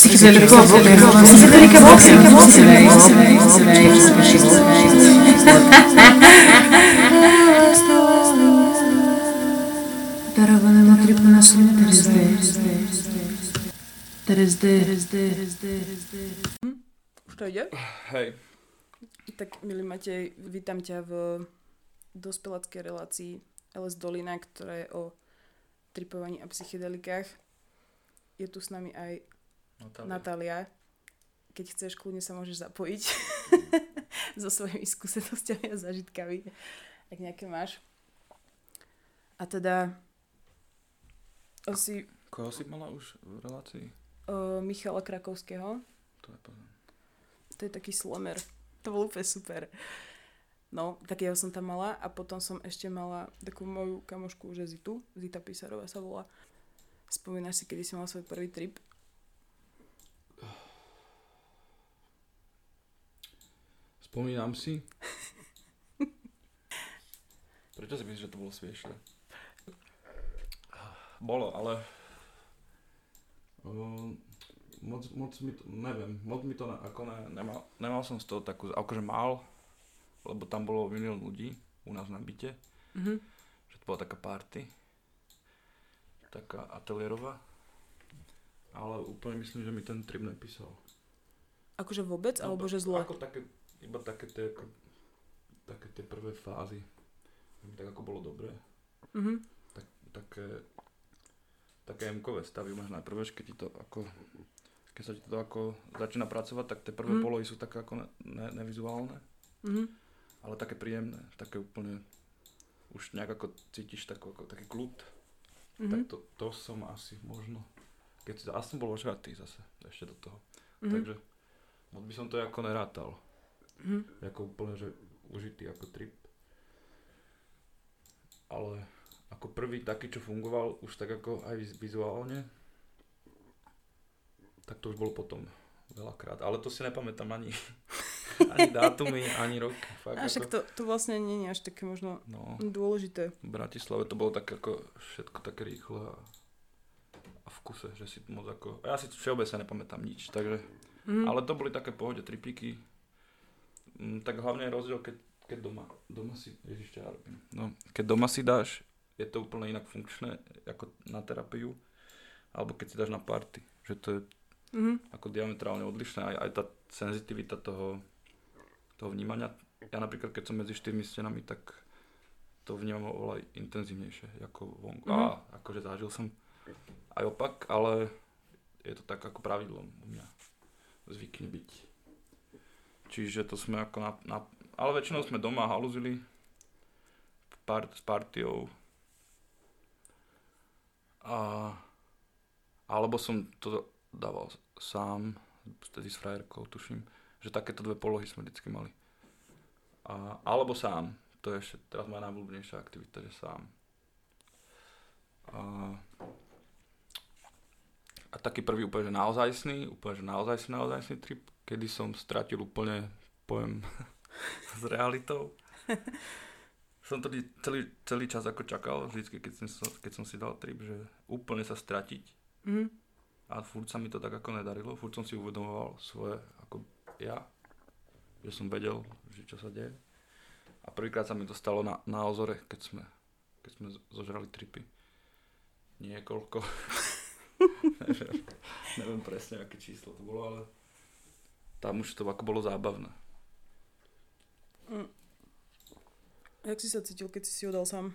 Psychedelická Darované na tripu na svoj Teraz D. Teraz D. Už to ide? Hej. Tak, milý Matej, vítam ťa v dospeláckej relácii LS Dolina, ktorá je o tripovaní a psychedelikách. Je tu s nami aj Natália. Natália. Keď chceš, kľudne sa môžeš zapojiť so svojimi skúsenosťami a zážitkami, ak nejaké máš. A teda si Koho si mala už v relácii? o, Michala Krakovského. To nepoznám. To je taký slomer. To bolo úplne super. No, tak jeho som tam mala a potom som ešte mala takú moju kamošku, že Zitu, Zita Písarová sa volá. Spomínaš si, kedy si mal svoj prvý trip? Spomínam si. Prečo si myslíš, že to bolo smiešne? Bolo, ale... Uh, moc, moc mi to, neviem, moc mi to ne, ako ne, nemal, nemal som z toho takú, akože mal, lebo tam bolo milión ľudí u nás na byte, Mhm. že to bola taká party, taká ateliérová, ale úplne myslím, že mi ten trip nepísal. Akože vôbec, No, alebo to- že zle? Ako také, iba také tie, ako, také tie prvé fázy. Tak ako bolo dobré. Mhm. Tak, také, také MKové stavy máš vieš, keď ti to ako, keď sa ti to ako začína pracovať, tak tie prvé Mhm. polohy sú také ako ne, ne, nevizuálne, Mhm. ale také príjemné, také úplne, už nejak ako cítiš takú, ako, taký kľud, Mhm. tak to, to som asi možno, keď si, a som bol ožratý zase, ešte do toho, Mhm. takže moc by som to ako nerátal. Mhm. ako úplne, že užitý ako trip. Ale ako prvý taký, čo fungoval už tak ako aj viz- vizuálne, tak to už bolo potom veľakrát. Ale to si nepamätám ani, ani dátumy, ani rok. Fakt A však ako, to, to vlastne nie je až také možno no, dôležité. v Bratislave to bolo tak ako všetko také rýchle a, a v kuse, že si moc ako... Ja si všeobecne nepamätám nič, takže Mhm. ale to boli také pohode tripiky. Mm, tak hlavne je rozdiel, keď, keď doma, doma si, ježiš, čo ja robím. No, keď doma si dáš, je to úplne inak funkčné, ako na terapiu, alebo keď si dáš na party, že to je Mhm. ako diametrálne odlišné, aj, aj tá senzitivita toho, toho vnímania. Ja napríklad, keď som medzi štyrmi stenami, tak to vnímam oveľa intenzívnejšie, ako vonku. Mhm. A akože zažil som aj opak, ale je to tak ako pravidlom u mňa zvykne byť. Čiže to sme ako na, na ale väčšinou sme doma haluzili part, s partiou. A, alebo som to dával sám, vtedy s frajerkou, tuším, že takéto dve polohy sme vždycky mali. A, alebo sám, to je ešte teraz moja najblúbenejšia aktivita, že sám. A, a taký prvý úplne že naozajstný, úplne že naozajstný, naozajstný trip, kedy som stratil úplne pojem s realitou. som to vždy celý, celý čas ako čakal, vždycky keď som, keď som si dal trip, že úplne sa stratiť Mhm. a furt sa mi to tak ako nedarilo, furt som si uvedomoval svoje ako ja, že som vedel, že čo sa deje. A prvýkrát sa mi to stalo na, na ozore, keď sme, keď sme zožrali tripy. Niekoľko. neviem, neviem presne, aké číslo to bolo, ale tam už to ako bolo zábavné. Jak si sa cítil, keď si si ho dal sám?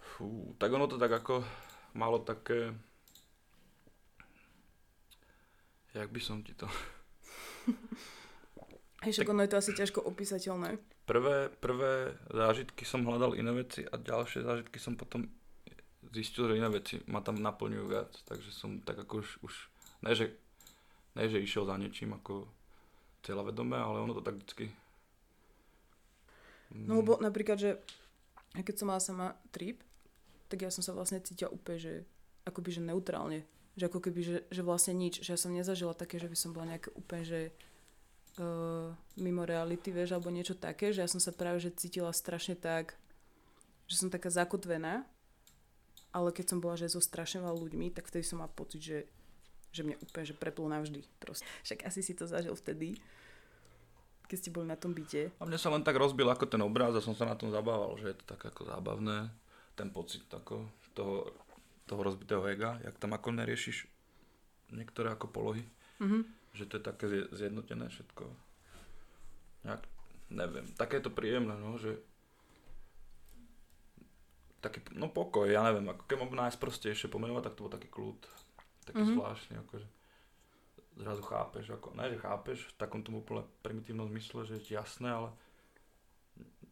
Fú, tak ono to tak ako malo také... Jak by som ti to... Hej, však ono je to asi ťažko opísateľné. Prvé, prvé zážitky som hľadal iné veci a ďalšie zážitky som potom zistil, že iné veci ma tam naplňujú viac. Takže som tak ako už, už ne, že, ne, že išiel za niečím ako cieľavedomé, ale ono to tak vždycky... No lebo napríklad, že keď som mala sama trip, tak ja som sa vlastne cítila úplne, že akoby, že neutrálne. Že ako keby, že, že vlastne nič. Že ja som nezažila také, že by som bola nejaké úplne, že uh, mimo reality, vieš, alebo niečo také, že ja som sa práve, že cítila strašne tak, že som taká zakotvená ale keď som bola, že so strašne ľuďmi, tak vtedy som mala pocit, že, že mňa úplne že preplo navždy. Proste. Však asi si to zažil vtedy, keď ste boli na tom byte. A mne sa len tak rozbil ako ten obraz a som sa na tom zabával, že je to tak ako zábavné, ten pocit ako toho, toho rozbitého ega, jak tam ako neriešiš niektoré ako polohy, Mhm. že to je také zje- zjednotené všetko. Nejak, neviem, také je to príjemné, no, že taký, no pokoj, ja neviem, ako keď mám najsprostejšie pomenovať, tak to bol taký kľud, Mhm. mm-hmm. zvláštny, akože zrazu chápeš, ako, ne, že chápeš v takom tom úplne primitívnom zmysle, že je ti jasné, ale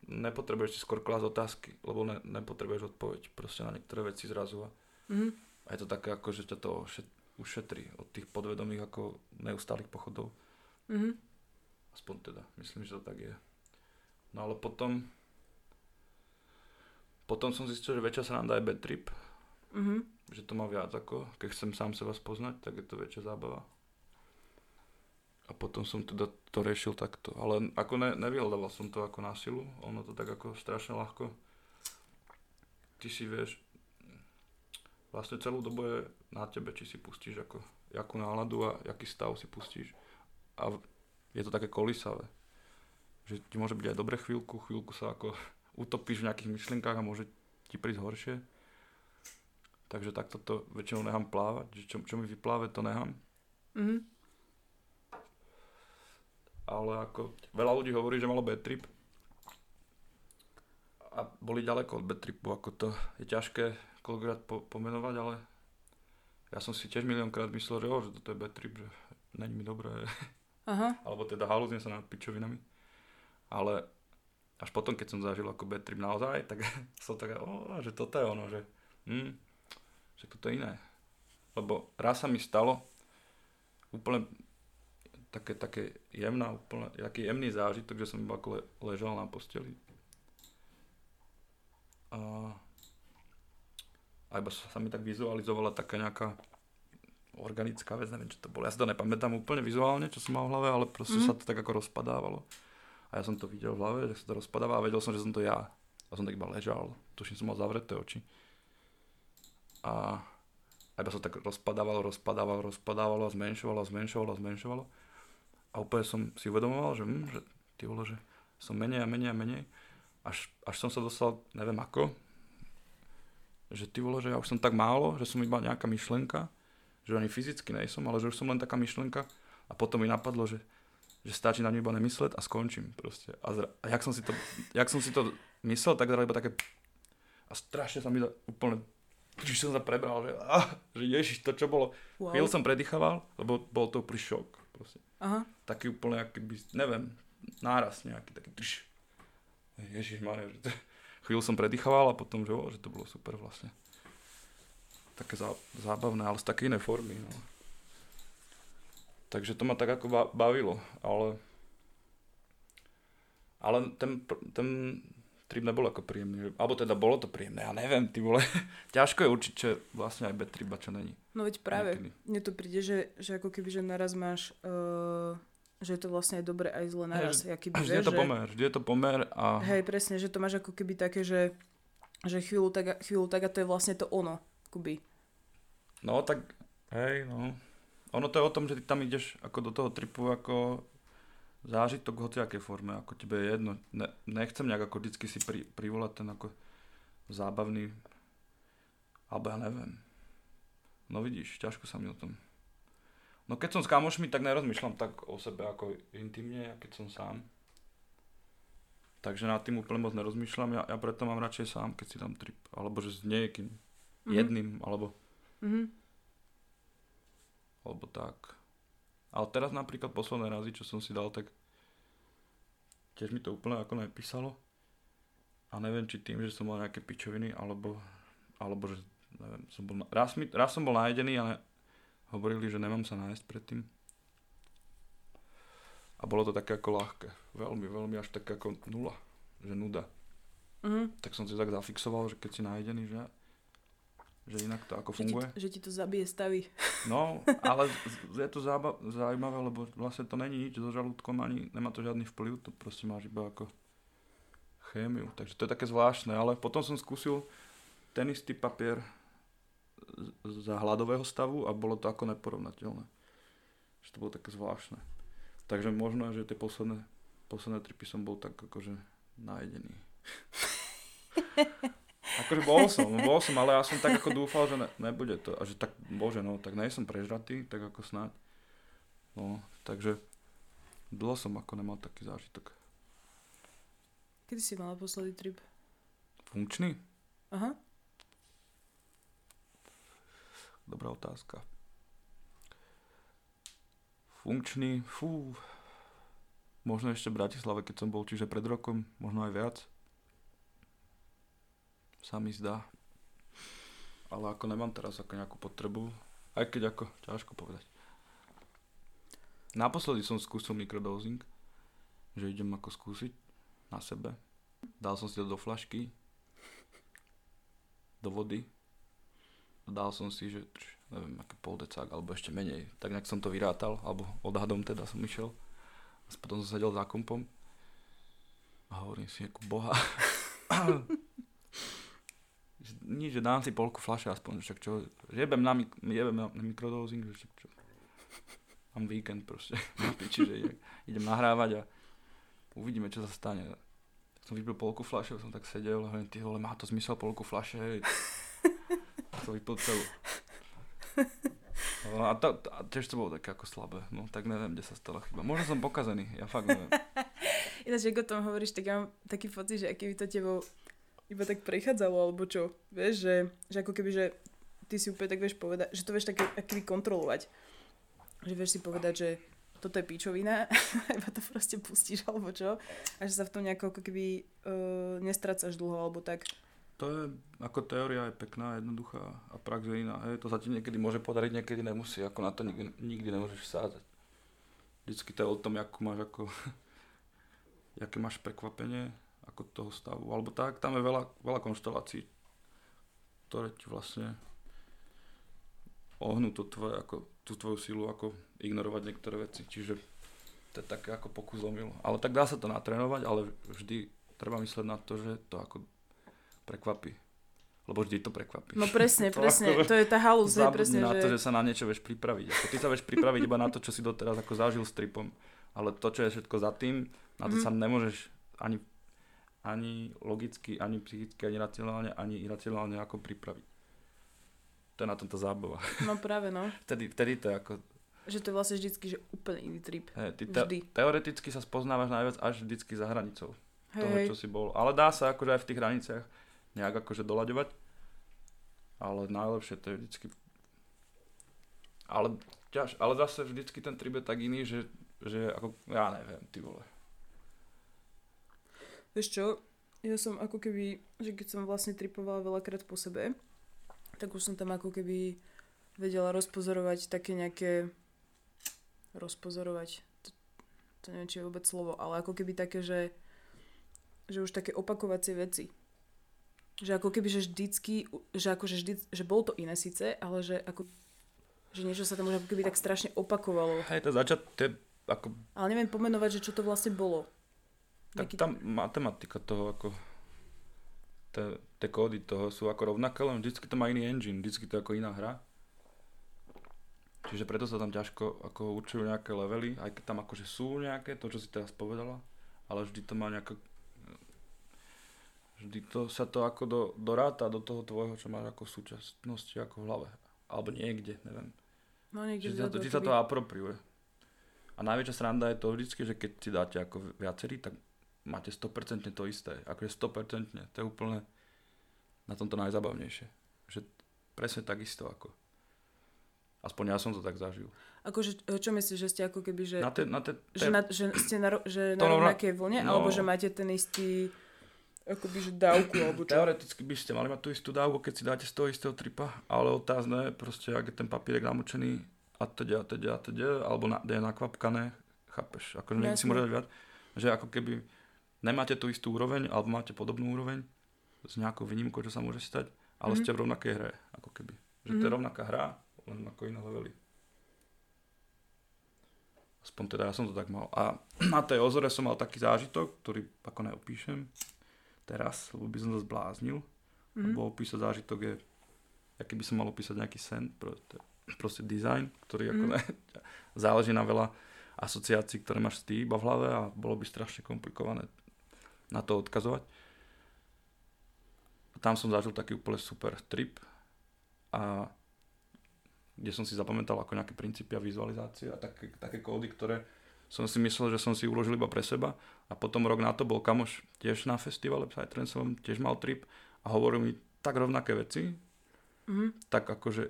nepotrebuješ si skôr klásť otázky, lebo ne, nepotrebuješ odpoveď proste na niektoré veci zrazu a, Mhm. a je to také ako, že ťa to ušetrí od tých podvedomých ako neustálých pochodov. Mhm. Aspoň teda, myslím, že to tak je. No ale potom potom som zistil, že väčšia sa nám dá aj bad trip, Mhm. že to má viac ako, keď chcem sám seba spoznať, tak je to väčšia zábava. A potom som teda to riešil takto. Ale ako ne, nevyhľadával som to ako násilu, ono to tak ako strašne ľahko. Ty si vieš, vlastne celú dobu je na tebe, či si pustíš ako, jakú náladu a jaký stav si pustíš. A je to také kolisavé. Že ti môže byť aj dobre chvíľku, chvíľku sa ako utopíš v nejakých myšlienkách a môže ti prísť horšie. Takže takto to väčšinou nechám plávať, že čo, čo mi vypláve, to nechám. Mhm. Ale ako veľa ľudí hovorí, že malo bad trip a boli ďaleko od bad tripu, ako to je ťažké koľkokrát po, pomenovať, ale ja som si tiež miliónkrát myslel, že, jo, že toto je bad trip, že není mi dobré, Aha. alebo teda halúzne sa nad pičovinami. Ale až potom, keď som zažil ako bad trip naozaj, tak som tak, že toto je ono, že, hm, že toto je iné. Lebo raz sa mi stalo úplne také, také jemná, úplne, taký jemný zážitok, že som iba ako le, ležal na posteli. A, a iba sa mi tak vizualizovala taká nejaká organická vec, neviem čo to bolo. Ja si to nepamätám úplne vizuálne, čo som mal v hlave, ale proste Mhm. sa to tak ako rozpadávalo. A ja som to videl v hlave, že sa to rozpadáva a vedel som, že som to ja. A som tak iba ležal. Tuším, som mal zavreté oči. A, iba sa tak rozpadávalo, rozpadávalo, rozpadávalo zmenšovalo, zmenšovalo, zmenšovalo. A úplne som si uvedomoval, že, hm, že ty vole, že som menej a menej a menej. Až, až som sa dostal, neviem ako, že ty vole, že ja už som tak málo, že som iba nejaká myšlenka, že ani fyzicky nejsom, ale že už som len taká myšlenka a potom mi napadlo, že, že stačí na ňu iba nemysleť a skončím proste. A, zra, a jak, som si to, jak som si to myslel, tak zrazu iba také a strašne sa mi to úplne Čiže som sa prebral, že, ah, že ježiš, to čo bolo. Wow. Chvíľu som predýchaval, lebo bol to úplný šok. Proste. Aha. Taký úplne, aký by, neviem, náraz nejaký, taký trš. Ježiš, že to, chvíľu som predýchaval a potom, že, o, že to bolo super vlastne. Také zá, zábavné, ale z také inej formy. No. Takže to ma tak ako ba- bavilo, ale ale ten, ten trip nebol ako príjemný, alebo teda bolo to príjemné, ja neviem, ty vole, ťažko je určiť, čo je vlastne aj bad trip a čo není. No veď práve, Niekedy. mne to príde, že, že ako keby, že naraz máš, uh, že je to vlastne aj dobre, aj zle naraz. Hej, Ja keby, Vždy je to že, pomer, vždy je to pomer a Hej, presne, že to máš ako keby také, že, že chvíľu tak, a- chvíľu tak a to je vlastne to ono, akoby. no tak, hej, no. Ono to je o tom, že ty tam ideš ako do toho tripu ako zážitok v hociakej forme, ako tebe je jedno. Ne, nechcem nejak ako vždycky si pri, privolať ten ako zábavný, alebo ja neviem. No vidíš, ťažko sa mi o tom. No keď som s kamošmi, tak nerozmýšľam tak o sebe ako intimne, a keď som sám. Takže nad tým úplne moc nerozmýšľam, ja, ja preto mám radšej sám, keď si tam trip, alebo že s niekým, Mhm. jedným, alebo, Mhm. alebo tak. Ale teraz napríklad posledné razy, čo som si dal, tak tiež mi to úplne ako nepísalo. A neviem, či tým, že som mal nejaké pičoviny, alebo, alebo že, neviem, som bol, raz, mi, raz som bol najedený, ale hovorili, že nemám sa nájsť predtým. A bolo to také ako ľahké. Veľmi, veľmi až také ako nula. Že nuda. Mhm. Tak som si tak zafixoval, že keď si najedený, že, že inak to ako Že, ti, funguje. že ti to zabije stavy. No, ale je to zába- zaujímavé, lebo vlastne to není nič so žalúdkom, ani nemá to žiadny vplyv, to proste máš iba ako chémiu. Takže to je také zvláštne, ale potom som skúsil ten istý papier za hladového stavu a bolo to ako neporovnateľné. Že to bolo také zvláštne. Takže možno, že tie posledné, posledné tripy som bol tak akože najedený. akože bol som, no bol som, ale ja som tak ako dúfal, že ne, nebude to. A že tak, bože no, tak nej som prežratý, tak ako snáď. No, takže dlho som ako nemal taký zážitok. Kedy si mal naposledy trip? Funkčný? Aha. Dobrá otázka. Funkčný, fú, možno ešte v Bratislave, keď som bol, čiže pred rokom, možno aj viac. Sa mi zdá. Ale ako nemám teraz ako nejakú potrebu, aj keď ako, ťažko povedať. Naposledy som skúsil mikrodosing, že idem ako skúsiť na sebe. Dal som si to do flašky, do vody, dal som si, že neviem, aký pol decák, alebo ešte menej. Tak nejak som to vyrátal, alebo odhadom teda som išiel. Potom som sedel za kompom a hovorím si, ako boha. Že Nič, že dám si polku fľaše aspoň, však čo, jebem na, mik- jebem na, na mikrodosing, že čo. Mám víkend proste, piči, že idem, idem nahrávať a uvidíme, čo sa stane. Tak som vypil polku fľaše, som tak sedel a hovorím, ty vole, má to zmysel polku hej. to vypil celú. No, a, to, a tiež to bolo také ako slabé, no tak neviem, kde sa stala chyba. Možno som pokazený, ja fakt neviem. Ináč, ako o tom hovoríš, tak ja mám taký pocit, že aký by to tebou iba tak prechádzalo, alebo čo, vieš, že, že ako keby, že ty si úplne tak vieš povedať, že to vieš tak aký kontrolovať. Že vieš si povedať, že toto je píčovina, iba to proste pustíš, alebo čo, a že sa v tom nejako ako keby uh, nestrácaš dlho, alebo tak. To je, ako teória je pekná, jednoduchá a prax je iná. Hej, to sa ti niekedy môže podariť, niekedy nemusí, ako na to nikdy, nikdy nemôžeš sádzať. Vždycky to je o tom, ako máš ako, aké máš prekvapenie ako toho stavu, alebo tak, tam je veľa, veľa konštelácií, ktoré ti vlastne ohnú to tvoje, ako, tú tvoju silu, ako ignorovať niektoré veci, čiže to je také ako pokus omyl. Ale tak dá sa to natrénovať, ale vždy treba mysleť na to, že to ako prekvapí. Lebo vždy to prekvapí. No presne, To presne, ako- to je tá halus, je presne, na to, že... že sa na niečo vieš pripraviť. Ako ty sa vieš pripraviť iba na to, čo si doteraz ako zažil s tripom. Ale to, čo je všetko za tým, na to Mhm. sa nemôžeš ani, ani logicky, ani psychicky, ani racionálne, ani iracionálne ako pripraviť. To je na tomto zábava. No práve, no. Vtedy, vtedy to je ako... Že to je vlastne vždycky, že úplne iný trip. Hej, ty te, Vždy. teoreticky sa spoznávaš najviac až vždycky za hranicou Hej, toho, čo si bol. Ale dá sa akože aj v tých hraniciach nejak akože doľaďovať. Ale najlepšie to je vždycky... Ale, ťaž, ale zase vždycky ten trip je tak iný, že, že ako, ja neviem, ty vole. Vieš čo, ja som ako keby, že keď som vlastne tripovala veľakrát po sebe, tak už som tam ako keby vedela rozpozorovať také nejaké rozpozorovať to, to neviem, či je vôbec slovo, ale ako keby také, že že už také opakovacie veci. Že ako keby, že vždycky, že akože vždy, že bolo to iné síce, ale že ako že niečo sa tam už ako keby tak strašne opakovalo. Hej, to začať, to je ako, Ale neviem pomenovať, že čo to vlastne bolo. Tak tá matematika toho ako, tie, kódy toho sú ako rovnaké, len vždycky to má iný engine, vždycky to je ako iná hra. Čiže preto sa tam ťažko ako určujú nejaké levely, aj keď tam akože sú nejaké, to čo si teraz povedala, ale vždy to má nejako vždy to sa to ako do, doráta do toho tvojho, čo máš ako v súčasnosti, ako v hlave. Alebo niekde, neviem. No niekde Čiže sa to, ako sa to apropriuje. A najväčšia sranda je to vždycky, že keď si dáte ako viacerí, tak máte 100% to isté. Akože 100%. To je úplne na tomto najzabavnejšie. Že presne takisto ako. Aspoň ja som to tak zažil. Akože, čo myslíš, že ste ako keby, že, Na te, na te, že, na, že ste na, že na rovna- rovnakej vlne, no. alebo že máte ten istý akoby, že dávku, alebo čo? Teoreticky by ste mali mať tú istú dávku, keď si dáte z toho istého tripa, ale otázne je proste, ak je ten papírek namočený a teda, a teda, a teda, alebo na, je nakvapkané, chápeš, ako No si môže viac, že ako keby nemáte tú istú úroveň, alebo máte podobnú úroveň, s nejakou výnimkou, čo sa môže stať, ale Mhm. ste v rovnakej hre, ako keby. Že to je Mhm. rovnaká hra, len ako iné levely. Aspoň teda ja som to tak mal. A na tej ozore som mal taký zážitok, ktorý ako neopíšem teraz, lebo by som to zbláznil. Mhm. Lebo opísať zážitok je aký by som mal opísať nejaký sen, proste, proste design, ktorý ako Mm. ne, záleží na veľa asociácií, ktoré máš ty iba v hlave a bolo by strašne komplikované na to odkazovať. Tam som zažil taký úplne super trip a kde som si zapamätal ako nejaké princípy a vizualizácie a také, také kódy, ktoré som si myslel, že som si uložil iba pre seba a potom rok na to bol kamoš tiež na festivale Psytranceovom, tiež mal trip a hovoril mi tak rovnaké veci, Mhm. tak akože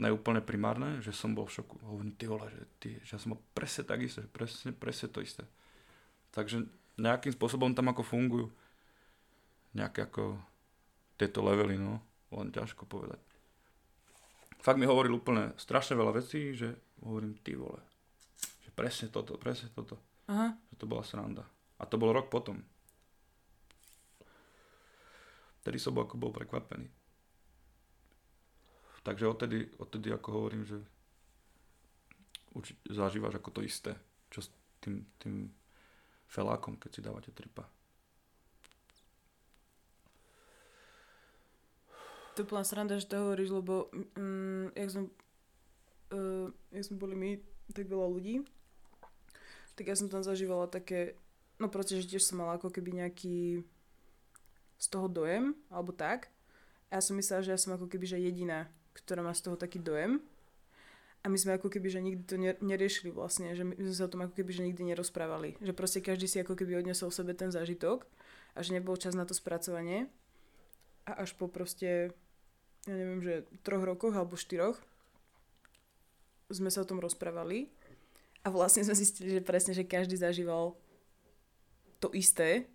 neúplne primárne, že som bol v šoku. Hovorím, ty vole, že, ty, že ja som mal presne tak isté, že presne, presne to isté. Takže nejakým spôsobom tam ako fungujú nejaké ako tieto levely, no, len ťažko povedať. Fakt mi hovoril úplne strašne veľa vecí, že hovorím, ty vole, že presne toto, presne toto, Aha. že to bola sranda. A to bol rok potom. Vtedy som bol ako bol prekvapený. Takže odtedy, odtedy ako hovorím, že určite zažívaš ako to isté, čo s tým, tým felákom, keď si dávate tripa. To plná sranda, že to hovoríš, lebo mm, jak, sme, uh, jak sme boli my, tak veľa ľudí, tak ja som tam zažívala také, no proste, že tiež som mala ako keby nejaký z toho dojem, alebo tak. A ja som myslela, že ja som ako keby že jediná, ktorá má z toho taký dojem. A my sme ako keby, že nikdy to ne- neriešili vlastne, že my sme sa o tom ako keby, že nikdy nerozprávali. Že proste každý si ako keby odnesol v sebe ten zážitok a že nebol čas na to spracovanie. A až po proste, ja neviem, že troch rokoch alebo štyroch sme sa o tom rozprávali a vlastne sme zistili, že presne, že každý zažíval to isté.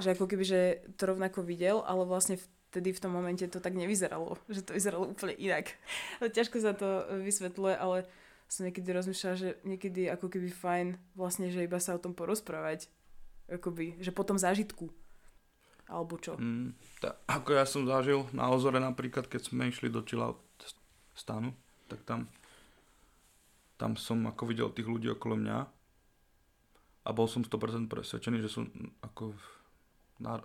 Že ako keby, že to rovnako videl, ale vlastne vtedy v tom momente to tak nevyzeralo. Že to vyzeralo úplne inak. Ťažko sa to vysvetľuje, ale som niekedy rozmýšľala, že niekedy ako keby fajn vlastne, že iba sa o tom porozprávať. Akoby, že po tom zážitku. Alebo čo. Mm, tá, ako ja som zažil na Ozore napríklad, keď sme išli do chillout stanu, tak tam, tam som ako videl tých ľudí okolo mňa a bol som 100% presvedčený, že som ako na,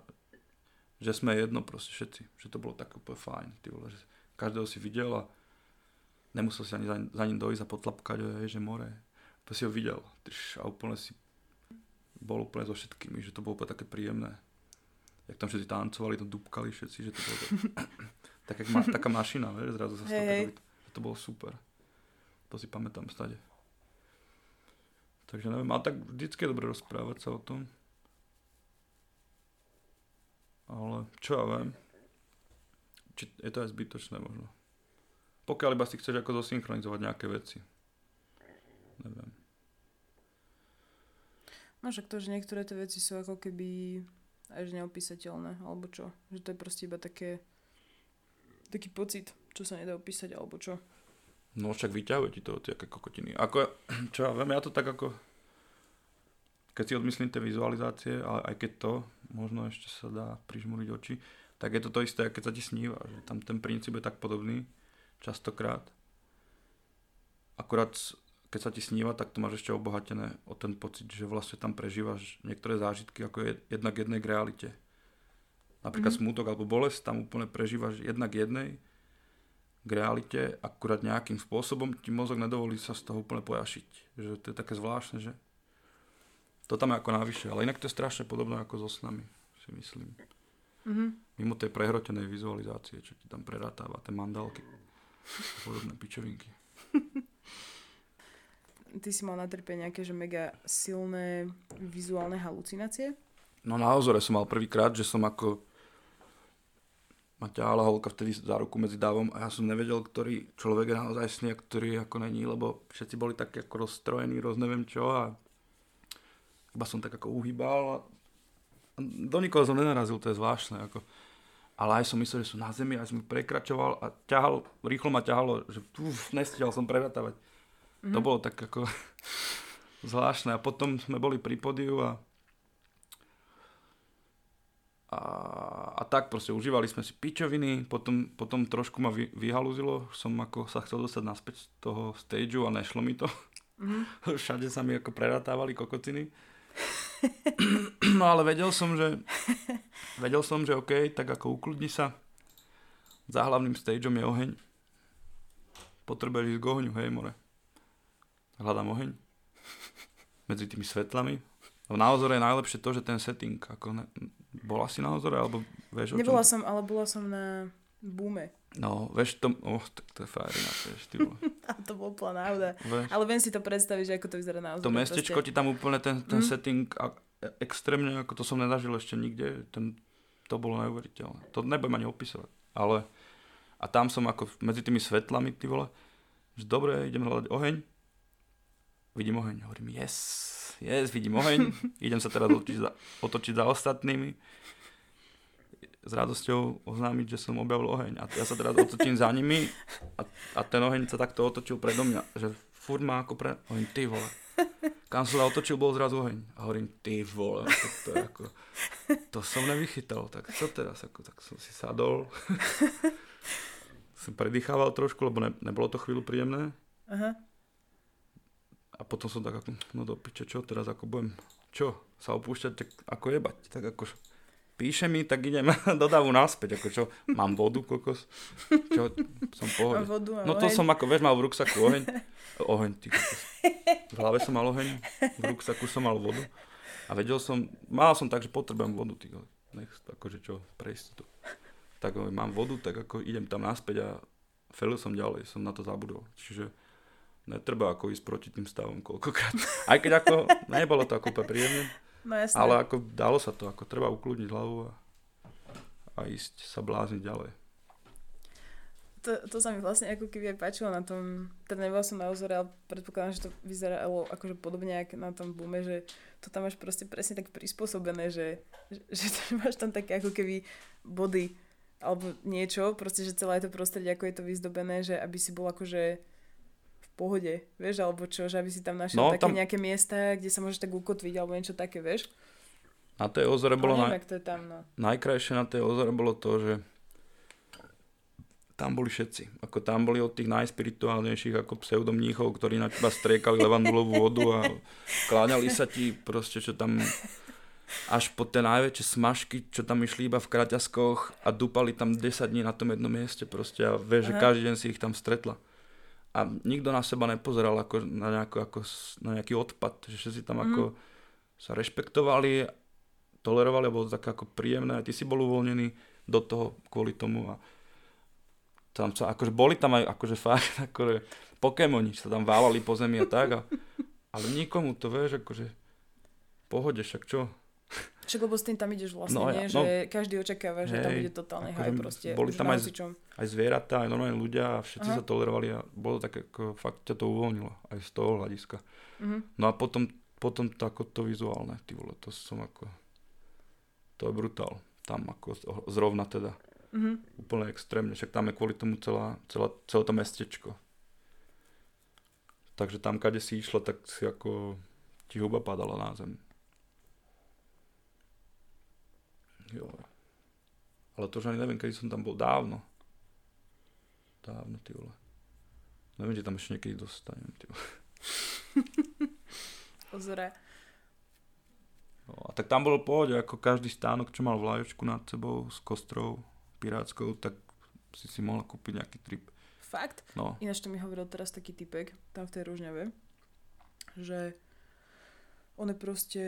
že sme jedno proste všetci, že to bolo tak úplne fajn, ty vole, že každého si videl a nemusel si ani za, za ním dojsť a potlapkať, že, že more, to si ho videl tyš, a úplne si bol úplne so všetkými, že to bolo úplne také príjemné jak tam všetci tancovali, to dupkali všetci, že to bolo tak, tak jak ma, taká mašina, vieš, zrazu sa stalo, že to bolo super. To si pamätám stade. Takže neviem, ale tak vždycky je dobre rozprávať sa o tom. Ale čo ja viem, či je to aj zbytočné možno. Pokiaľ iba si chceš ako zosynchronizovať nejaké veci. Neviem. No však to, že niektoré tie veci sú ako keby až neopísateľné, alebo čo. Že to je proste iba také taký pocit, čo sa nedá opísať, alebo čo. No však vyťahuje ti to tie kokotiny. Ako, čo ja viem, ja to tak ako keď si odmyslím tie vizualizácie, ale aj keď to, možno ešte sa dá prižmúriť oči, tak je to to isté, keď sa ti sníva, že tam ten princíp je tak podobný, častokrát. Akurát keď sa ti sníva, tak to máš ešte obohatené o ten pocit, že vlastne tam prežívaš niektoré zážitky ako je jednak jednej k realite. Napríklad mm-hmm. smútok alebo bolesť tam úplne prežívaš jednak jednej k realite, akurát nejakým spôsobom ti mozog nedovolí sa z toho úplne pojašiť. Že to je také zvláštne, že to tam je ako navyše, ale inak to je strašne podobné ako so snami, si myslím. Mhm. Mimo tej prehrotenej vizualizácie, čo ti tam prerátáva, tie mandálky podobné pičovinky. Ty si mal na trpe nejaké, že mega silné vizuálne halucinácie? No na ozore som mal prvýkrát, že som ako ma ťahala holka vtedy za ruku medzi dávom a ja som nevedel, ktorý človek je naozaj sný a ktorý ako není, lebo všetci boli tak ako rozstrojení, roz neviem čo a iba som tak ako uhýbal a do nikoho som nenarazil, to je zvláštne. Ako. Ale aj som myslel, že som na zemi, aj som prekračoval a ťahal, rýchlo ma ťahalo, že uf, nestihal som prerátavať. Mm-hmm. To bolo tak ako zvláštne. A potom sme boli pri podiu a a, a tak proste užívali sme si pičoviny, potom, potom trošku ma vy, vyhalúzilo, som ako sa chcel dostať naspäť z toho stageu a nešlo mi to. Mhm. Všade sa mi ako preratávali kokotiny. No ale vedel som, že vedel som, že OK, tak ako ukludni sa. Za hlavným stageom je oheň. Potrebuješ ísť k ohňu, hej more. Hľadám oheň. Medzi tými svetlami. A na ozore je najlepšie to, že ten setting, ako ne, bola si na ozore, alebo vieš o Nebola čom? som, ale bola som na boome. No, vieš to, oh, tak to je fajrina, vieš, ty. A to bol úplná náhoda. Ale viem si to predstaviť, že ako to vyzerá naozaj. to mestečko ti tam úplne ten, ten Mm. setting a, e- extrémne, ako to som nezažil ešte nikde, ten, to bolo neuveriteľné. To nebudem ani opisovať. Ale a tam som ako medzi tými svetlami, ty vole, že dobre, idem hľadať oheň, vidím oheň, hovorím yes, yes, vidím oheň, idem sa teraz otočiť za, otočiť za ostatnými, s radosťou oznámiť, že som objavil oheň. A ja sa teraz otočím za nimi a, a ten oheň sa takto otočil predo mňa, že furt má ako pre... Hovorím, ty vole. Kam sa otočil, bol zrazu oheň. A hovorím, ty vole, to, to, je ako, to som nevychytal, tak co teraz? Ako, tak som si sadol. som predýchával trošku, lebo ne, nebolo to chvíľu príjemné. Aha. A potom som tak ako, no do piče, čo teraz ako budem, čo, sa opúšťať, tak ako jebať, tak ako píše mi, tak idem do davu naspäť, ako čo, mám vodu, kokos, čo, som pohode. Vodu No to oheň. som ako, vieš, mal v ruksaku oheň, oheň, ty kokos. V hlave som mal oheň, v ruksaku som mal vodu a vedel som, mal som tak, že potrebujem vodu, ty kokos. nech, akože čo, prejsť to. Tak mám vodu, tak ako idem tam naspäť a felil som ďalej, som na to zabudol. Čiže netreba ako ísť proti tým stavom koľkokrát. Aj keď ako, nebolo to ako úplne príjemne, No jasné. ale ako dalo sa to, ako treba ukludniť hlavu a, a ísť sa blázniť ďalej. To, to sa mi vlastne ako keby aj páčilo na tom, teda nebola som na ozore, ale predpokladám, že to vyzeralo akože podobne ako na tom boome, že to tam máš proste presne tak prispôsobené, že, že, že to máš tam také ako keby body alebo niečo, proste, že celé to prostredie, ako je to vyzdobené, že aby si bol akože pohode, vieš, alebo čo, že aby si tam našiel No, také tam- nejaké miesta, kde sa môžeš tak ukotviť, alebo niečo také, vieš. Na tej ozore bolo ale naj, to je tam, no. najkrajšie na tej ozore bolo to, že tam boli všetci. Ako tam boli od tých najspirituálnejších ako pseudomníchov, ktorí na teba striekali levandulovú vodu a kláňali sa ti proste, čo tam až po tie najväčšie smažky, čo tam išli iba v kraťaskoch a dupali tam 10 dní na tom jednom mieste proste a vieš, že každý deň si ich tam stretla. A nikto na seba nepozeral ako na, nejakú, ako, na nejaký odpad, že všetci tam ako sa rešpektovali, tolerovali, bolo to také ako príjemné ty si bol uvoľnený do toho kvôli tomu a tam sa, akože boli tam aj akože fakt, akože Pokémoni sa tam válali po zemi a tak a, ale nikomu to vieš, akože pohode, však čo? Však lebo s tým tam ideš vlastne, No ja- nie? no. že každý očakáva, že tam Hej, bude totálny akože haj proste. boli tam aj z-. Aj zvieratá, aj normálne ľudia a všetci Aha. sa tolerovali a bolo také ako fakt ťa to uvoľnilo aj z toho hľadiska. Mhm. No a potom, potom to, ako to vizuálne, ty vole, to som ako, to je brutál. Tam ako zrovna teda. Mhm. úplne extrémne, však tam je kvôli tomu celá, celá, celé to mestečko. Takže tam, kade si išla, tak si ako ti huba padala na zem. Jo. Ale to už ani neviem, kedy som tam bol dávno. Dávno, ty vole. Neviem, či tam ešte niekedy dostanem, ty vole. Ozore. No, a tak tam bolo pohode, ako každý stánok, čo mal vlajočku nad sebou s kostrou pirátskou, tak si si mohla kúpiť nejaký trip. Fakt? No, Ináč to mi hovoril teraz taký typek, tam v tej Ružňave, že on je proste,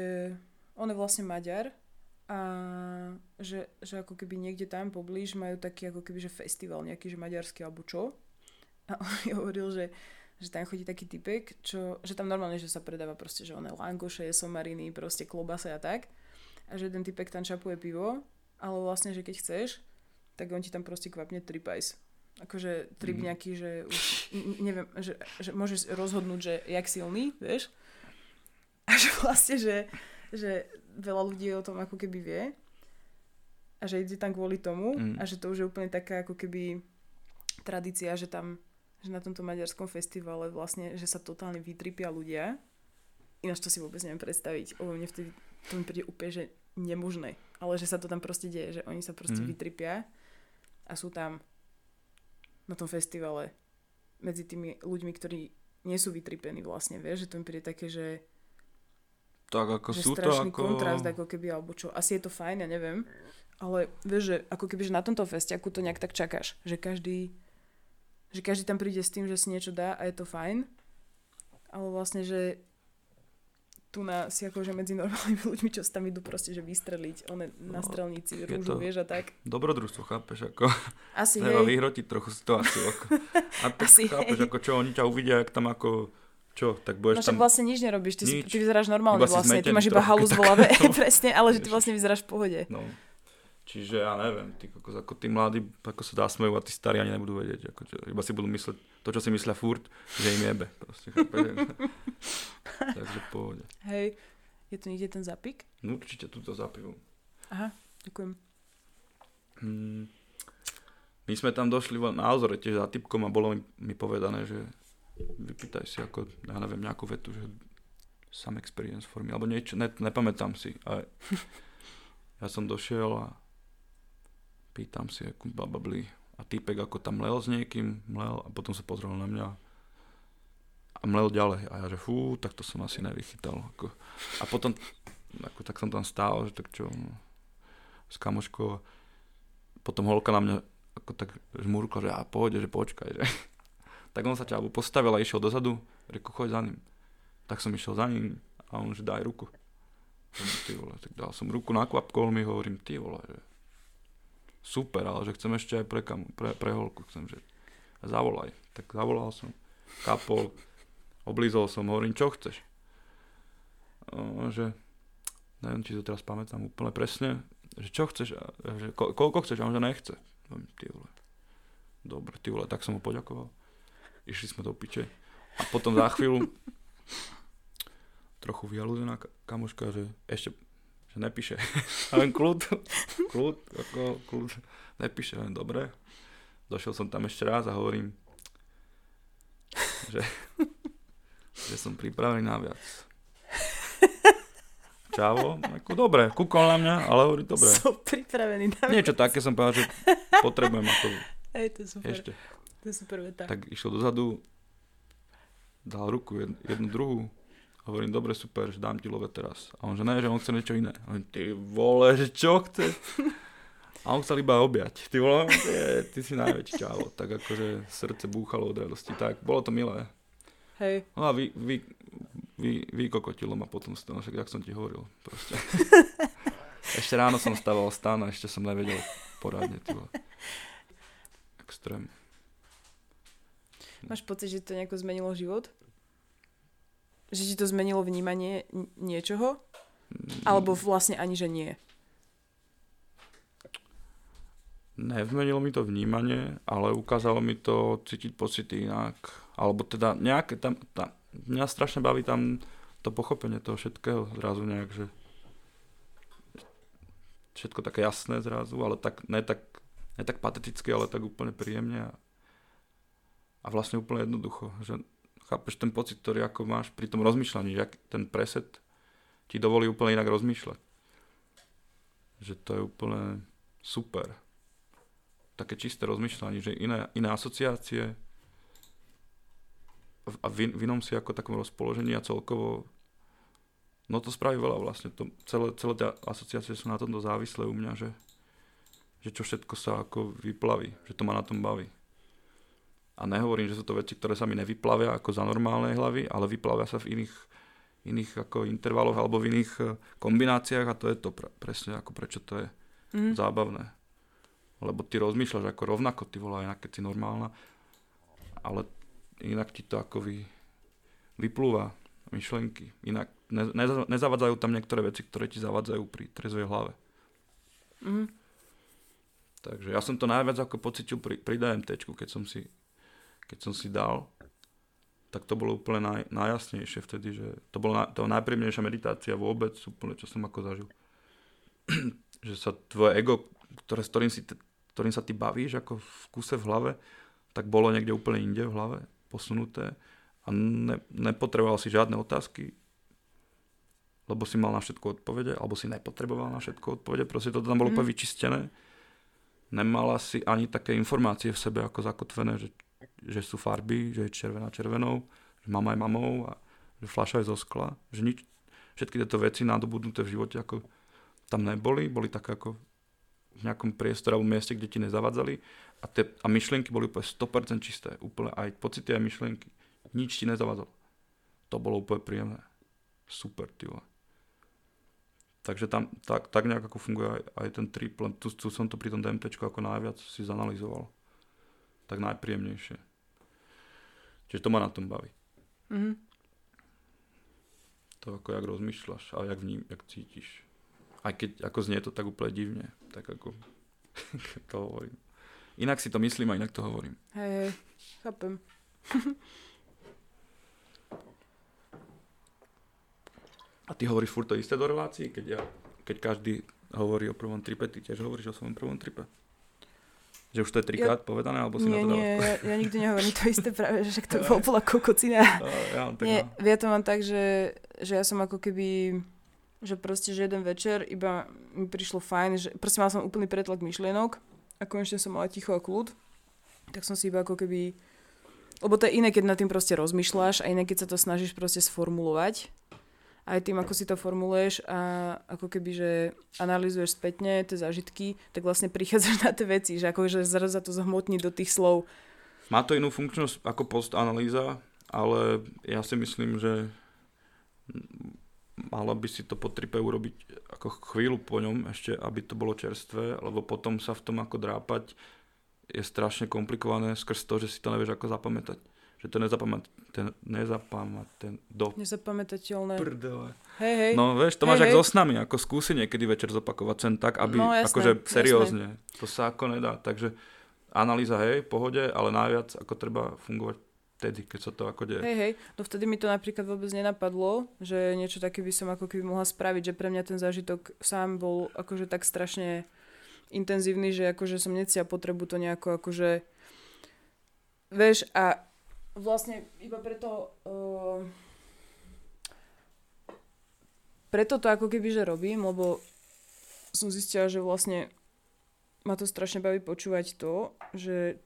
on je vlastne Maďar a že, že ako keby niekde tam poblíž majú taký ako keby že festival nejaký, že maďarský alebo čo. A on mi hovoril, že, že tam chodí taký typek, čo, že tam normálne, že sa predáva proste, že one langoše, somariny, proste klobase a tak. A že jeden typek tam čapuje pivo, ale vlastne, že keď chceš, tak on ti tam proste kvapne tripajs. Akože trip Mhm. nejaký, že už, neviem, že, že môžeš rozhodnúť, že jak silný, vieš. A že vlastne, že, že veľa ľudí o tom ako keby vie a že ide tam kvôli tomu Mm. a že to už je úplne taká ako keby tradícia, že tam že na tomto maďarskom festivale vlastne, že sa totálne vytripia ľudia. Ináč to si vôbec neviem predstaviť. O mne vtedy to mi príde úplne, že nemožné. Ale že sa to tam proste deje, že oni sa proste Mm. vytripia a sú tam na tom festivale medzi tými ľuďmi, ktorí nie sú vytripení vlastne, vieš, že to mi príde také, že Tak ako že sú to strašný ako... kontrast, ako keby, alebo čo. Asi je to fajn, ja neviem. Ale vieš, že ako keby, že na tomto festiaku to nejak tak čakáš. Že každý, že každý tam príde s tým, že si niečo dá a je to fajn. Ale vlastne, že tu na, si akože medzi normálnymi ľuďmi, čo tam idú proste, že vystreliť, one na No, strelnici, rúžu, to- vieš a tak. Dobrodružstvo, chápeš? Ako, Asi treba hej. vyhrotiť trochu situáciu. Ako. A tak Asi chápeš, hej. ako čo, oni ťa uvidia, jak tam ako... Čo, tak No budeš však tam... vlastne nič nerobíš, ty, si, Nič. ty vyzeráš normálne Iba si vlastne, ty máš iba halu z No. presne, ale že ty vlastne vyzeráš v pohode. No. Čiže ja neviem, ty, ako, ako tí mladí, ako sa dá smejú a tí starí ani nebudú vedieť. Ako, čo, iba si budú mysleť to, čo si myslia furt, že im jebe. Proste, chápeš? Takže pohode. Hej, je tu niekde ten zapik? No určite túto zapijú. Aha, ďakujem. Hmm. My sme tam došli na Azore tiež za typkom a bolo mi, mi povedané, že vypýtaj si ako, ja neviem, nejakú vetu, že some experience for me, alebo niečo, ne, nepamätám si. A ja som došiel a pýtam si, ako bababli. A týpek ako tam mlel s niekým, mlel a potom sa pozrel na mňa a mlel ďalej. A ja že fú, tak to som asi nevychytal. Ako. A potom, ako, tak som tam stál, že tak čo, no, s kamoškou. Potom holka na mňa ako tak žmurkla, že a pohode, že počkaj, že. Tak on sa ťa postavil a išiel dozadu, reku, choď za ním. Tak som išiel za ním a on, že daj ruku. Ty vole, tak dal som ruku, nakvapkol mi, hovorím, ty vole, že super, ale že chcem ešte aj pre, kam, pre, pre holku, chcem, že zavolaj. Tak zavolal som, kapol, oblízol som, hovorím, čo chceš? O, že neviem, či to teraz pamätám úplne presne, že čo chceš, že ko, koľko chceš, a on že nechce. Ty vole, dobre, ty vole, tak som mu poďakoval. Išli sme do piče. A potom za chvíľu trochu vyhalúzená ka- kamoška, že ešte že nepíše. A len kľud, kľud, ako kľud, nepíše, len dobre. Došiel som tam ešte raz a hovorím, že, že som pripravený na viac. Čavo, ako dobre, kúkol na mňa, ale hovorí dobre. Som pripravený na Niečo také som povedal, že potrebujem ako Hej, to je super. ešte. To je super veta. Tak išiel dozadu, dal ruku jed, jednu druhú, hovorím, dobre, super, že dám ti love teraz. A on, že ne, že on chce niečo iné. A hovorím, ty vole, že čo chce? A on chcel iba objať. Ty vole, ty, ty si najväčší čavo. Tak akože srdce búchalo od radosti. Tak, bolo to milé. Hej, No a vy, vy, vy, vykokotilo ma potom z toho, však jak som ti hovoril. Proste. ešte ráno som stával stan a ešte som nevedel poradne. Ty vole. Extrém. Máš pocit, že to nejako zmenilo život? Že ti to zmenilo vnímanie niečoho? Alebo vlastne ani, že nie? Nevmenilo mi to vnímanie, ale ukázalo mi to cítiť pocity inak. Alebo teda nejaké tam, tam mňa strašne baví tam to pochopenie toho všetkého zrazu nejak, že všetko také jasné zrazu, ale tak, ne tak, ne tak pateticky, ale tak úplne príjemne a, a vlastne úplne jednoducho, že chápeš ten pocit, ktorý ako máš pri tom rozmýšľaní, že ten preset ti dovolí úplne inak rozmýšľať. Že to je úplne super také čisté rozmýšľanie, že iné, iné asociácie a v, v inom si ako takom rozpoložení a celkovo no to spraví veľa vlastne. To, celé, celé tie asociácie sú na tomto závislé u mňa, že, že čo všetko sa ako vyplaví, že to ma na tom baví. A nehovorím, že sú to veci, ktoré sa mi nevyplavia ako za normálnej hlavy, ale vyplavia sa v iných, iných ako intervaloch alebo v iných eh, kombináciách a to je to pre, presne ako prečo to je Mhm. zábavné. Lebo ty rozmýšľaš ako rovnako, ty vole, aj keď si normálna, ale inak ti to ako vy, vyplúva myšlenky. Inak ne, neza, nezavadzajú tam niektoré veci, ktoré ti zavadzajú pri trezvej hlave. Mhm. Takže ja som to najviac ako pocitil pri, pri DMT, keď som si keď som si dal, tak to bolo úplne naj, najjasnejšie vtedy, že to bola to najpríjemnejšia meditácia vôbec, úplne čo som ako zažil. že sa tvoje ego, ktoré, s ktorým, si, ktorým sa ty bavíš ako v kuse v hlave, tak bolo niekde úplne inde v hlave, posunuté a ne, nepotreboval si žiadne otázky, lebo si mal na všetko odpovede, alebo si nepotreboval na všetko odpovede, proste to tam bolo Mhm. úplne vyčistené. Nemala si ani také informácie v sebe ako zakotvené, že, že sú farby, že je červená červenou, že mama je mamou a že fľaša je zo skla, že nič, všetky tieto veci nadobudnuté v živote ako tam neboli, boli tak ako v nejakom priestore alebo mieste, kde ti nezavadzali a, te, a myšlienky boli úplne 100% čisté, úplne aj pocity a myšlienky, nič ti nezavadzalo. To bolo úplne príjemné. Super, ty vole. Takže tam tak, tak nejak ako funguje aj, aj ten trip, len tu, tu som to pri tom DMT ako najviac si zanalizoval. Tak najpríjemnejšie. Čiže to ma na tom baví. Mhm. To ako jak rozmýšľaš a jak vním, jak cítiš. Aj keď ako znie to tak úplne divne, tak ako to hovorím. Inak si to myslím a inak to hovorím. Hej, hej, chápem. A ty hovoríš furt to isté do relácií, keď, ja, keď každý hovorí o prvom tripe, ty tiež hovoríš o svojom prvom tripe? Že už to je trikrát ja, povedané, alebo si nie, na to nie, dávaš? ja, ja nikdy nehovorím to isté práve, že to bolo bola kokocina. No, ja tak Nie, no. ja to mám tak, že, že ja som ako keby, že proste, že jeden večer iba mi prišlo fajn, že proste mal som úplný pretlak myšlienok a konečne som mala ticho a kľud, tak som si iba ako keby, lebo to je iné, keď nad tým proste rozmýšľaš a iné, keď sa to snažíš proste sformulovať. Aj tým, ako si to formuluješ a ako keby, že analýzuješ spätne tie zážitky, tak vlastne prichádzaš na tie veci, že ako že zrazu sa to zhmotní do tých slov. Má to inú funkčnosť ako postanalýza, ale ja si myslím, že mala by si to po tripe urobiť ako chvíľu po ňom ešte, aby to bolo čerstvé, lebo potom sa v tom ako drápať je strašne komplikované skrz to, že si to nevieš ako zapamätať. Že to nezapamäť, ten, nezapamäť, ten do Nezapamätateľné. prdele. Hej, hej. No vieš, to Hej, máš hej. so snami, ako skúsi niekedy večer zopakovať sen tak, aby No, jasné, akože jasné. seriózne. To sa ako nedá. Takže analýza hej, pohode, ale najviac ako treba fungovať vtedy, keď sa to ako deje. Hej, hej, no vtedy mi to napríklad vôbec nenapadlo, že niečo také by som ako keby mohla spraviť, že pre mňa ten zážitok sám bol akože tak strašne intenzívny, že akože som necia potrebu to nejako akože vieš a vlastne iba preto uh, preto to ako keby že robím, lebo som zistila, že vlastne ma to strašne baví počúvať to, že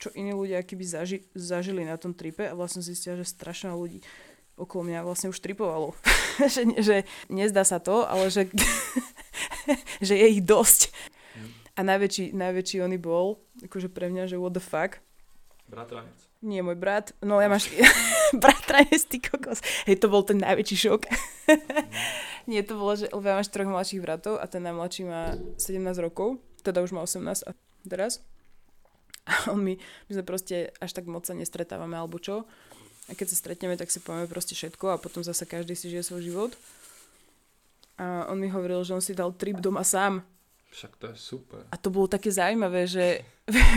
čo iní ľudia keby zaži, zažili na tom tripe a vlastne zistia, že strašne veľa ľudí okolo mňa vlastne už tripovalo. že, že nezdá sa to, ale že, že je ich dosť. A najväčší, najväčší oný bol, akože pre mňa, že what the fuck. Bratranec. Nie, môj brat. No ja máš... Bratranec, ty kokos. Hej, to bol ten najväčší šok. Nie, to bolo, že lebo ja máš troch mladších bratov a ten najmladší má 17 rokov, teda už má 18 a teraz. A on mi, my sme proste až tak moc sa nestretávame alebo čo. A keď sa stretneme, tak si povieme proste všetko a potom zase každý si žije svoj život. A on mi hovoril, že on si dal trip doma sám. Však to je super. A to bolo také zaujímavé, že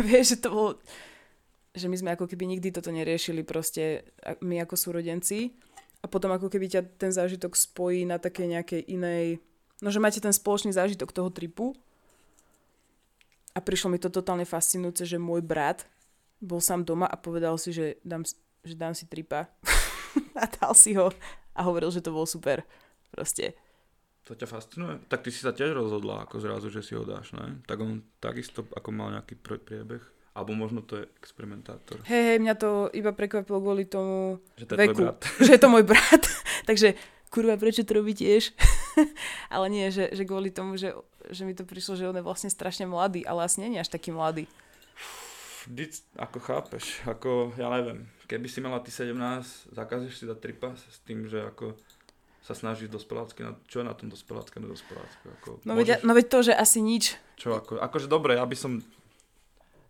vieš, že to bolo že my sme ako keby nikdy toto neriešili proste my ako súrodenci a potom ako keby ťa ten zážitok spojí na také nejakej inej no že máte ten spoločný zážitok toho tripu a prišlo mi to totálne fascinujúce, že môj brat bol sám doma a povedal si, že dám, že dám si tripa a dal si ho a hovoril, že to bolo super proste. To ťa fascinuje? Tak ty si sa tiež rozhodla ako zrazu, že si ho dáš, ne? Tak on takisto ako mal nejaký pr- priebeh. Alebo možno to je experimentátor. Hej, hej, mňa to iba prekvapilo kvôli tomu, Že to je veku, brat. že je to môj brat. Takže kurva, prečo to robí tiež? ale nie, že, že kvôli tomu, že, že mi to prišlo, že on je vlastne strašne mladý, ale asi nie je až taký mladý. Vždy, ako chápeš, ako, ja neviem, keby si mala ty 17, zakazíš si dať tripa s tým, že ako sa snažíš dospelácky, na, čo je na tom dospelácké, nedospelácké, ako No, veď, no veď to, že asi nič. Čo ako, akože dobre, ja by som,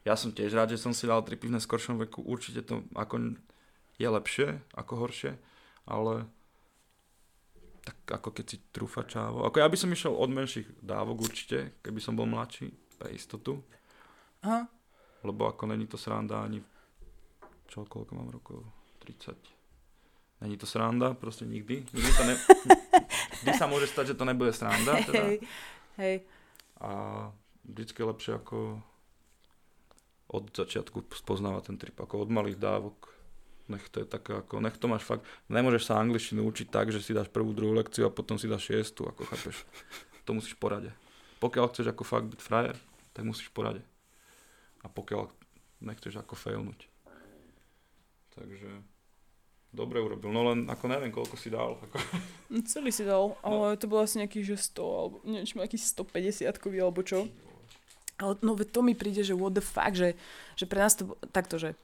ja som tiež rád, že som si dal tripy v neskoršom veku, určite to ako je lepšie ako horšie, ale tak ako keď si trúfa čávo, ako ja by som išiel od menších dávok určite, keby som bol mladší, pre istotu, Aha. lebo ako není to sranda ani, čo, koľko mám rokov, 30. Není to sranda, proste nikdy. Nikdy to ne... Vždy sa môže stať, že to nebude sranda. Teda. Hej, hej. A vždycky je lepšie ako od začiatku spoznávať ten trip, ako od malých dávok. Nech to je také ako, nech to máš fakt, nemôžeš sa angličtinu učiť tak, že si dáš prvú, druhú lekciu a potom si dáš šiestu, ako chápeš. To musíš porade. Pokiaľ chceš ako fakt byť frajer, tak musíš porade. A pokiaľ nechceš ako failnúť. Takže dobre urobil. No len ako neviem, koľko si dal. Ako, No, celý si dal, ale to bol asi nejaký, že 100, alebo niečo, nejaký 150 kový, alebo čo. Ale no to mi príde, že what the fuck, že, že pre nás to bolo takto, že,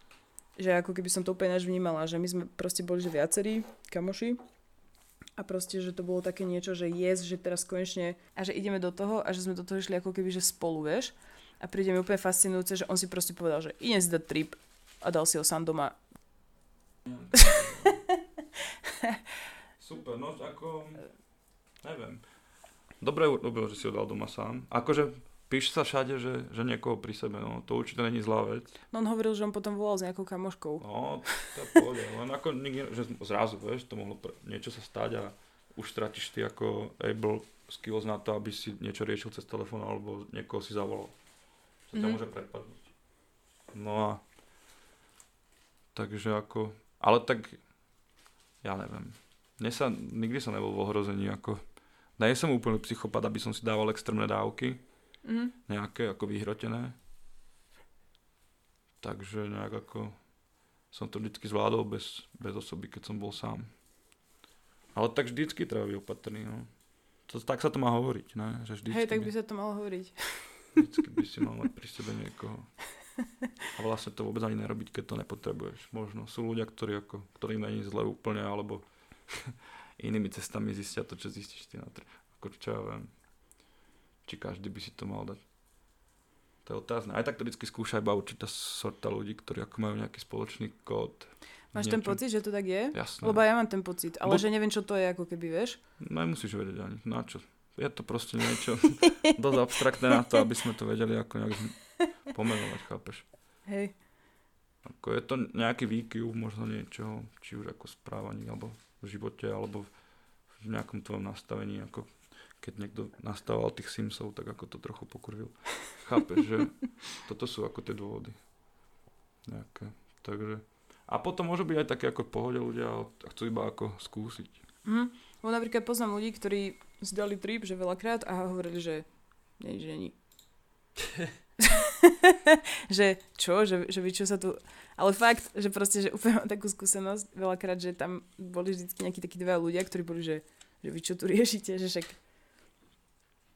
že ako keby som to úplne náš vnímala, že my sme proste boli, že viacerí kamoši a proste, že to bolo také niečo, že yes, že teraz konečne a že ideme do toho a že sme do toho išli ako keby, že spolu, vieš. A príde mi úplne fascinujúce, že on si proste povedal, že idem si dať trip a dal si ho sám doma. Super, no ako... Neviem. Dobre urobil, že si ho dal doma sám. Akože píš sa všade, že, že niekoho pri sebe, no to určite není zlá vec. No on hovoril, že on potom volal s nejakou kamoškou. No, to je len ako nikde, že zrazu, vieš, to mohlo pr- niečo sa stať a už stratíš ty ako able skills na to, aby si niečo riešil cez telefón alebo niekoho si zavolal. To Mhm. môže prepadnúť. No a takže ako, ale tak ja neviem. Mne sa, nikdy som nebol v ohrození ako, nie som úplný psychopat, aby som si dával extrémne dávky, Mhm. nejaké ako vyhrotené. Takže nejak ako som to vždycky zvládol bez, bez osoby, keď som bol sám. Ale tak vždycky treba byť opatrný, no. To, tak sa to má hovoriť, ne? Že vždycky, Hej, tak by sa to malo hovoriť. vždycky by si mal mať pri sebe niekoho. A vlastne to vôbec ani nerobiť, keď to nepotrebuješ. Možno sú ľudia, ktorí ako, ktorým není zle úplne, alebo inými cestami zistia to, čo zistíš ty na tr- Ako čo ja viem. Či každý by si to mal dať. To je otázne. Aj tak to vždy skúša iba určitá sorta ľudí, ktorí ako majú nejaký spoločný kód. Máš v ten niečom. pocit, že to tak je? Jasné. Lebo ja mám ten pocit, ale Bo- že neviem, čo to je, ako keby, vieš. Nemusíš vedieť ani na čo. Je to proste niečo dosť abstraktné na to, aby sme to vedeli ako nejak pomenovať, chápeš? Hej. Ako je to nejaký výkyv možno niečoho, či už ako správaní, alebo v živote, alebo v nejakom tvojom nastavení, ako keď niekto nastával tých Simsov, tak ako to trochu pokurvil. Chápeš, že toto sú ako tie dôvody. Nejaké. Takže. A potom môžu byť aj také ako pohode ľudia a chcú iba ako skúsiť. Mhm. Bo napríklad poznám ľudí, ktorí zdali trip, že veľakrát a hovorili, že nie, že není. že čo, že, že vy čo sa tu... Ale fakt, že proste, že úplne mám takú skúsenosť veľakrát, že tam boli vždy nejakí takí dva ľudia, ktorí boli, že, že vy čo tu riešite, že však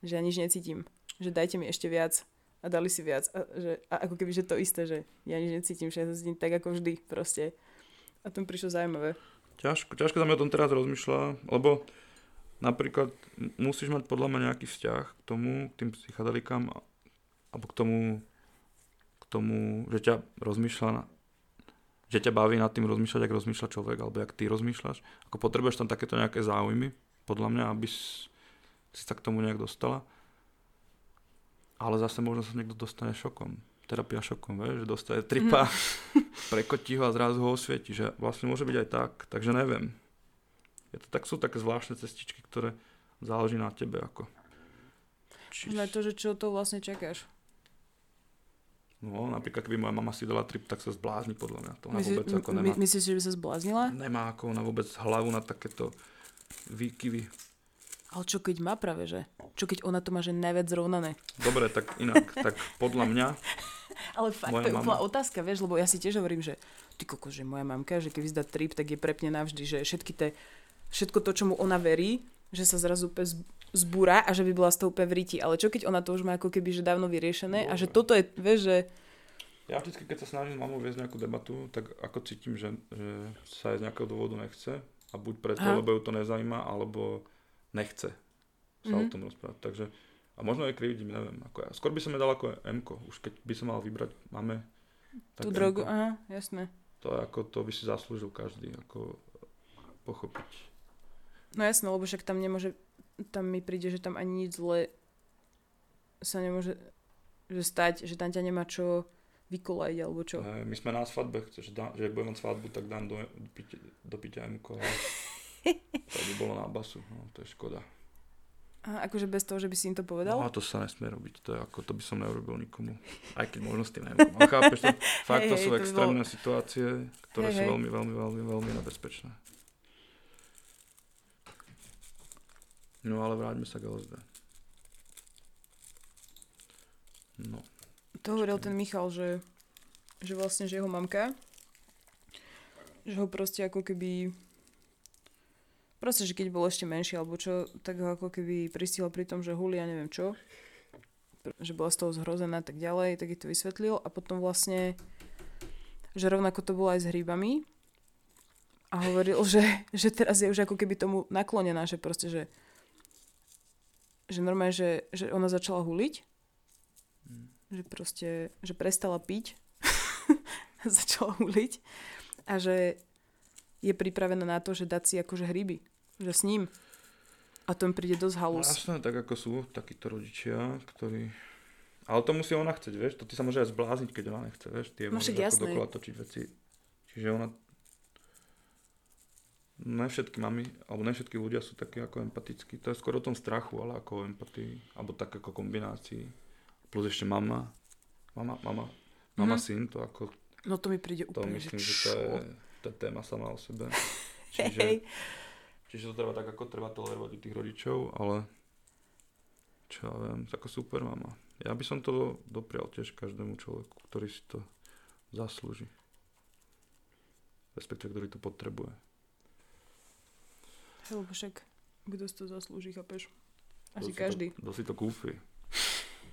že ja nič necítim, že dajte mi ešte viac a dali si viac a, že, a ako keby, že to isté, že ja nič necítim, že ja sa cítim tak ako vždy proste. A to mi prišlo zaujímavé. Ťažko, ťažko sa mi o tom teraz rozmýšľa, lebo napríklad musíš mať podľa mňa nejaký vzťah k tomu, k tým psychedelikám, alebo k tomu, k tomu, že ťa rozmýšľa, že ťa baví nad tým rozmýšľať, ak rozmýšľa človek, alebo jak ty rozmýšľaš. Ako potrebuješ tam takéto nejaké záujmy, podľa mňa, aby si sa k tomu nejak dostala. Ale zase možno sa niekto dostane šokom. Terapia šokom, vieš, že dostane tripa, prekotí ho a zrazu ho osvieti, že vlastne môže byť aj tak, takže neviem. Je to, tak sú také zvláštne cestičky, ktoré záleží na tebe, ako. Či, aj to, že čo to vlastne čakáš. no, napríklad, keby moja mama si dala trip, tak sa zblázni podľa mňa. To ona Myslí, vôbec ako nemá, myslíš, že by sa zbláznila? nemá ako ona vôbec hlavu na takéto výkyvy. Ale čo keď má práve, že? Čo keď ona to má, že najviac zrovnané? Dobre, tak inak, tak podľa mňa, Ale fakt, to je úplná otázka, vieš, lebo ja si tiež hovorím, že ty koko, že moja mamka, že keby zdá trip, tak je prepne navždy, že všetky te, všetko to, čomu ona verí, že sa zrazu úplne zbúra a že by bola z toho úplne v ríti. Ale čo keď ona to už má ako keby, že dávno vyriešené a že Dobre. toto je, vieš, že ja vždycky, keď sa snažím s mamou viesť nejakú debatu, tak ako cítim, že, že sa aj z nejakého dôvodu nechce a buď preto, Aha. lebo ju to nezaujíma, alebo nechce sa Mhm. o tom rozprávať. Takže, a možno aj krividím, neviem. Ako ja. Skôr by som jej dal ako m už keď by som mal vybrať, máme tú tak drogu, M-ko. aha, jasné. To, je ako, to by si zaslúžil každý, ako pochopiť. No jasné, lebo však tam nemôže, tam mi príde, že tam ani nič zle sa nemôže že stať, že tam ťa nemá čo vykolajiť, alebo čo. Ne, my sme na svadbe, chceš, dá, že ak budem mať svadbu, tak dám do, do, pitia, do pitia m ale to by bolo na basu, no, to je škoda. A akože bez toho, že by si im to No povedal? a to sa nesmie robiť, to je ako, to by som neurobil nikomu. Aj keď možno s tým neviem. Ale chápeš to? Fakt to Hej, sú to extrémne situácie, ktoré Hej, sú veľmi, veľmi, veľmi, veľmi nebezpečné. No ale vráťme sa k LSD. No, To hovoril ten Michal, že, že vlastne, že jeho mamka že ho proste ako keby proste, že keď bol ešte menší alebo čo, tak ho ako keby pristihol pri tom, že huli a neviem čo že bola z toho zhrozená a tak ďalej, tak jej to vysvetlil. A potom vlastne že rovnako to bolo aj s hríbami. A hovoril, že, že teraz je už ako keby tomu naklonená, že proste, že že normálne, že, že ona začala huliť. Mm. že proste, že prestala piť, začala huliť. A že je pripravená na to, že dať si akože hryby, že s ním. A to mi príde dosť No, halus. jasné, tak ako sú takíto rodičia, ktorí... Ale to musí ona chcieť, vieš, to ty sa môže aj zblázniť, keď ona nechce, vieš, tie No môžeš dokola točiť veci. Čiže ona... Ne všetky mami, alebo ne všetky ľudia sú takí ako empatickí. To je skôr o tom strachu, ale ako o empatii, alebo tak ako kombinácii. Plus ešte mama. Mama, mama, mama, Mhm. syn, to ako, No to mi príde to úplne, myslím, že že to je, čo? to je téma sama o sebe. Čiže, čiže to treba tak, ako treba tolerovať u tých rodičov, ale čo ja viem, ako super mama. Ja by som to doprial tiež každému človeku, ktorý si to zaslúži. Respektíve, ktorý to potrebuje. Lebo však kto si to zaslúži, chápeš? Kto Asi si každý. To, kto si to kúpi.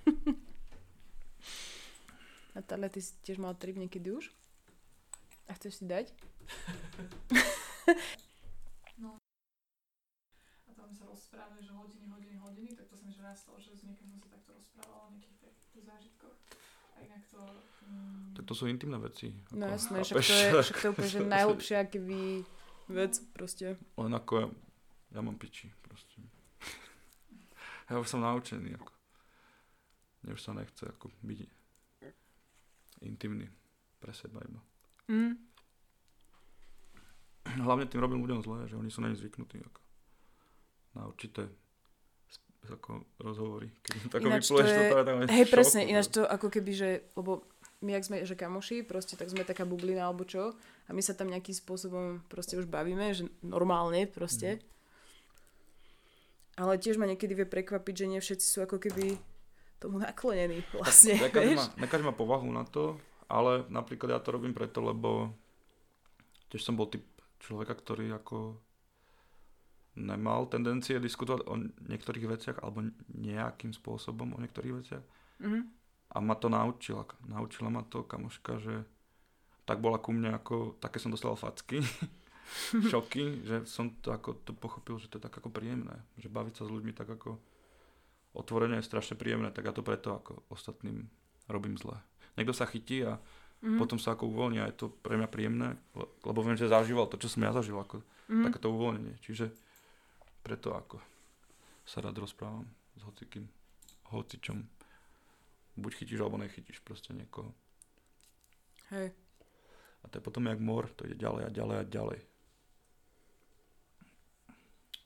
Natália, ty si tiež mal trip niekedy už? A chceš si dať? A rozprávali, že hodiny, hodiny, hodiny, tak to sa mi že raz stalo, že s niekým som sa takto rozprávala o nejakých tých zážitkoch. A inak to... Mm, Tak to sú intimné veci. No ako, jasné, však to je, však to je úplne, že najlepšia keby vec proste. Len ako ja, ja mám piči, proste. Ja už som naučený, ako. Mne už sa nechce, ako byť intimný pre seba iba. Mm. Hlavne tým robím ľuďom zle, že oni sú na ne zvyknutí, ako. Na určité ako rozhovory. Keď tako Ináč to vypluješ je- to, tak je Hej, šok, presne, ako. ináč to ako keby, že, lebo my, ak sme, že kamoši, proste tak sme taká bublina alebo čo, a my sa tam nejakým spôsobom proste už bavíme, že normálne proste. Ale tiež ma niekedy vie prekvapiť, že nie všetci sú ako keby tomu naklonení vlastne, Ne každý, vieš? má, ne každý má povahu na to, ale napríklad ja to robím preto, lebo tiež som bol typ človeka, ktorý ako nemal tendencie diskutovať o niektorých veciach alebo nejakým spôsobom o niektorých veciach. Mhm. A ma to naučila. Naučila ma to kamoška, že tak bola ku mne ako, také som dostal facky, šoky, že som to ako to pochopil, že to je tak ako príjemné. Že baviť sa s ľuďmi tak ako otvorene je strašne príjemné, tak ja to preto ako ostatným robím zle. Niekto sa chytí a Mhm. potom sa ako uvoľní a je to pre mňa príjemné, le- lebo viem, že zažíval to, čo som ja zažil, ako Mhm. takéto uvoľnenie. Čiže preto ako sa rád rozprávam s hocikým, hocičom. Buď chytíš, alebo nechytíš proste niekoho. Hej. A to je potom jak mor, to ide ďalej a ďalej a ďalej.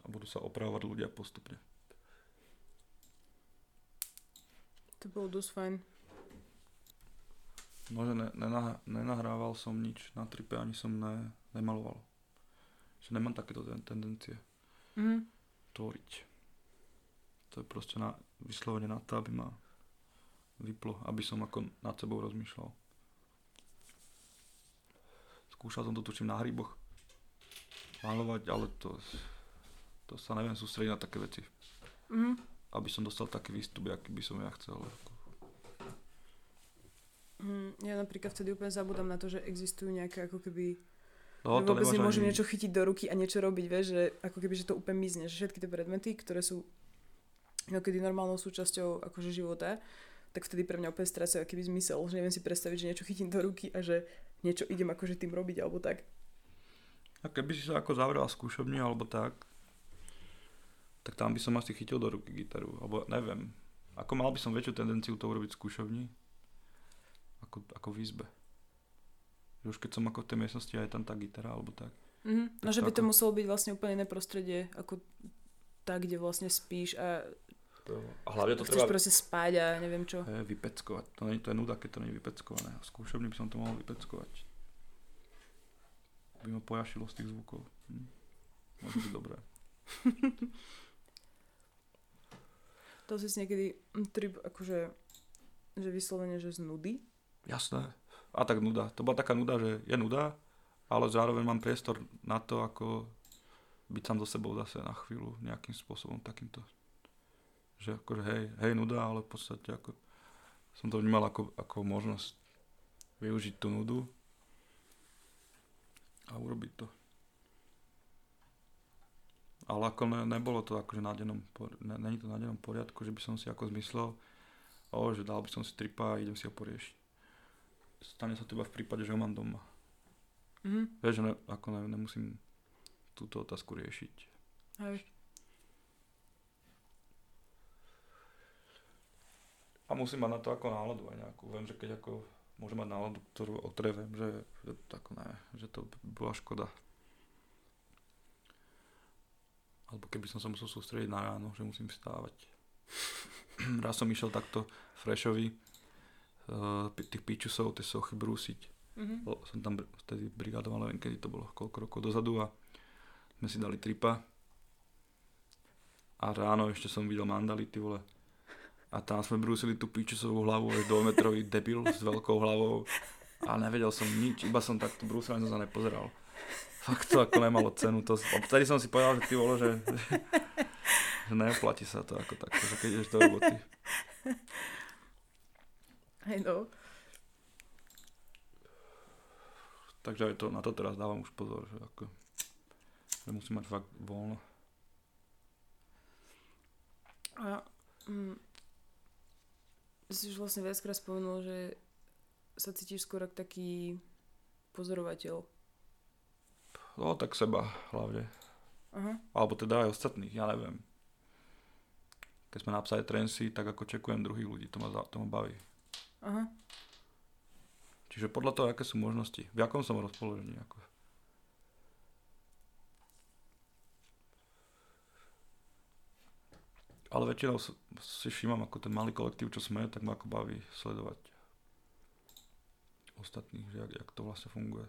A budú sa opravovať ľudia postupne. To bolo dosť fajn. No, že ne, nenah, nenahrával som nič na tripe, ani som ne, nemaloval. Že nemám takéto ten, tendencie Mhm. tvoriť. To je proste na, vyslovene na to, aby ma vyplo, aby som ako nad sebou rozmýšľal. Skúšal som to tučím na hryboch malovať, ale to, to sa neviem sústrediť na také veci. Mhm. Aby som dostal taký výstup, aký by som ja chcel. Mhm. Ja napríklad vtedy úplne zabudám na to, že existujú nejaké ako keby No, že vôbec nemôžem niečo chytiť do ruky a niečo robiť, vieš, že ako keby, že to úplne mizne, že všetky tie predmety, ktoré sú kedy normálnou súčasťou akože života, tak vtedy pre mňa úplne strácajú akýby zmysel, že neviem si predstaviť, že niečo chytím do ruky a že niečo idem akože tým robiť alebo tak. A keby si sa ako zavrel skúšobni alebo tak, tak tam by som asi chytil do ruky gitaru, alebo neviem. Ako mal by som väčšiu tendenciu to urobiť v skúšovni, ako, ako v izbe. Že už keď som ako v tej miestnosti a je tam tá gitara alebo tak. Mhm. No, že by to ako- muselo byť vlastne úplne iné prostredie, ako tak, kde vlastne spíš a A hlavne to chceš treba proste spať a neviem čo. je, vypeckovať. To, nie, to je nuda, keď to nie je vypeckované. V by som to mohol vypeckovať. By ma pojašilo z tých zvukov. Hm. Môže byť dobré. To si si niekedy trip akože že vyslovene, že z nudy. Jasné. A tak nuda. To bola taká nuda, že je nuda ale zároveň mám priestor na to, ako byť sám so sebou zase na chvíľu nejakým spôsobom takýmto. Že akože hej, hej nuda, ale v podstate ako som to vnímal ako, ako možnosť využiť tú nudu a urobiť to. Ale ako ne, nebolo to akože na dennom, není to na dennom poriadku, že by som si ako zmyslel, o, že dal by som si tripa a idem si ho poriešiť. Stane sa to iba v prípade, že ho mám doma. Mhm. Vieš, ne, ako ne, nemusím túto otázku riešiť. Hej. A musím mať na to ako náladu aj nejakú. Viem, že keď ako môžem mať náladu, ktorú, o ktorej viem, že, že, to ako ne, že to by bola škoda. Alebo keby som sa musel sústrediť na ráno, že musím vstávať. Raz som išiel takto freshovi tých pičusov, tie sochy brúsiť. Mhm. Bol som tam vtedy brigádoval, neviem kedy to bolo, koľko rokov dozadu a sme si dali tripa. A ráno ešte som videl mandali, ty vole. A tam sme brúsili tú pičusovú hlavu, až dvojmetrový debil s veľkou hlavou. A nevedel som nič, iba som takto brúsil, ani som sa nepozeral. Fakt to ako nemalo cenu. To, vtedy som si povedal, že ty vole, že, že neoplatí sa to ako takto, že keď ideš do roboty. Hej no. Takže aj to, na to teraz dávam už pozor, že ako že musím mať fakt voľno. A mm, si už vlastne viackrát spomenul, že sa cítiš skôr ako taký pozorovateľ. No tak seba hlavne. Aha. Alebo teda aj ostatných, ja neviem. Keď sme na Psytrance, tak ako čekujem druhých ľudí, to ma, to ma baví. Aha. Čiže podľa toho, aké sú možnosti, v akom som rozpoložení. Ako. Ale väčšinou si všímam, ako ten malý kolektív, čo sme, tak ma ako baví sledovať ostatných, že jak, jak to vlastne funguje.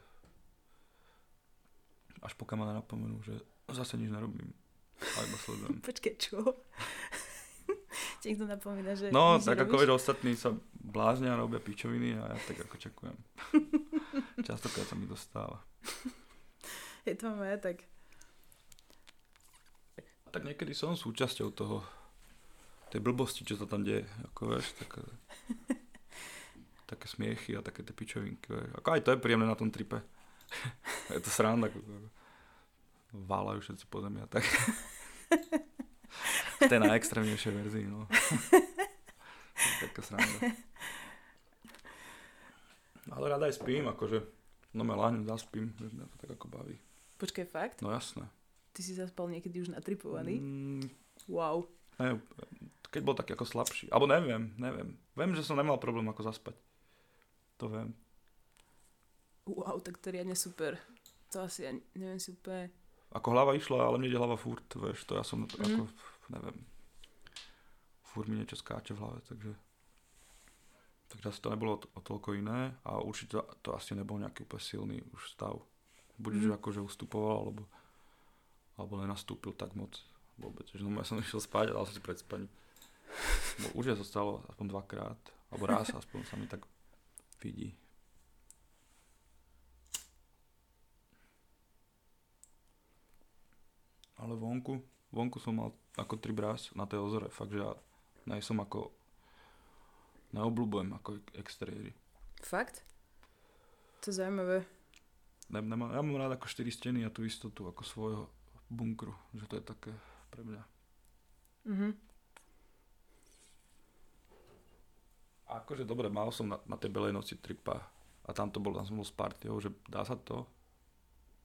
Až pokiaľ ma nenapomenú, že zase nič nerobím. A iba sledujem. Počkej, čo? Ti niekto napomína, že No, tak ako vieš, ostatní sa bláznia, robia pičoviny a ja tak ako čakujem. Častokrát sa mi dostáva. Je to aj tak. Tak niekedy som súčasťou toho, tej blbosti, čo sa tam deje, ako vieš, také, také smiechy a také tie pičovinky, vieš. Ako aj to je príjemné na tom tripe. je to sranda, válajú všetci po zemi a tak. V tej najextrémnejšej verzii, no. Taká sranda. Ale rada aj spím, akože, no me láhnem, zaspím, že mňa to tak ako baví. Počkaj, fakt? No jasné. Ty si zaspal niekedy už natripovaný? Mm, Wow. Ne, keď bol taký ako slabší. Alebo neviem, neviem. Viem, že som nemal problém ako zaspať. To viem. Wow, tak to je riadne super. To asi ja neviem si úplne... Ako hlava išla, ale mne ide hlava furt, vieš, to ja som Mhm. ako, neviem. Furt mi niečo skáče v hlave, takže... Takže asi to nebolo o, toľko iné a určite to, to asi nebol nejaký úplne silný už stav. Buď, Mhm. že akože ustupoval, alebo, alebo nenastúpil tak moc vôbec. Že no, ja som išiel spať a dal som si pred spaním. Bo určite to stalo aspoň dvakrát, alebo raz aspoň sa mi tak vidí. Ale vonku, vonku som mal ako tri brás na tej ozore, fakt, že ja nej som ako neobľúbujem ako exteriéry. Fakt? To je zaujímavé. Ne, nemám, ja mám rád ako štyri steny a tú istotu ako svojho bunkru, že to je také pre mňa. Mhm. Akože dobre, mal som na, na tej belej noci tripa a tam to bol, tam som bol s partiou, že dá sa to.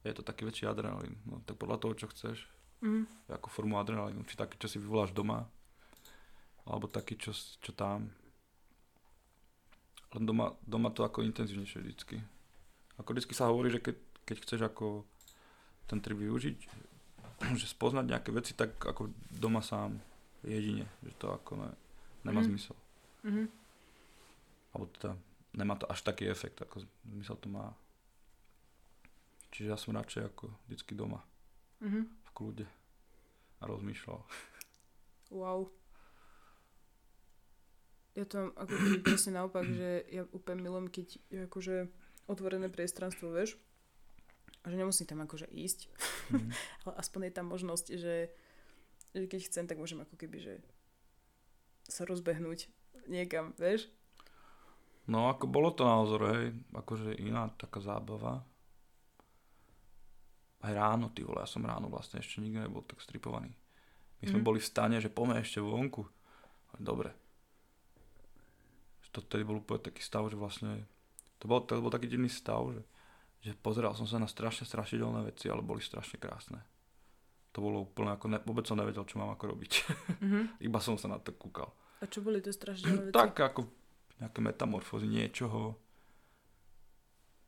Je to taký väčší adrenalín. No, tak podľa toho, čo chceš, Mhm. ako formu adrenalínu. Či taký, čo si vyvoláš doma, alebo taký, čo, čo tam. Len doma, doma to ako intenzívnejšie vždycky. Ako vždycky sa hovorí, že keď, keď chceš ako ten trip využiť, že spoznať nejaké veci, tak ako doma sám jedine, že to ako ne, nemá Mhm. zmysel. Mhm. Alebo teda nemá to až taký efekt, ako zmysel to má. Čiže ja som radšej ako vždycky doma, Mhm. V kľude a rozmýšľal. Wow. Ja to mám ako presne naopak, že ja úplne milujem, keď je akože otvorené priestranstvo, vieš. A že nemusím tam akože ísť, Mm. ale aspoň je tam možnosť, že, že keď chcem, tak môžem ako keby, že sa rozbehnúť niekam, vieš? No ako bolo to naozor, hej, akože iná taká zábava. Aj ráno, ty vole, ja som ráno vlastne ešte nikdy nebol tak stripovaný. My sme Mhm. boli v stane, že poďme ešte vonku. Dobre. To tedy bol úplne taký stav, že vlastne, to bol, to bol taký divný stav, že, že pozeral som sa na strašne strašidelné veci, ale boli strašne krásne. To bolo úplne ako, ne, vôbec som nevedel, čo mám ako robiť. Mhm. Iba som sa na to kúkal. A čo boli to strašidelné veci? Tak ako nejaké metamorfózy niečoho.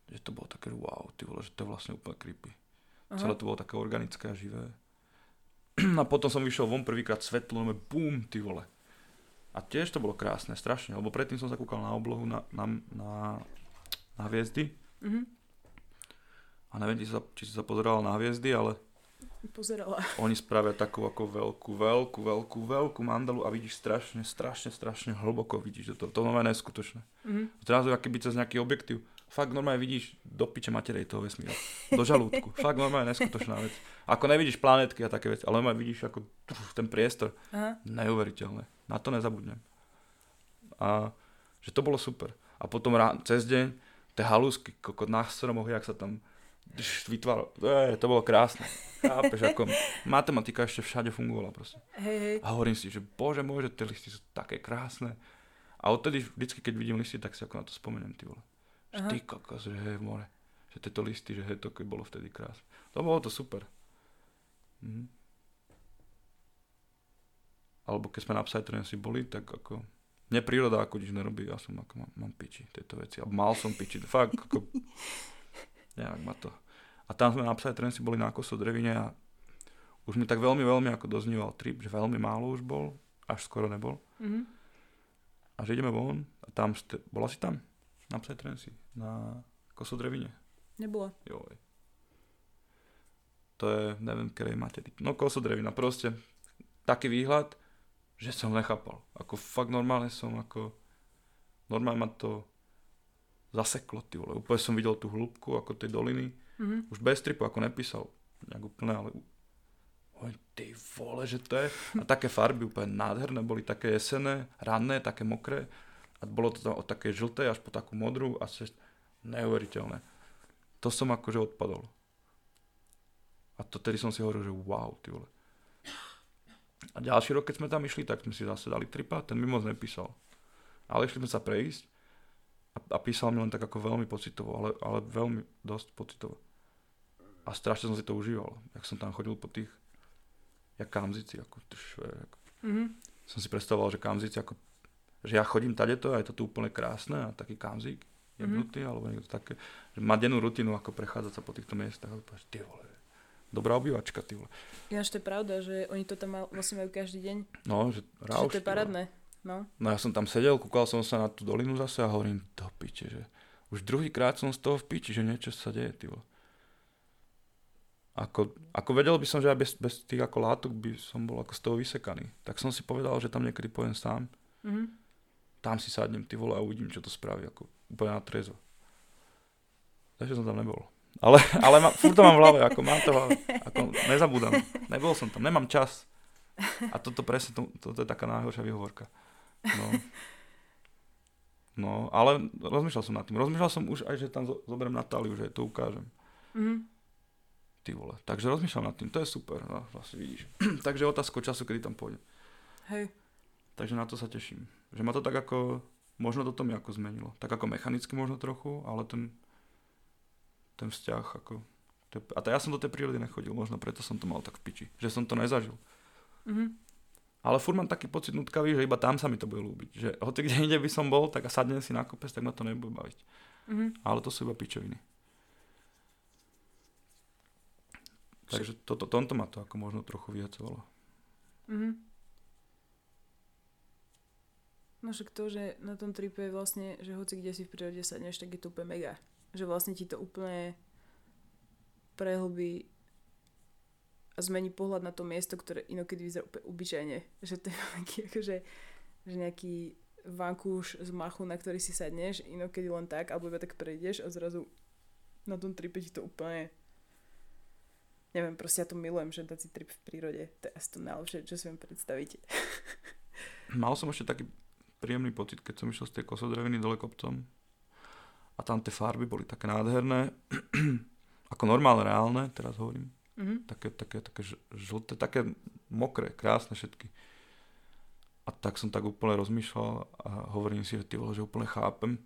Že to bolo také, wow, ty vole, že to je vlastne úplne creepy. Aha. Celé to bolo také organické a živé. A potom som vyšiel von prvýkrát svetlo, no bum, ty vole. A tiež to bolo krásne, strašne, lebo predtým som sa kúkal na oblohu, na, na, na, na hviezdy. Mhm. A neviem, či, sa, či si sa pozeral na hviezdy, ale Pozerala. oni spravia takú ako veľkú, veľkú, veľkú, veľkú mandalu a vidíš strašne, strašne, strašne hlboko vidíš, že to, to normálne neskutočné. Mhm. Zrazu, aký by cez nejaký objektív. Fakt normálne vidíš do piče materej toho vesmíra. Do žalúdku. Fakt normálne neskutočná vec. Ako nevidíš planetky a také veci, ale normálne vidíš ako tuf, ten priestor. Aha. Neuveriteľné. Na to nezabudnem. A že to bolo super. A potom rá, cez deň tie halúsky, kokot na stromoch, jak sa tam dš, vytváralo. E, to bolo krásne. Chápeš, ako matematika ešte všade fungovala proste. Hej, hej. A hovorím si, že bože môj, že tie listy sú také krásne. A odtedy vždycky, keď vidím listy, tak si ako na to spomeniem, ty vole. Že ty kokos, že hej v more. Že tieto listy, že hej, to bolo vtedy krásne. To bolo to super. Mhm. Alebo keď sme na Psytrance boli, tak ako... Mne príroda ako nič nerobí, ja som ako mám, mám piči tieto veci. A mal som piči, fakt ako... Nejak ma to... A tam sme na Psytrance boli na Kosodrevine a už mi tak veľmi, veľmi ako dozníval trip, že veľmi málo už bol, až skoro nebol. Mhm. A že ideme von a tam ste, bola si tam? Na Psytrance, na Kosodrevine. Nebola. Joj. To je, neviem, ktorej máte. No Kosodrevina, proste taký výhľad, že som nechápal. Ako fakt normálne som ako, normálne ma to zaseklo, ty vole. Úplne som videl tú hĺbku ako tej doliny. Mhm. Už bez tripu, ako nepísal nejak úplne, ale Oj, ty vole, že to je. A také farby úplne nádherné, boli také jesené, ranné, také mokré. A bolo to tam od také žlté až po takú modrú a se... neuveriteľné. To som akože odpadol. A to tedy som si hovoril, že wow, ty vole. A ďalší rok, keď sme tam išli, tak sme si zase dali tripa, ten mi moc nepísal. Ale išli sme sa prejsť a, a písal mi len tak ako veľmi pocitovo, ale, ale veľmi dosť pocitovo. A strašne som si to užíval, jak som tam chodil po tých, jak kamzici, ako, ako Mhm. som si predstavoval, že kamzici ako, že ja chodím tadeto a je to tu úplne krásne a taký kamzik jebnutý, mm-hmm. alebo niekto také, že má dennú rutinu, ako prechádzať sa po týchto miestach a povedať, ty vole, dobrá obývačka, ty vole. Ináč to je pravda, že oni to tam vlastne majú každý deň. No, že rauš, to je parádne. No. No ja som tam sedel, kúkal som sa na tú dolinu zase a hovorím, do piče, že už druhýkrát som z toho v piči, že niečo sa deje, ty vole. Ako, ako vedel by som, že aj bez, bez tých ako látok by som bol ako z toho vysekaný. Tak som si povedal, že tam niekedy pojem sám, Mhm. Tam si sadnem ty vole a uvidím, čo to spraví, ako úplne na trezo. Takže som tam nebol. Ale, ale ma, furt to mám v hlave, ako mám to v hlave. Ako nezabúdam. Nebol som tam, nemám čas. A toto presne, to, toto je taká najhoršia výhovorka. No. No, ale rozmýšľal som nad tým. Rozmýšľal som už aj, že tam zo- zoberiem Natáliu, že to ukážem. Mhm. Ty vole. Takže rozmýšľam nad tým, to je super. No, vlastne vidíš. Takže otázka času, kedy tam pôjdem. Hej. Takže na to sa teším. Že ma to tak ako, možno toto mi ako zmenilo. Tak ako mechanicky možno trochu, ale ten, ten vzťah ako... A to ja som do tej prírody nechodil, možno preto som to mal tak v piči. Že som to nezažil. Mhm. Ale furt mám taký pocit nutkavý, že iba tam sa mi to bude ľúbiť. Že hoci kde inde by som bol, tak a sadnem si na kopec, tak ma to nebude baviť. Mhm. Ale to sú iba pičoviny. Takže toto, tomto ma to ako možno trochu vyhacovalo. Mhm. No však to, že na tom tripe vlastne, že hoci kde si v prírode sadneš, tak je to úplne mega. Že vlastne ti to úplne prehlbí a zmení pohľad na to miesto, ktoré inokedy vyzerá úplne obyčajne. Že to je nejaký, akože, že nejaký vankúš z machu, na ktorý si sadneš, inokedy len tak, alebo iba tak prejdeš a zrazu na tom tripe ti to úplne neviem, proste ja to milujem, že dať si trip v prírode. To je asi to najlepšie, čo si viem predstaviť. Mal som ešte taký príjemný pocit, keď som išiel z tej kosodreviny dole kopcom a tam tie farby boli také nádherné, ako normálne, reálne, teraz hovorím. Mhm. Také, také, také žlté, také mokré, krásne všetky. A tak som tak úplne rozmýšľal a hovorím si, že ty vole, že úplne chápem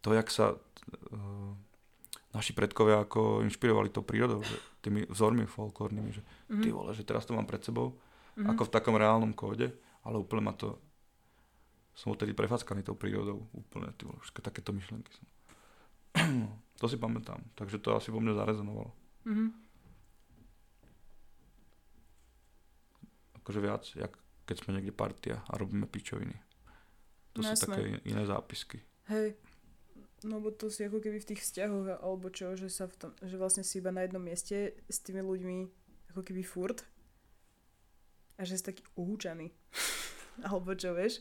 to, jak sa uh, naši predkovia ako inšpirovali tou prírodou, že tými vzormi folklórnymi, že Mhm. ty vole, že teraz to mám pred sebou, Mhm. ako v takom reálnom kóde, ale úplne ma to som odtedy prefackaný tou prírodou, úplne, ty vole, všetky takéto myšlenky som. to si pamätám, takže to asi vo mne zarezonovalo. Mhm. Akože viac, jak keď sme niekde partia a robíme pičoviny. To No sú jasné. také in- iné zápisky. Hej, no bo to si ako keby v tých vzťahoch alebo čo, že sa v tom, že vlastne si iba na jednom mieste s tými ľuďmi ako keby furt a že si taký uhúčaný. alebo čo, vieš?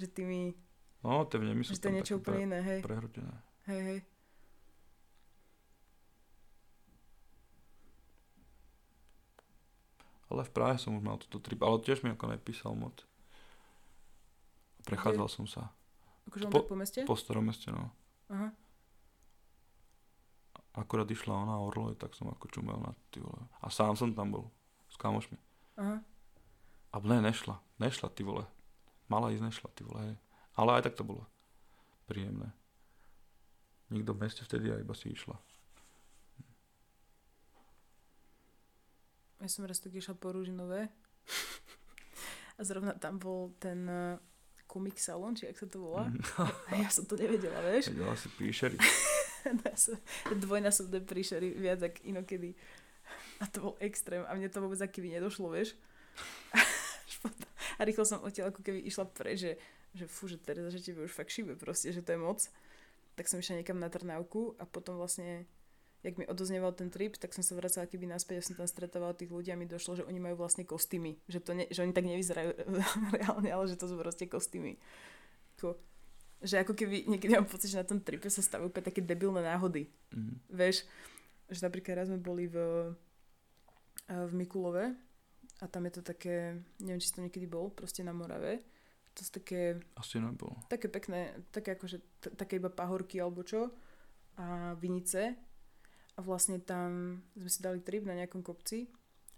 Že tými, No, tie vnemy sú že to niečo úplne iné, hej. pre, prehrotené. Hej, hej. Ale v Prahe som už mal túto trip, ale tiež mi ako nepísal moc. Prechádzal som sa Akože Po- po meste? po starom meste, no. Aha. Akurát išla ona Orloj, tak som ako čumel na ty vole. A sám som tam bol, s kamošmi. Aha. A ne, nešla, nešla ty vole. Mala ísť, nešla ty vole, hej. Ale aj tak to bolo príjemné. Nikto v meste vtedy a iba si išla. Ja som raz tak išla po Ružinové a zrovna tam bol ten uh, komik salon, či jak sa to volá. Mhm. A ja som to nevedela, vieš. Vedela si som dvojnásobné príšery viac ako inokedy. A to bol extrém. A mne to vôbec aký nedošlo, vieš. Až potom- A rýchlo som odtiaľ ako keby išla preč, že, že fú, že Tereza, že tebe už fakt šíbe proste, že to je moc. Tak som išla niekam na Trnávku a potom vlastne jak mi odozneval ten trip, tak som sa vracala keby naspäť a som tam stretávala tých ľudí a mi došlo, že oni majú vlastne kostýmy. Že, to ne, že oni tak nevyzerajú reálne, ale že to sú proste kostýmy. Ako, že ako keby niekedy mám pocit, že na tom tripe sa stavujú úplne také debilné náhody. Mhm. Vieš, že napríklad raz sme boli v, v Mikulove a tam je to také, neviem, či si to niekedy bol, proste na Morave. To sú také, Asi nebolo. také pekné, také akože, t- také iba pahorky alebo čo a vinice. A vlastne tam sme si dali trip na nejakom kopci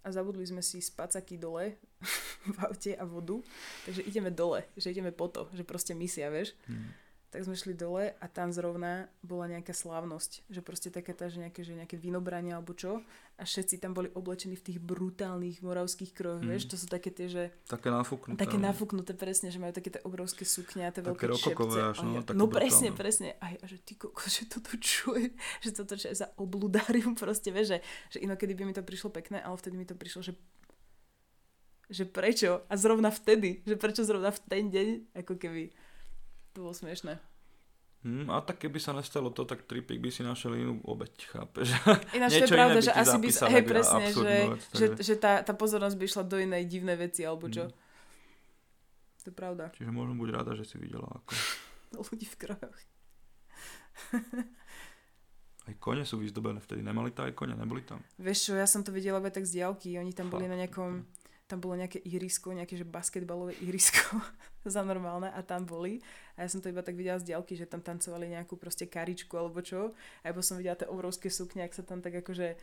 a zabudli sme si spacaky dole v aute a vodu. Takže ideme dole, že ideme po to, že proste misia, vieš Mhm. Tak sme šli dole a tam zrovna bola nejaká slávnosť, že proste taká tá, že nejaké, že nejaké vinobranie alebo čo a všetci tam boli oblečení v tých brutálnych moravských krojoch, Mm. vieš, to sú také tie, že Také nafúknuté. také nafúknuté presne, že majú také tie obrovské sukňa, tie veľké čepce. až, no, také no presne, brutálne. presne. A ja, že ty koko, že toto čo je, že toto čo je za obludárium proste, vieš, že, že inokedy by mi to prišlo pekné, ale vtedy mi to prišlo, že že prečo? A zrovna vtedy, že prečo zrovna v ten deň, ako keby to bolo smiešné. Hm, a tak keby sa nestalo to, tak Tripik by si našiel inú obeď, chápeš? Ináč to je pravda, že asi by sa, hej presne, že, vec, že, takže- že tá, tá pozornosť by išla do inej divnej veci, alebo čo. Mm. To je pravda. Čiže môžem buď rada, že si videla ako... Ľudí v krojoch. Aj kone sú vyzdobené vtedy, nemali to aj kone, neboli tam. Vieš čo, ja som to videla iba tak z diálky, oni tam boli Fakt, na nejakom, tam bolo nejaké ihrisko, nejaké že basketbalové ihrisko za normálne a tam boli. A ja som to iba tak videla z diálky, že tam tancovali nejakú proste karičku alebo čo. A iba som videla tie obrovské sukne, ak sa tam tak akože,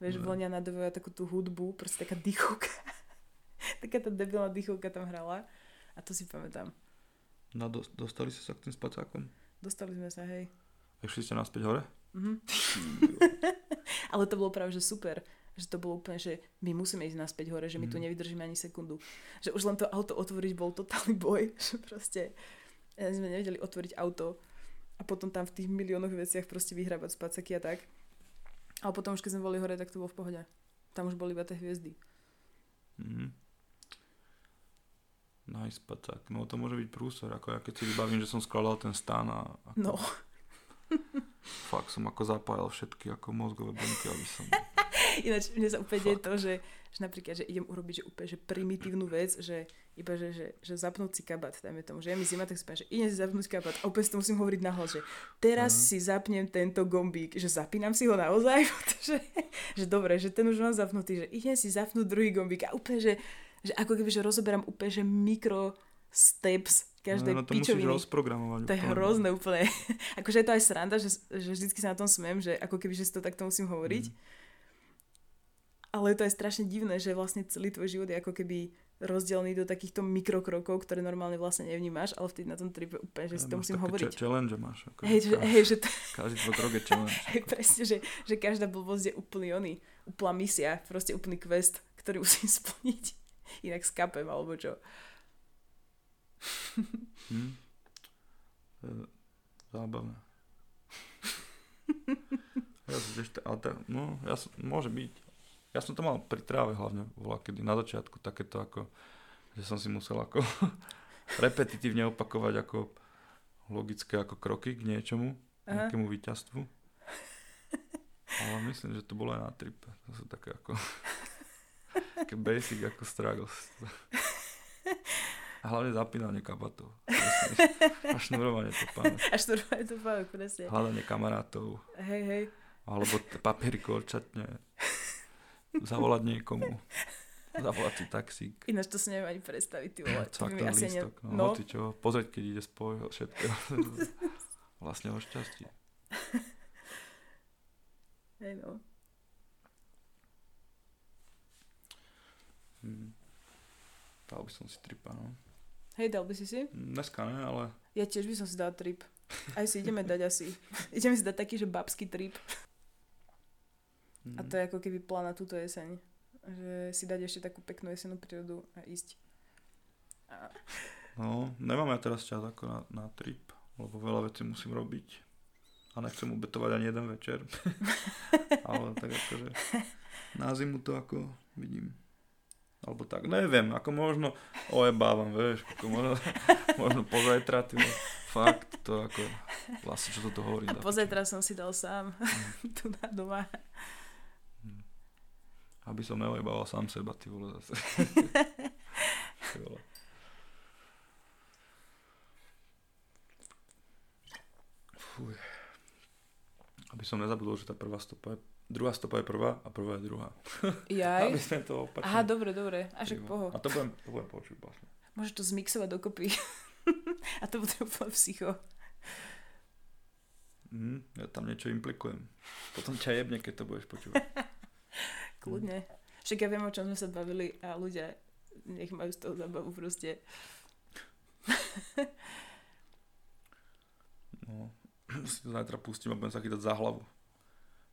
vieš, No. vlnia nadovajú takú tú hudbu, proste taká dýchovka. taká tá debilná dýchovka tam hrala. A to si pamätám. No, do, dostali ste sa k tým spacákom? Dostali sme sa, hej. A išli ste naspäť hore? Mhm. Ale to bolo práve, že super. Že to bolo úplne, že my musíme ísť naspäť hore, že my tu Mhm. nevydržíme ani sekundu. Že už len to auto otvoriť bol totálny boj. Že proste sme nevedeli otvoriť auto a potom tam v tých miliónoch veciach proste vyhrábať spacaky a tak. Ale potom už keď sme boli hore, tak to bolo v pohode. Tam už boli iba tie hviezdy. Mhm. Nice spacák. No to môže byť prúsor, ako ja keď si vybavím, že som skladal ten stan a ako, No. fakt som ako zapájal všetky ako mozgové bunky, aby som... Ináč mne sa úplne deje to, že, že napríklad, že idem urobiť že úplne že primitívnu vec, že iba, že, že, že zapnúť si kabát, dajme tomu, že je mi zima, tak poviem, že idem si zapnúť kabát a si to musím hovoriť nahlas, že teraz Mhm. si zapnem tento gombík, že zapínam si ho naozaj, pretože, že dobre, že ten už mám zapnutý, že idem si zapnúť druhý gombík a úplne, že, že ako keby, že rozoberám úplne, že mikro steps každej no, to musíš pičoviny. rozprogramovať. To je úplne. hrozné úplne. akože je to aj sranda, že, že vždycky sa na tom smiem, že ako keby, že si to takto musím hovoriť. Mm. Ale to je strašne divné, že vlastne celý tvoj život je ako keby rozdelený do takýchto mikrokrokov, ktoré normálne vlastne nevnímaš, ale vtedy na tom tripe úplne, že si to musím hovoriť. ch- challenge máš. Ako, Hej, že, hej, že, to, Každý tvoj krok je challenge. hej, presne, že, že každá blbosť je úplný oný, úplná misia, proste úplný quest, ktorý musím splniť. Inak skapem, alebo čo. Hm? Zábavné. ja som tiež, ale ta, no, ja som, môže byť. Ja som to mal pri tráve hlavne, bola kedy na začiatku takéto ako, že som si musel ako repetitívne opakovať ako logické ako kroky k niečomu, Aha. nejakému víťazstvu. Ale myslím, že to bolo aj na tripe. To sú také ako také basic ako struggles. A hlavne zapínanie kabátov. A šnurovanie topánok. Až to je to fakt, presne. Hľadanie kamarátov. Hej, hej. Alebo t- papiery korčatne. Zavolať niekomu. Zavolať si taxík. Ináč to si neviem ani predstaviť, ty vole. Ani... lístok. No, no, Hoci čo. Pozrieť, keď ide spoj. Všetko. vlastne o šťastí. hej no. Hm. Dal by som si tripa, no. Hej, dal by si si? Dneska ne, ale Ja tiež by som si dal trip. Aj si ideme dať asi. ideme si dať taký, že babský trip. Hm. A to je ako keby plán na túto jeseň. Že si dať ešte takú peknú jesenú prírodu a ísť. A... No, nemám ja teraz čas ako na, na trip, lebo veľa vecí musím robiť. A nechcem ubetovať ani jeden večer. Ale tak akože na zimu to ako vidím. Alebo tak, neviem, ako možno ojebávam, vieš, ako možno, možno pozajtra, ty fakt, to ako, vlastne čo toto hovorím. a pozajtra som si dal sám. tu na doma. Aby som neojebával sám seba, ty vole, zase. Ty vole. Fuj. Aby som nezabudol, že tá prvá stopa je, druhá stopa je prvá a prvá je druhá. Aby Jaj. sme to opačne. Aha, dobre, dobre. A však poho. A to budem, to budem počuť vlastne. Môžeš to zmixovať dokopy. a to bude úplne psycho. Mhm, ja tam niečo implikujem. Potom ťa jebne, keď to budeš počúvať. Kľudne. Však ja viem, o čom sme sa bavili a ľudia nech majú z toho zabavu proste. No, si to zajtra pustím a budem sa chytať za hlavu.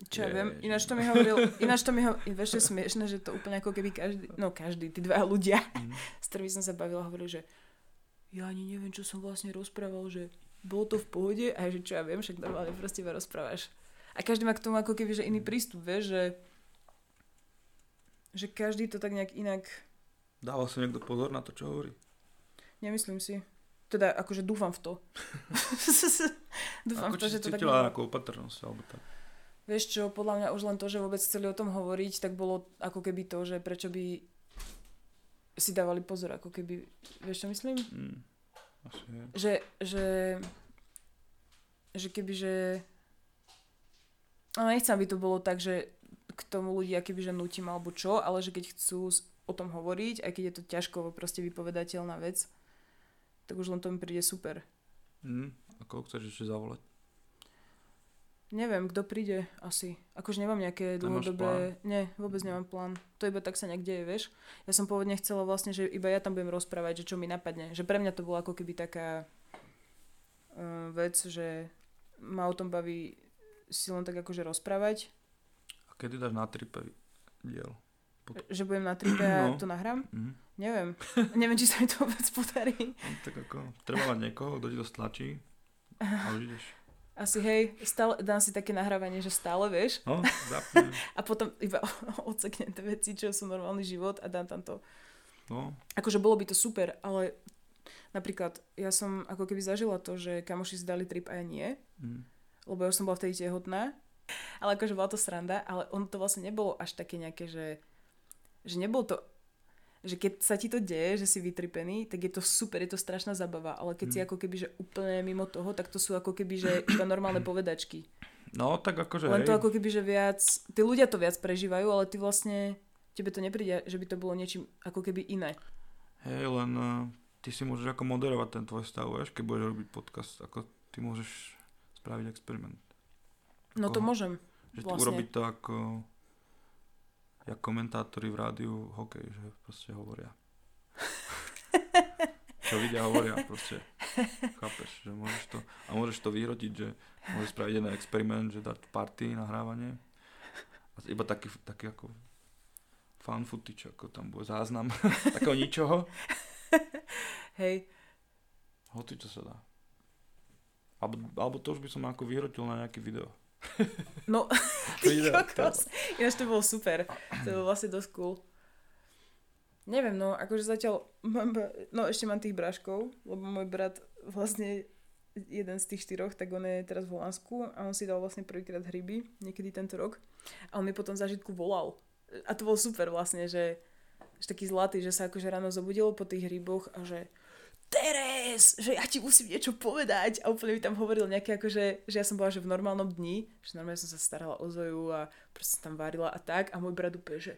Čo ja viem, ináč to mi hovoril, ináč to mi hovoril, vieš, je smiešne, že to úplne ako keby každý, no každý, tí dva ľudia, Mhm. s ktorými som sa bavila, hovorili, že ja ani neviem, čo som vlastne rozprával, že bolo to v pohode a že čo ja viem, však normálne proste iba rozprávaš. A každý má k tomu ako keby, že iný prístup, vieš, že že každý to tak nejak inak, Dáva si niekto pozor na to, čo hovorí? nemyslím si. Teda akože dúfam v to. dúfam Ako v to, že to tak nejakú opatrnosť, alebo tak. Vieš čo, podľa mňa už len to, že vôbec chceli o tom hovoriť, tak bolo ako keby to, že prečo by si dávali pozor, ako keby, vieš čo myslím? Mm, asi je. Že, že, že keby, že no nechcem, aby to bolo tak, že k tomu ľudia keby, že nutím alebo čo, ale že keď chcú o tom hovoriť, aj keď je to ťažko proste vypovedateľná vec, tak už len to mi príde super. Mm, ako chceš ešte zavolať? Neviem, kto príde asi. Akože nemám nejaké dlhodobé... Nie, vôbec nemám plán. To iba tak sa nejak deje, vieš. Ja som pôvodne chcela vlastne, že iba ja tam budem rozprávať, že čo mi napadne. Že pre mňa to bolo ako keby taká uh, vec, že ma o tom baví si len tak akože rozprávať. Kedy dáš na tripe diel? Že budem na tripe a No. to nahrám. Mhm. Neviem. Neviem, či sa mi to vôbec podarí. No, tak ako, treba mať niekoho, kto ti to stlačí a už ideš. Asi hej, stále, dám si také nahrávanie, že stále, vieš. No, zapnem. A potom iba odseknem tie veci, čo sú normálny život a dám tam to. No, Akože bolo by to super, ale napríklad ja som ako keby zažila to, že kamoši si dali trip a ja nie, mm. lebo ja som bola vtedy tehotná Ale akože bola to sranda, ale on to vlastne nebolo až také nejaké, že, že nebolo to že keď sa ti to deje, že si vytripený, tak je to super, je to strašná zabava, ale keď si Mm. ako keby, že úplne mimo toho, tak to sú ako keby, že iba normálne povedačky. No, tak akože Len hej. to ako keby, že viac, tí ľudia to viac prežívajú, ale ty vlastne, tebe to nepríde, že by to bolo niečím ako keby iné. Hej, len uh, ty si môžeš ako moderovať ten tvoj stav, vieš, keď budeš robiť podcast, ako ty môžeš spraviť experiment. No to môžem. Že vlastne. urobiť to ako jak komentátori v rádiu hokej, že proste hovoria. Čo vidia, hovoria proste. Chápeš, že môžeš to, a môžeš to vyhrotiť, že môžeš spraviť jeden experiment, že dať party, nahrávanie. A iba taký, taký ako fan footage, ako tam bude záznam takého ničoho. Hej, Hoci čo sa dá. Alebo, alebo to už by som ako vyhrotil na nejaké video. No ty kokos. Ináč to bolo super. To bolo vlastne dosť cool. Neviem, no, akože zatiaľ mám, no ešte mám tých bráškov, lebo môj brat vlastne jeden z tých štyroch, tak on je teraz v Holandsku a on si dal vlastne prvýkrát hryby, niekedy tento rok. A on mi potom v zážitku volal. A to bol super vlastne, že, že taký zlatý, že sa akože ráno zobudil po tých hryboch a že Teres, že ja ti musím niečo povedať. A úplne mi tam hovoril nejaké akože, že ja som bola že v normálnom dni, že normálne som sa starala o Zoju a proste tam varila a tak. A môj brat úplne, že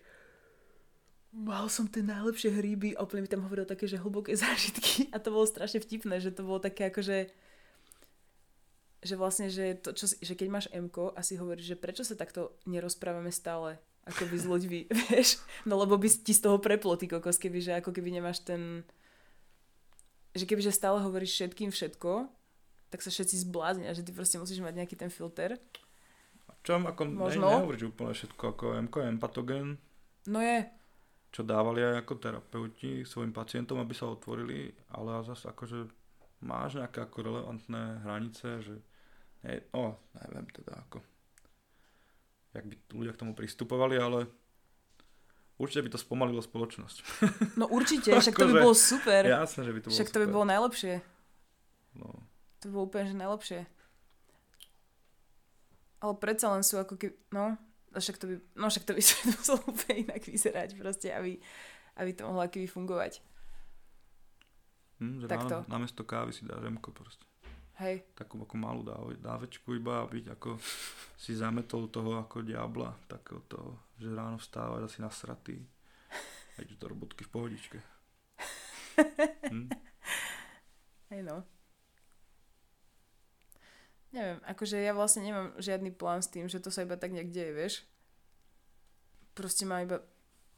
mal som tie najlepšie hríby a úplne mi tam hovoril také, že hlboké zážitky a to bolo strašne vtipné, že to bolo také akože že vlastne, že, to, čo, že keď máš MK a si hovoríš, že prečo sa takto nerozprávame stále ako by s ľuďmi, vieš, no lebo by ti z toho preplo ty kokos, keby, že ako keby nemáš ten že keby že stále hovoríš všetkým všetko, tak sa všetci zbláznia, že ty proste musíš mať nejaký ten filter. Čo ako Možno. ne, nehovoríš úplne všetko ako MK, empatogen, No je, čo dávali aj ako terapeuti svojim pacientom, aby sa otvorili, ale zase akože máš nejaké ako relevantné hranice, že ne, no, neviem teda ako jak by ľudia k tomu pristupovali, ale určite by to spomalilo spoločnosť. no určite, však to by Akože- bolo super. Jasné, že by to bolo však to by super. bolo najlepšie. No. To by bolo úplne, že najlepšie. Ale predsa len sú ako keby, no, však to by, no však to by sa muselo úplne inak vyzerať proste, aby, aby to mohlo keby fungovať. Hm, Takto. na, namiesto kávy si dáš remko proste. Hej, Takú ako malú dáve, dávečku iba, aby ako si zametol toho ako diabla, takého toho, že ráno vstávaš asi nasratý. A ideš do robotky v pohodičke. Hm? hej no. Neviem, akože ja vlastne nemám žiadny plán s tým, že to sa iba tak nejak deje, vieš. Proste ma iba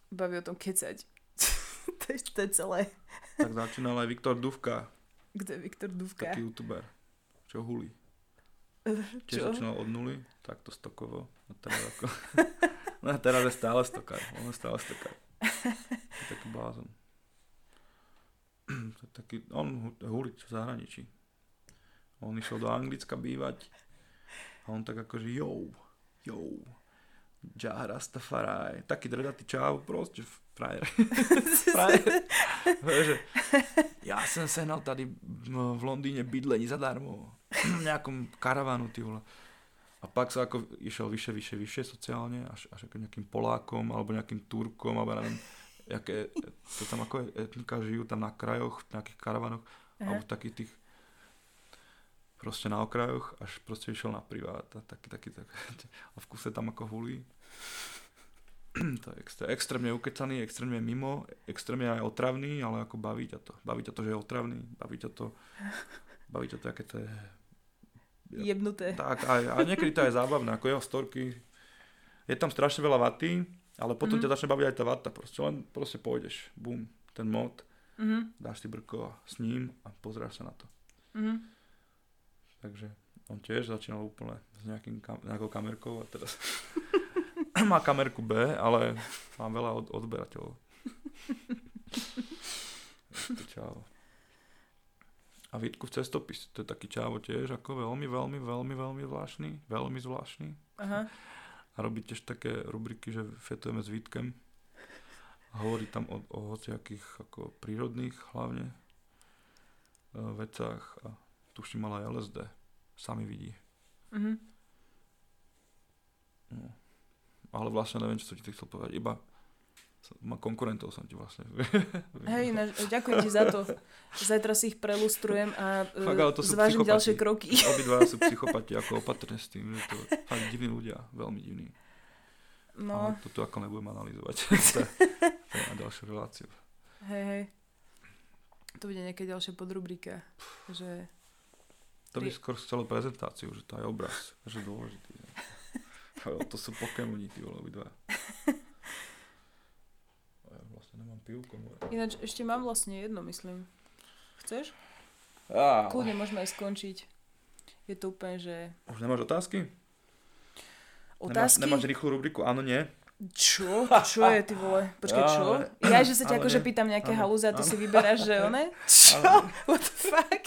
baví o tom kecať. to, je, to je celé. Tak začínal aj Viktor Duvka, Kto je Viktor Duvka? taký youtuber, čo hulí. Tiež začínal od nuly, takto stokovo. A teraz ako... no a teraz je stále stokár, on je stále stokár. Je taký blázon. To je taký, on hu- hulí v zahraničí. On išiel do Anglicka bývať a on tak akože yo, yo, Jah Rastafari, taký dredatý čáv, proste frajer. frajer. Že, ja som sehnal tady v Londýne bydlení zadarmo. V nejakom karavanu, ty vole. A pak sa ako išiel vyššie, vyššie, vyššie sociálne, až, až ako nejakým Polákom, alebo nejakým Turkom, alebo neviem, jaké, to tam ako etnika žijú tam na krajoch, v nejakých karavanoch, Aha. alebo takých tých proste na okrajoch, až proste išiel na privát a taký, taký, tak, a v kuse tam ako hulí. to je extré, extrémne ukecaný, extrémne mimo, extrémne aj otravný, ale ako baví ťa to. Baví ťa to, že je otravný, baví ťa to, baví ťa to, aké to je Jebnuté. tak, aj, a niekedy to je zábavné, ako jeho storky. Je tam strašne veľa vaty, ale potom Mhm. ťa začne baviť aj tá vata. Proste len proste pôjdeš, bum, ten mod, Mhm, dáš si brko s ním a pozráš sa na to. mhm. Takže on tiež začínal úplne s nejakým kam- nejakou kamerkou a teraz má kamerku B, ale mám veľa od- odberateľov. To čávo. A Vítku v cestopis, to je taký čávo tiež, ako veľmi, veľmi, veľmi, veľmi zvláštny, veľmi zvláštny. Aha. A robí tiež také rubriky, že fetujeme s Vítkem. A hovorí tam o, o hociakých ako prírodných hlavne e, vecách a tuším mal aj LSD. Sami vidí. Mhm. ale vlastne neviem, čo som ti chcel povedať. Iba ma konkurentov som ti vlastne. Hej, na, ďakujem ti za to. Zajtra si ich prelustrujem a uh, Fakt, ale to zvážim ďalšie kroky. Obidva sú psychopati, ako opatrne s tým, že to fakt divní ľudia, veľmi divní. No, Ale to tu ako nebudem analyzovať. to, je- to je na ďalšiu reláciu. hej, hej. To bude nejaké ďalšie podrubrika. Že... To by skôr chcelo prezentáciu, že to je obraz, že dôležitý. Ne? To sú Pokémoni, ty vole, obidva. Ja vlastne nemám pivko moje. Ináč ešte mám vlastne jedno, myslím. Chceš? Á, Kľudne môžeme aj skončiť. Je to úplne, že... Už nemáš otázky? Otázky? Nemáš, nemáš rýchlu rubriku? Áno, nie? Čo? Čo je, ty vole? Počkaj, čo? Ja, že sa ťa akože pýtam nejaké halúze a ty si vyberáš, že one? Čo? What the fuck?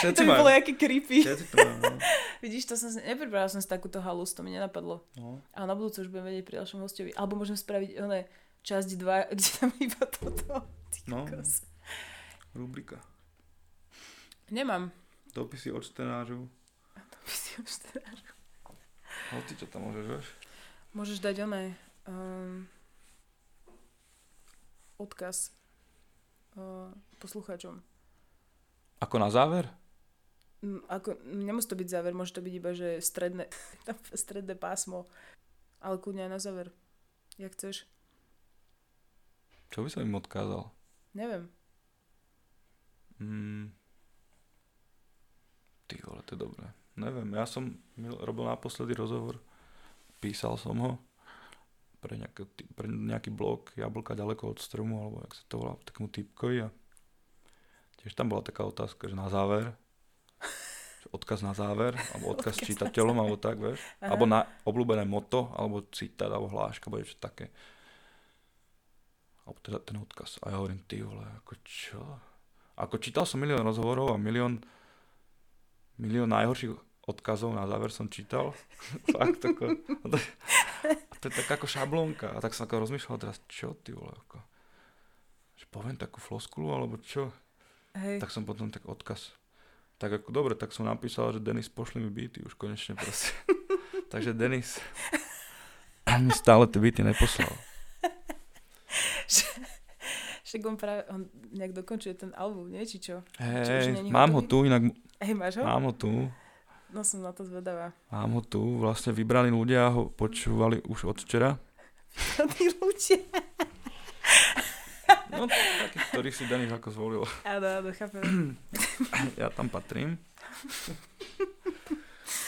To by bolo jaké creepy. No. Vidíš, to som. Nepripravila som si takúto halus, to mi nenapadlo. no. A na budúce už budem vedieť pri ďalšom hostovi. Alebo môžem spraviť one časť 2, kde tam iba toto. Ty No. Rubrika. Nemám. Dopisy od štenářov. Si už teda... Hoci čo tam môžeš, vieš? Môžeš dať oné... Um, odkaz uh, poslucháčom. Ako na záver? Mm, Ako, nemusí to byť záver, môže to byť iba, že stredné, stredné pásmo. Ale kľudne aj na záver. Jak chceš. Čo by som im odkázal? Neviem. Mm. Ty vole, to je dobré. Neviem, ja som robil naposledy rozhovor, písal som ho pre, nejaký, pre nejaký blog Jablka ďaleko od stromu, alebo jak sa to volá, takému typkovi a tiež tam bola taká otázka, že na záver, odkaz na záver, alebo odkaz Odkaz čitateľom, alebo tak, vieš, Aha. alebo na obľúbené moto, alebo citát, alebo hláška, alebo niečo také. Alebo teda ten odkaz. A ja hovorím, ty vole, ako čo? Ako čítal som milión rozhovorov a milión, milión najhorších odkazov na záver som čítal. Fakt, ako, a to, a to je taká ako šablónka. A tak som ako rozmýšľal teraz, čo ty vole, ako, že poviem takú floskulu, alebo čo? Hej. Tak som potom tak odkaz. Tak ako dobre, tak som napísal, že Denis pošli mi byty už konečne proste. Takže Denis mi stále tie byty neposlal. Však on práve, on nejak dokončuje ten album, nie? Či čo? Hej, mám ho tu, inak Hej, máš ho? mám ho tu. No som na to zvedavá. Mám ho tu, vlastne vybraní ľudia ho počúvali už od včera. Tí ľudia. No, taký, ktorý si Denis ako zvolil. Áno, áno, chápem. Ja tam patrím.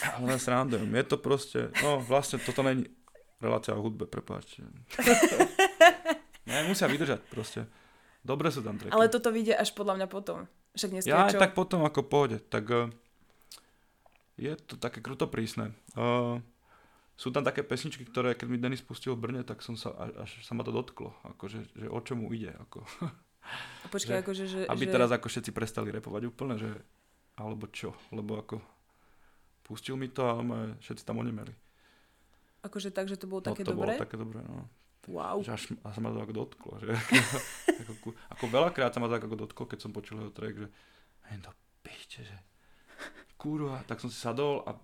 Ale srandujem, je to proste, no vlastne toto není relácia o hudbe, prepáčte. Ne, musia vydržať proste. Dobre sú tam treky. Ale toto vyjde až podľa mňa potom. Však dneska Ja čo? tak potom ako pôjde, tak uh, je to také kruto prísne. Uh, sú tam také pesničky, ktoré keď mi Denis pustil v Brne, tak som sa, až, až sa ma to dotklo, akože, že o čomu ide, ako, A Počkaj, že- akože, že... aby že... teraz ako všetci prestali repovať úplne, že alebo čo, lebo ako pustil mi to a ma- všetci tam onemeli. Akože tak, že to bolo No také to dobré? bolo také dobré, no. Wow. Že až, a sa ma to ako dotklo, že ako, ako veľakrát sa ma tak ako dotklo, keď som počul jeho track, že to pište, že kurva, tak som si sadol a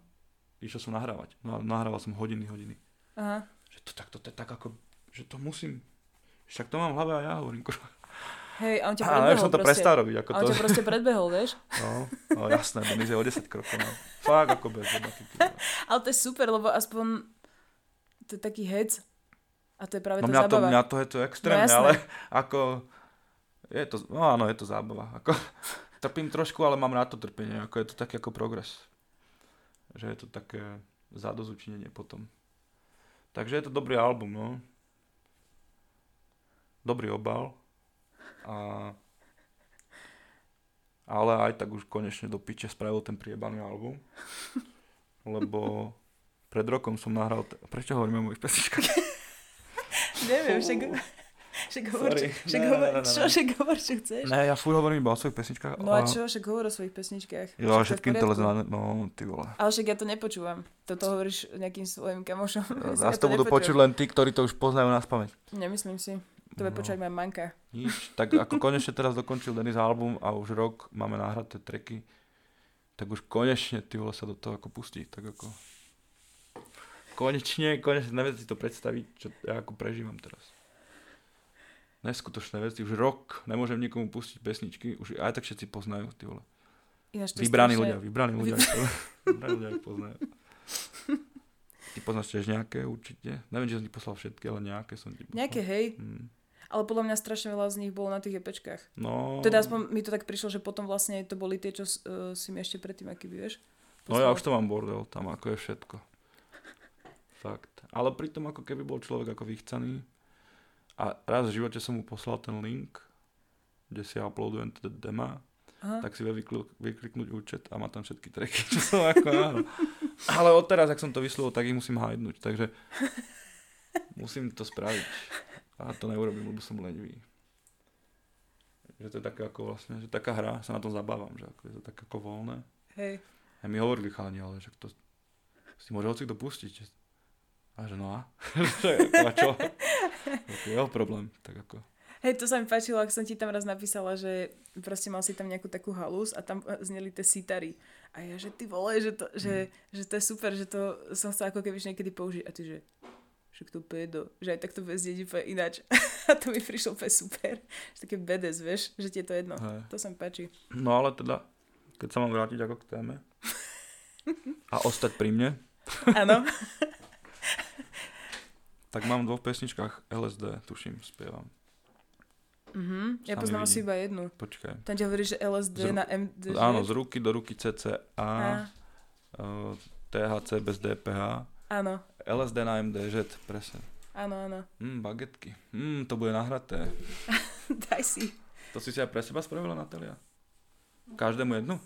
išiel som nahrávať. No nahrával som hodiny, hodiny. Aha. Že to tak, to, je tak ako, že to musím, však to mám v hlave a ja hovorím, kurva. Hej, a on ťa predbehol už som to prestal robiť, ako A on to. ťa proste predbehol, vieš? No, no jasné, Denis je o 10 krokov, no. Fakt ako bez debaty. Ale to je super, lebo aspoň to je taký hec. A to je práve No tá mňa to, zábava. mňa to je to extrémne, jasné. ale ako, je to, no áno, je to zábava. Ako, trpím trošku, ale mám rád to trpenie, ako je to taký ako progres. Že je to také zadozučinenie potom. Takže je to dobrý album, no. Dobrý obal. A, ale aj tak už konečne do piče spravil ten priebaný album. Lebo pred rokom som nahral... T- Prečo hovoríme o mojich pesničkách? Neviem, však, však hovor, čo, však hovor, však hovor, chceš. Ne, ja furt hovorím iba o svojich pesničkách. No a čo, však hovor o svojich pesničkách. Jo, a Však to je v všetkým to leze na... No, ty vole. Ale však ja to nepočúvam. Toto hovoríš nejakým svojim kamošom. Ja Zás to budú počuť len tí, ktorí to už poznajú na spameť. Nemyslím si. To bude No. počúvať moja manka. Nič. Tak ako konečne teraz dokončil Denis album a už rok máme nahraté tracky, tak už konečne ty vole sa do toho ako pustí. Tak ako... konečne, konečne neviem si to predstaviť, čo ja ako prežívam teraz. Neskutočné veci, už rok nemôžem nikomu pustiť pesničky, už aj tak všetci poznajú, ty vole. Ináč to Vybraní strašne- ľudia, vybraní ľudia, vybraní ľudia ich poznajú. Ty poznáš tiež nejaké určite? Neviem, či som ti poslal všetky, ale nejaké som ti poslal. Nejaké, hej. Hmm. Ale podľa mňa strašne veľa z nich bolo na tých epečkách. No, Teda aspoň mi to tak prišlo, že potom vlastne to boli tie, čo uh, si mi ešte predtým, aký vieš. no ja už to mám bordel, tam ako je všetko. Fakt. Ale pritom ako keby bol človek ako vychcaný a raz v živote som mu poslal ten link, kde si uploadujem teda dema, Aha. tak si vie vykl- vykliknúť účet a má tam všetky tracky, čo som ako áno. Ale odteraz, ak som to vyslovil, tak ich musím hajdnúť, takže musím to spraviť. A to neurobím, lebo som lenivý. Že to je také ako vlastne, že taká hra, sa na tom zabávam, že ako je to tak ako voľné. Hej. A mi hovorili chalani, ale že to si môže hoci kto pustiť. A že no a? A čo? Je jeho problém, tak ako. Hej, to sa mi páčilo, ak som ti tam raz napísala, že proste mal si tam nejakú takú halus a tam zneli tie sitary. A ja, že ty vole, že to, že, že to je super, že to som chcela ako keby niekedy použiť. A ty, že však to pedo, že aj tak to bude znieť úplne ináč. a to mi prišlo úplne super. Že také bedes, vieš, že ti je to jedno. Hej. To sa mi páči. No ale teda, keď sa mám vrátiť ako k téme a ostať pri mne, Áno. Tak mám v dvoch pesničkách LSD, tuším, spievam. Mhm. Ja poznám asi iba jednu. Počkaj. Tam ti hovorí, že LSD Z na MD. Áno, z ruky do ruky CCA, A, uh, THC bez DPH, áno, LSD na MDŽ, presne. áno, áno. Mm, bagetky. Mm, to bude nahraté. Daj si. To si si aj pre seba spravila, Natalia? Každému jednu?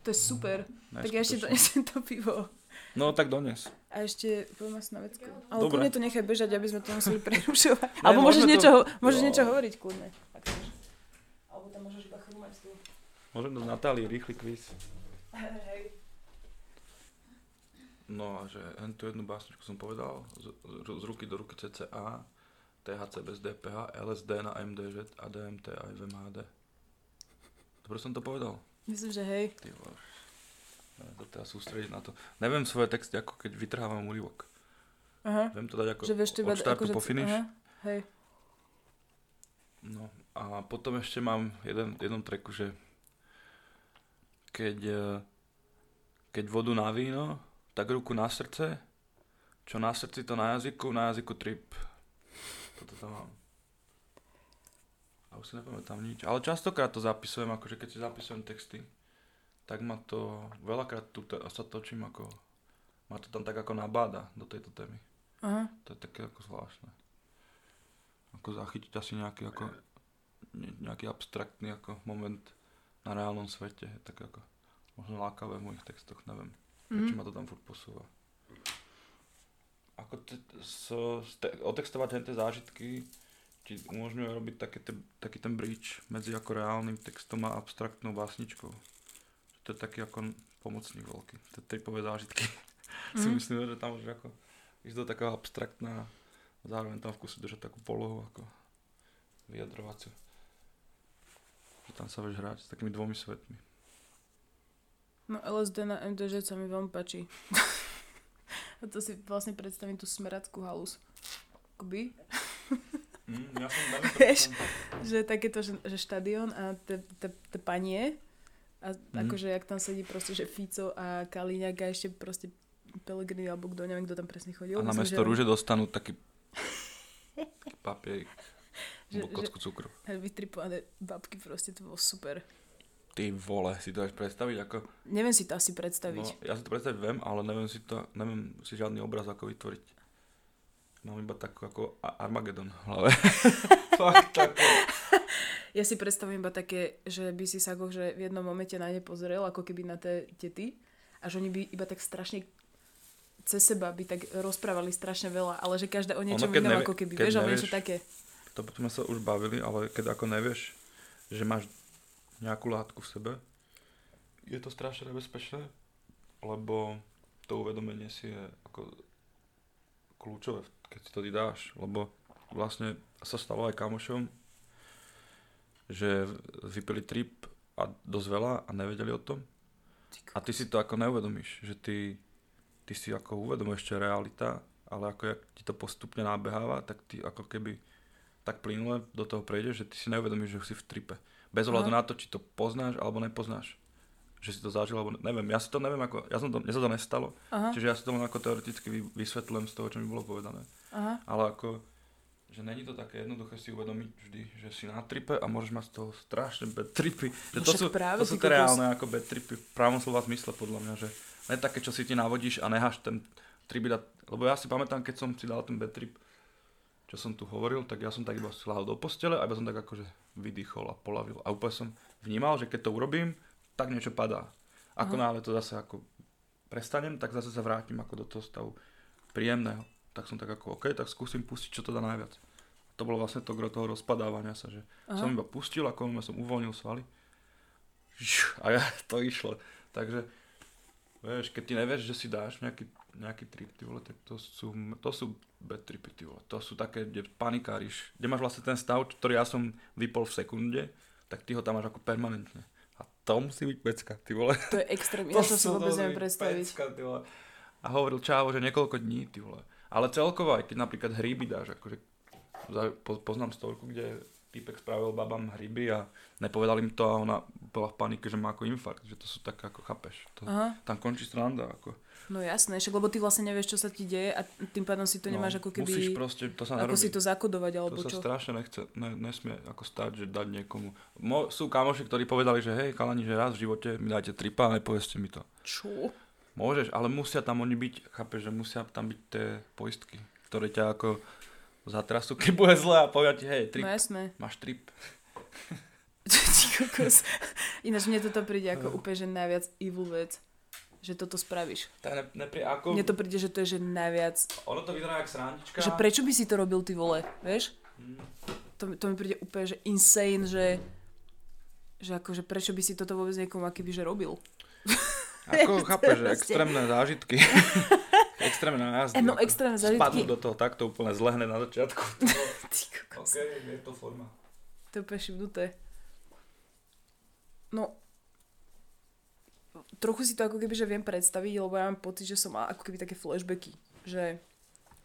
To je super. Tak ja ešte donesem to pivo. No tak dones. A ešte poviem asi na vecku. Ale Dobre. kľudne to nechaj bežať, aby sme to museli prerušovať. Ne, Alebo môžeš, niečo, to- ho- môžeš Jo. niečo hovoriť kľudne. Alebo tam môžeš iba chrumať tu. Môžem do Natálii rýchly kvíz. Hej. No a že tú jednu básničku som povedal, z, z, z ruky do ruky CCA, THC bez DPH, LSD na MDŽ a DMT aj v MHD. Dobre som to povedal? Myslím, že hej. Ty vole. To teda sústrediť na to. Neviem svoje texty ako keď vytrhávam úryvok. Aha. Viem to dať ako Že vieš od štartu akože- po finish. Aha. Hej. No a potom ešte mám jeden, jednom treku, že keď, eh, keď vodu na víno, tak ruku na srdce, čo na srdci to na jazyku, na jazyku trip. Toto tam mám. A už si nepamätám nič. Ale častokrát to zapisujem, akože keď si zapisujem texty, tak ma to, veľakrát tu te- sa točím ako, ma to tam tak ako nabáda do tejto témy. Aha. To je také ako zvláštne. Ako zachytiť asi nejaký ako ne- nejaký abstraktný ako moment na reálnom svete. Tak ako možno lákavé v mojich textoch, neviem. Prečo Mhm. ma to tam furt posúva. Ako te, so, ste, otextovať tie zážitky ti umožňuje robiť také te, taký ten bridge medzi ako reálnym textom a abstraktnou básničkou. To je taký ako pomocník veľký. Tie tripové zážitky. si Mhm. myslím, že tam už ako ísť do takého abstraktná a zároveň tam v kuse držať takú polohu ako vyjadrovaciu. Že tam sa vieš hrať s takými dvomi svetmi. No LSD na MDŽ sa mi veľmi páči. A to si vlastne predstavím tú smerackú halus. Akoby. Mm, ja som Vieš? Že takéto, že, že štadión a te, te, te panie. A Mhm. akože, jak tam sedí proste, že Fico a Kaliňák a ešte proste Pelegrini, alebo kto, neviem, kto tam presne chodil. A na mesto že- rúže dostanú taký, papierik Že- kocku cukru. že Vytripované babky, proste to bolo super. Ty vole, si to až predstaviť ako... Neviem si to asi No, predstaviť. ja si to predstaviť viem, ale neviem si to, neviem si žiadny obraz ako vytvoriť. Mám iba takú ako A- Armageddon v hlave. Fakt ako. Ja si predstavím iba také, že by si sa akože v jednom momente na ne pozrel, ako keby na tie tety, a že oni by iba tak strašne cez seba by tak rozprávali strašne veľa, ale že každá o niečom inom nevie- ako keby, vieš, alebo niečo také. To sme sa už bavili, ale keď ako nevieš, že máš nejakú látku v sebe, je to strašne nebezpečné, lebo to uvedomenie si je ako kľúčové, keď si to ty dáš, lebo vlastne sa stalo aj kamošom, že vypili trip a dosť veľa a nevedeli o tom. A ty si to ako neuvedomíš, že ty ty si ako uvedomuješ, čo je realita, ale ako jak ti to postupne nabeháva, tak ty ako keby tak plynule do toho prejdeš, že ty si neuvedomíš, že si v tripe. Bez ohľadu Aha. na to, či to poznáš alebo nepoznáš. Že si to zažil, alebo ne- neviem. Ja si to neviem, ako, ja som to, mne sa to nestalo, Aha, čiže ja si to len ako teoreticky vy, vysvetľujem z toho, čo mi bolo povedané. aha. Ale ako, že není to také jednoduché si uvedomiť vždy, že si na tripe a môžeš mať z toho strašne bad tripy. Že to sú, práve, to sú tie reálne ako bad tripy v pravom slova zmysle podľa mňa, že ne také, čo si ti navodíš a necháš ten trip dať, lebo ja si pamätám, keď som si dal ten bad trip, čo som tu hovoril, tak ja som tak iba si lahol do postele a iba som tak akože vydýchol a polavil a úplne som vnímal, že keď to urobím, tak niečo padá. Ako náhle to zase ako prestanem, tak zase sa vrátim ako do toho stavu príjemného. Tak som tak ako, OK, tak skúsim pustiť, čo to dá najviac. To bolo vlastne to gro toho rozpadávania sa, že Aha. som iba pustil, ako som uvoľnil svaly. A ja, to išlo. Takže, vieš, keď ty nevieš, že si dáš nejaký, nejaký trip, ty vole, tak to sú, to sú bad tripy, ty vole. To sú také, kde panikáriš, kde máš vlastne ten stav, ktorý ja som vypol v sekunde, tak ty ho tam máš ako permanentne. A to musí byť pecka, ty vole. To je extrém, ja to si vôbec neviem predstaviť. Pecka, ty vole. A hovoril čávo, že niekoľko dní, ty vole. Ale celkovo, aj keď napríklad hríby dáš, akože poznám storku, kde týpek spravil babám hryby a nepovedal im to a ona bola v panike, že má ako infarkt, že to sú tak ako chápeš. To, Aha, tam končí stranda, ako. no jasné, však lebo ty vlastne nevieš, čo sa ti deje a tým pádom si to nemáš ako No, Musíš keby, proste, to sa ako nerobí. si to zakodovať alebo to sa čo. strašne nechce, ne, nesmie ako stať, že dať niekomu. Mo, sú kamoši, ktorí povedali, že hej, kalani, že raz v živote mi dajte tripa a nepovedzte mi to. Čo? Môžeš, ale musia tam oni byť, chápeš, že musia tam byť tie poistky, ktoré ťa ako zatrasú, keď bude zle a povedia ti, hej, trip, No jasné. máš trip. Kokos. Ináč mne toto príde ako úplne, že najviac evil vec. Že toto spravíš. Tak ne, nepri, ako, Mne to príde, že to je že najviac. ono to vyzerá jak srandička. Že prečo by si to robil ty vole, vieš? Mm. To, mi- to mi príde úplne, že insane, že že akože prečo by si toto vôbec niekomu akýby že robil. Ako chápeš, že extrémne zážitky. extrémne nájazdy. E, no, extrémne Spadnú zážitky. do toho takto úplne zle hneď na začiatku. Ty kokos. OK, je to forma. To je úplne šibnuté. No, trochu si to ako keby, že viem predstaviť, lebo ja mám pocit, že som mala ako keby také flashbacky. Že,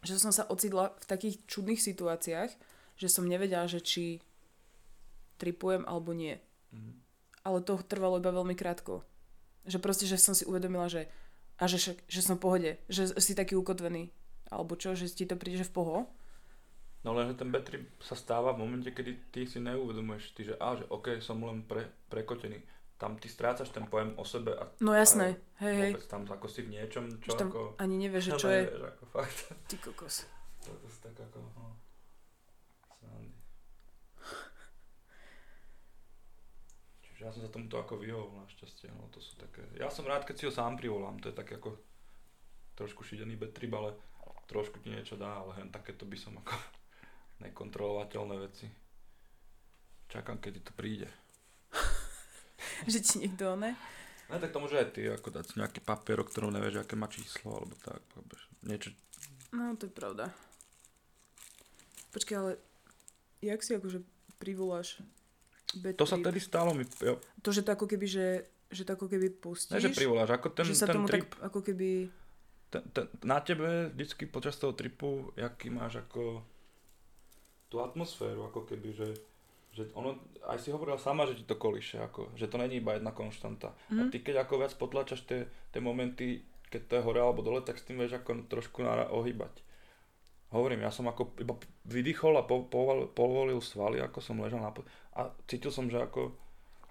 že som sa ocitla v takých čudných situáciách, že som nevedela, že či tripujem alebo nie. Mhm. Ale to trvalo iba veľmi krátko. Že proste, že som si uvedomila, že a že, však, že som v pohode, že si taký ukotvený. Alebo čo, že ti to príde, že v poho. No lenže ten bad trip sa stáva v momente, kedy ty si neuvedomuješ, ty, že, á, že OK, som len pre, prekotený. Tam ty strácaš ten pojem o sebe a No jasné, hej, hej. vôbec tam ako si v niečom, čo tam ako... ani nevieš, že čo je. nevieš, ako fakt. Ty kokos. To, to sú tak ako... No, srandy. Čiže ja som sa tomuto ako vyhol našťastie, no to sú také... Ja som rád, keď si ho sám privolám, to je také ako trošku šidený bad trip, ale trošku ti niečo dá, ale hen takéto by som ako nekontrolovateľné veci. Čakám, kedy to príde. že ti niekto ne? Ne, tak to môže aj ty, ako dať nejaký papier, o ktorom nevieš, aké má číslo, alebo tak. Niečo, No, to je pravda. Počkaj, ale jak si akože privoláš bad to sa trip? tedy stalo mi, jo, To, že to ako keby, že, že to ako keby pustíš, ne, že privoláš, ako ten, že sa ten tomu trip, tak ako keby... ten, ten, na tebe vždycky počas toho tripu, jaký máš ako tú atmosféru, ako keby, že, že ono, aj si hovorila sama, že ti to kolíše, ako, že to není iba jedna konštanta. A Mhm. ty keď ako viac potlačaš tie, tie momenty, keď to je hore alebo dole, tak s tým vieš ako trošku nara- ohýbať. Hovorím, ja som ako iba vydýchol a po, povol, povolil svaly, ako som ležal na po- a cítil som, že ako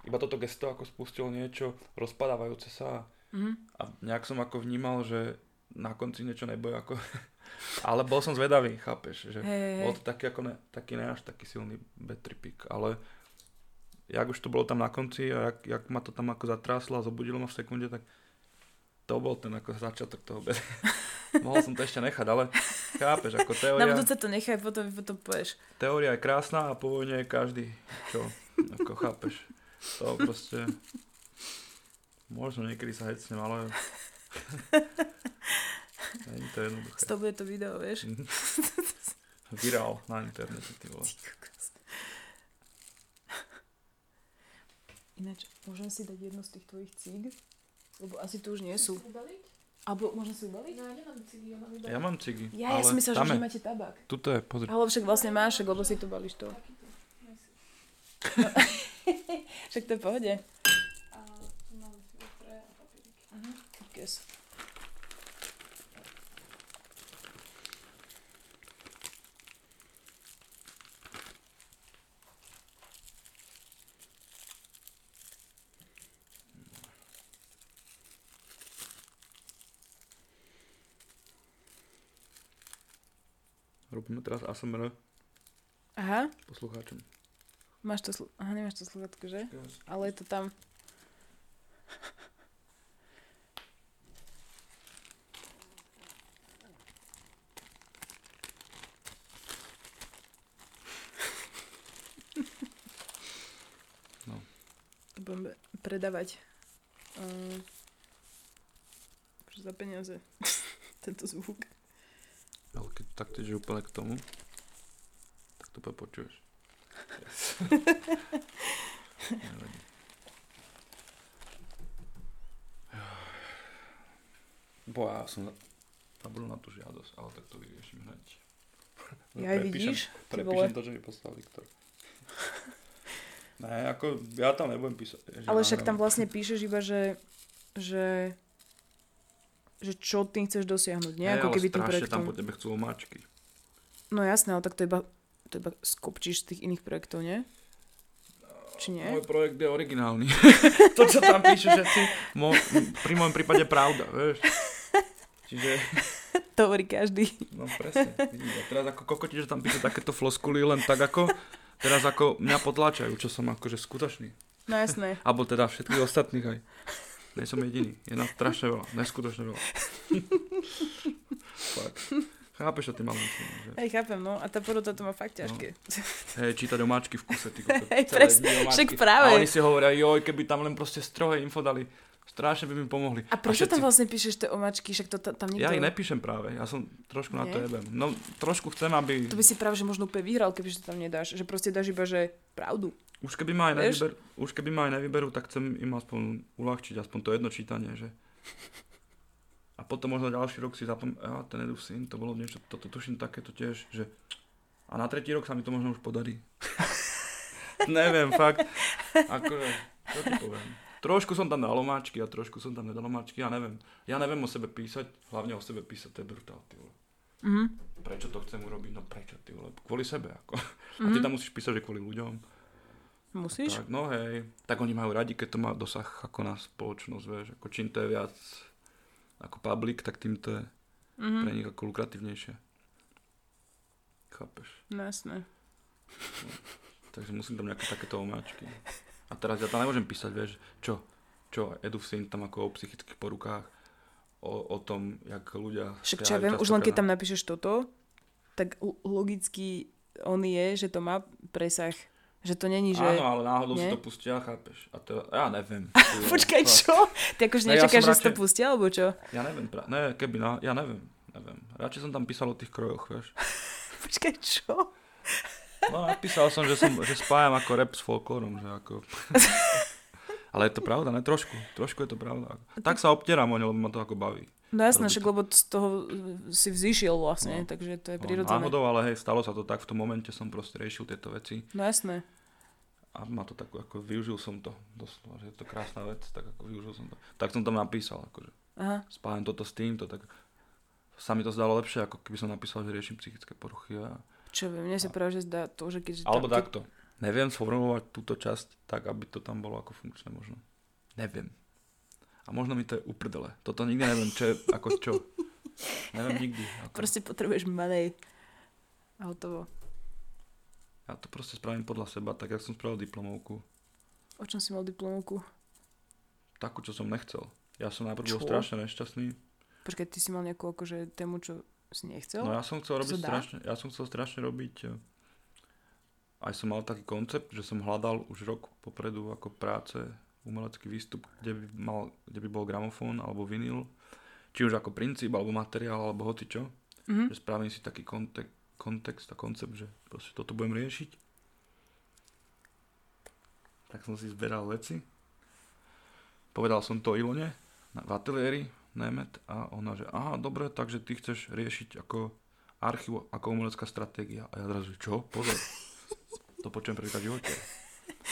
iba toto gesto ako spustilo niečo rozpadávajúce sa Mhm. a nejak som ako vnímal, že na konci niečo nebude ako... ale bol som zvedavý, chápeš, že hej, bol to taký ako ne, taký ne až taký silný bad tripik, ale jak už to bolo tam na konci a jak, jak ma to tam ako zatráslo a zobudilo ma v sekunde, tak to bol ten ako začiatok toho bad Mohol som to ešte nechať, ale chápeš, ako Na teória, budúce to nechaj, potom, potom povieš. teória je krásna a po vojne je každý, čo, ako chápeš. To proste, možno niekedy sa hecnem, ale není to jednoduché. Z toho bude to video, vieš. Mhm. Virál na internete, ty vole. Ináč, môžem si dať jednu z tých tvojich cíg? Lebo asi tu už nie sú. Alebo možno si ubaliť? No ja nemám cigy, ona mi Ja mám cigy. Ja, ja som myslela, tam že je. už máte tabak. Tuto je, pozri. Ale však vlastne máš, však, lebo si to balíš to. Nesi. Však to je pohode. A tu mám filtre a papíriky. Yes. Robíme teraz ASMR Aha, poslucháčom. máš to, slu- aha, nemáš to sluchatko, že? Ale je to tam. No. Budeme predávať. Um, za peniaze. Tento zvuk. Tak tyže úplne k tomu, tak to úplne počuješ. Bo ja som zabudol na tú žiadosť, ale tak to vyriešim hneď. Ja aj Prepíšem- vidíš, Prepíšem to, že mi poslal Viktor. Ne, ako ja tam nebudem písať. Ale však tam vlastne píšeš iba, že, že, že čo tým chceš dosiahnuť, nie? Hej, Ako keby tým projektom. tam po tebe chcú omáčky. No jasné, ale tak to iba, to iba skopčíš z tých iných projektov, nie? Či nie? Môj projekt je originálny. to, čo tam píše všetci, mo, pri môjom prípade pravda, vieš. Čiže, To hovorí každý. no presne. Vidím, a teraz ako kokoti, že tam píše takéto floskuly len tak ako, teraz ako mňa potláčajú, čo som akože skutočný. No jasné. Alebo teda všetkých ostatných aj. Nie som jediný. Je nás strašne veľa. Neskutočne veľa. Fakt. Chápeš, čo ty mám myslím, že? Hej, chápem, no. A tá porota to má fakt ťažké. Hej, čítať omáčky v kuse, ty. Hej, omáčky. však práve. A oni si hovoria, joj, keby tam len proste strohé info dali, strašne by mi pomohli. A prečo všetci- tam vlastne píšeš tie omačky? Však to ta- tam nikto... Ja ich nepíšem práve, ja som trošku na to Nie? jebem. No, trošku chcem, aby... To by si práve, že možno úplne vyhral, keby to tam nedáš. Že proste dáš iba, že pravdu. Už keby ma aj, nevyber, už keby ma aj nevyberú, tak chcem im aspoň uľahčiť, aspoň to jedno čítanie, že... A potom možno ďalší rok si zapom... Ja, ten Edu syn, to bolo niečo, toto tuším takéto tiež, že... A na tretí rok sa mi to možno už podarí. Neviem, fakt. Akože, čo ti poviem. Trošku som tam dal omáčky a trošku som tam nedal omáčky, ja neviem. Ja neviem o sebe písať, hlavne o sebe písať, to je brutál, ty vole. Mhm. Prečo to chcem urobiť? No prečo, ty vole? Kvôli sebe, ako. A ty tam musíš písať, že kvôli ľuďom. Musíš? Tak, no hej. Tak oni majú radi, keď to má dosah ako na spoločnosť, vieš. Ako čím to je viac ako public, tak tým to je Mhm. pre nich ako lukratívnejšie. Chápeš? No jasné. Takže musím tam nejaké takéto omáčky. A teraz ja tam nemôžem písať, vieš, čo? Čo? Edu syn tam ako o psychických porukách, o, o tom, jak ľudia... Však čo ja viem, už len keď tam napíšeš toto, tak logicky on je, že to má presah. Že to není, že... Áno, ale náhodou si Nie? to pustia, chápeš? A to, ja neviem. Počkaj, čo? Ty akože Ne, ja nečakáš, som že si to pustia, alebo čo? Ja neviem, pra... ne, keby, na... ja neviem, neviem. Radšej som tam písal o tých krojoch, vieš. Počkaj, čo? No napísal som, že, som, že spájam ako rap s folklórom, že ako... Ale je to pravda, ne? Trošku. Trošku je to pravda. Tak sa obtieram o ne, lebo ma to ako baví. No jasné, však lebo z toho uh, si vzýšiel vlastne, No. takže to je No, prirodzené. náhodou, ale hej, stalo sa to tak, v tom momente som proste riešil tieto veci No jasné. a ma to tak, ako využil som to, doslova, že je to krásna vec, tak ako využil som to. Tak som tam napísal, akože Aha. spájam toto s týmto, tak sa mi to zdalo lepšie, ako keby som napísal, že riešim psychické poruchy a Čo viem, mne sa práve že zdá to, že keď... Alebo keď- takto. Neviem sformulovať túto časť tak, aby to tam bolo ako funkčné možno. Neviem. A možno mi to je uprdele. Toto nikdy neviem, čo je, ako čo. Neviem nikdy. Ako. Proste potrebuješ menej. A hotovo. Ja to proste spravím podľa seba, tak jak som spravil diplomovku. O čom si mal diplomovku? Takú, čo som nechcel. Ja som najprv bol strašne nešťastný. Počkaj, ty si mal nejakú akože tému, čo si nechcel? No ja som chcel robiť strašne, ja som chcel strašne robiť eh, aj som mal taký koncept, že som hľadal už rok popredu ako práce, umelecký výstup, kde by, mal, kde by bol gramofón alebo vinyl, či už ako princíp, alebo materiál, alebo hoci čo. Mhm. Že spravím si taký kontek- kontext a koncept, že proste toto budem riešiť. Tak som si zberal veci. Povedal som to Ilone na, v ateliéri, Nemet a ona, že aha, dobre, takže ty chceš riešiť ako archív ako umelecká stratégia. A ja zrazu, čo? Pozor. To počujem prvýkrát v živote.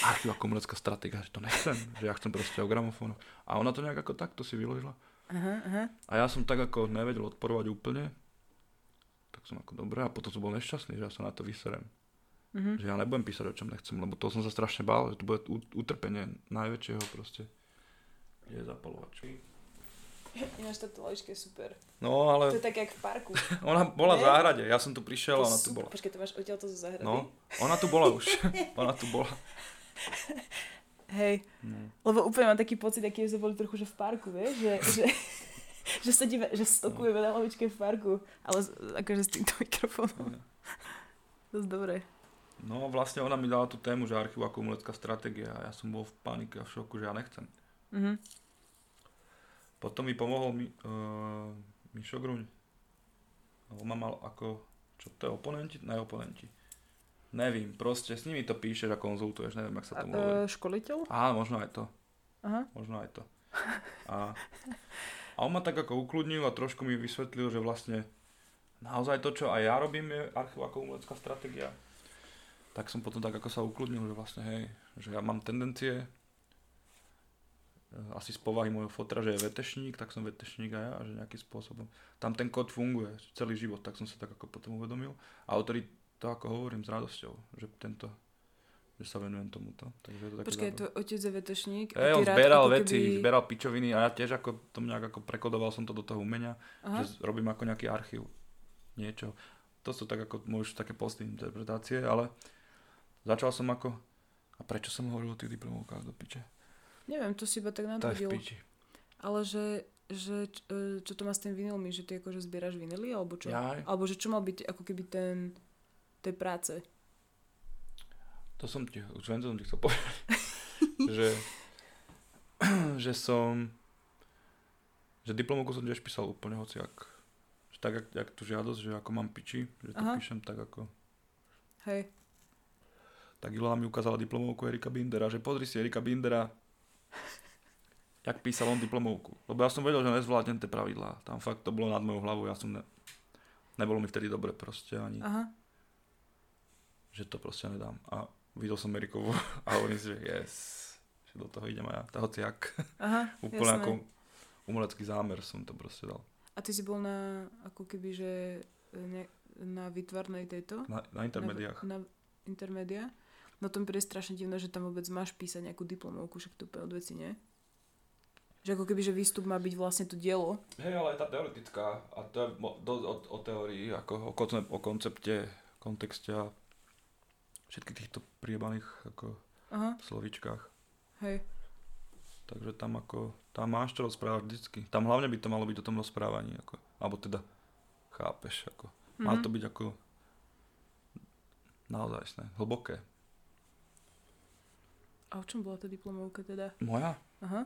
Archív ako umelecká stratégia, že to nechcem. Že ja chcem proste o gramofónu. A ona to nejak ako takto si vyložila. Aha, aha. A ja som tak ako nevedel odporovať úplne. Tak som ako dobré a potom som bol nešťastný, že ja sa na to vyserem. Mhm. Že ja nebudem písať o čom nechcem, lebo to som sa strašne bál, že to bude utrpenie najväčšieho proste. Je zapalovač. Ináč lavička je super. No To ale je tak jak v parku. ona bola v Ne? záhrade, ja som tu prišiel a To je ona tu super. bola. Počkaj, to máš odtiaľ to zo záhrady? No, ona tu bola už. ona tu bola. Hej, No. lebo úplne mám taký pocit, aký sme boli trochu, že v parku, vieš, že, že, že sedíme, že stokujeme na lavičke v parku, ale akože s týmto mikrofónom. Dosť dobré. No vlastne ona mi dala tú tému, že archív ako umelecká stratégia a ja som bol v panike a v šoku, že ja nechcem. Mhm. Potom mi pomohol mi, uh, Mišo Gruň. On ma mal ako, čo to je, oponenti? Ne, oponenti. Nevím, proste s nimi to píšeš a konzultuješ, neviem, jak sa A, tomu hovorí. školiteľ? Á, možno aj to, Aha. možno aj to. A, a on ma tak ako ukludnil a trošku mi vysvetlil, že vlastne naozaj to, čo aj ja robím, je archív ako umelecká stratégia. Tak som potom tak ako sa ukludnil, že vlastne hej, že ja mám tendencie asi z povahy môjho fotra, že je vetešník, tak som vetešník aj ja, a že nejakým spôsobom. Tam ten kód funguje celý život, tak som sa tak ako potom uvedomil. A odtedy to ako hovorím s radosťou, že tento, že sa venujem tomuto. Takže je to Počkaj, zaujímavé. tvoj otec je vetešník ty on rád zberal ako veci, keby... zberal pičoviny a ja tiež ako to nejak ako prekodoval som to do toho umenia, Aha. že robím ako nejaký archív niečo. To sú tak ako môžeš také postné interpretácie, ale začal som ako a prečo som hovoril o tých diplomovkách do piče? Neviem, to si iba tak To nadhodil. Ale že, že č- e, čo to má s tým vinilmi, že ty akože zbieraš vinily, alebo čo? Jaj. Alebo že čo mal byť ako keby ten tej práce? To som ti, už viem, čo som ti chcel povedať. že, že som, že diplomovku som tiež písal úplne hociak. Že tak, jak, jak tu žiadosť, že ako mám piči, že to Aha. píšem tak ako Hej. tak Ilona mi ukázala diplomovku Erika Bindera, že pozri si Erika Bindera, jak písal on diplomovku. Lebo ja som vedel, že nezvládnem tie pravidlá. Tam fakt to bolo nad mojou hlavou, ja som ne, nebolo mi vtedy dobre proste ani, Aha. že to proste nedám. A videl som Erikovu a hovorím si, že yes, že do toho idem aj ja. To hociak. Aha, Úplne jasné. ako umelecký zámer som to proste dal. A ty si bol na, ako keby, že ne, na výtvarnej tejto? Na, na intermediách. Na, na intermedia? No to mi príde strašne divné, že tam vôbec máš písať nejakú diplomovku, však to úplne od veci, nie? Že ako keby, že výstup má byť vlastne to dielo. Hej, ale tá teoretická, a to je do, o, o teórii, ako o, konce- o koncepte, kontexte a všetkých týchto priebaných ako Aha, slovíčkách. hej. Takže tam ako, tam máš čo rozprávať vždycky. Tam hlavne by to malo byť o tom rozprávaní, ako, alebo teda chápeš, ako. Mhm. Má to byť ako naozaj hlboké. A o čom bola tá diplomovka teda? Moja? Aha,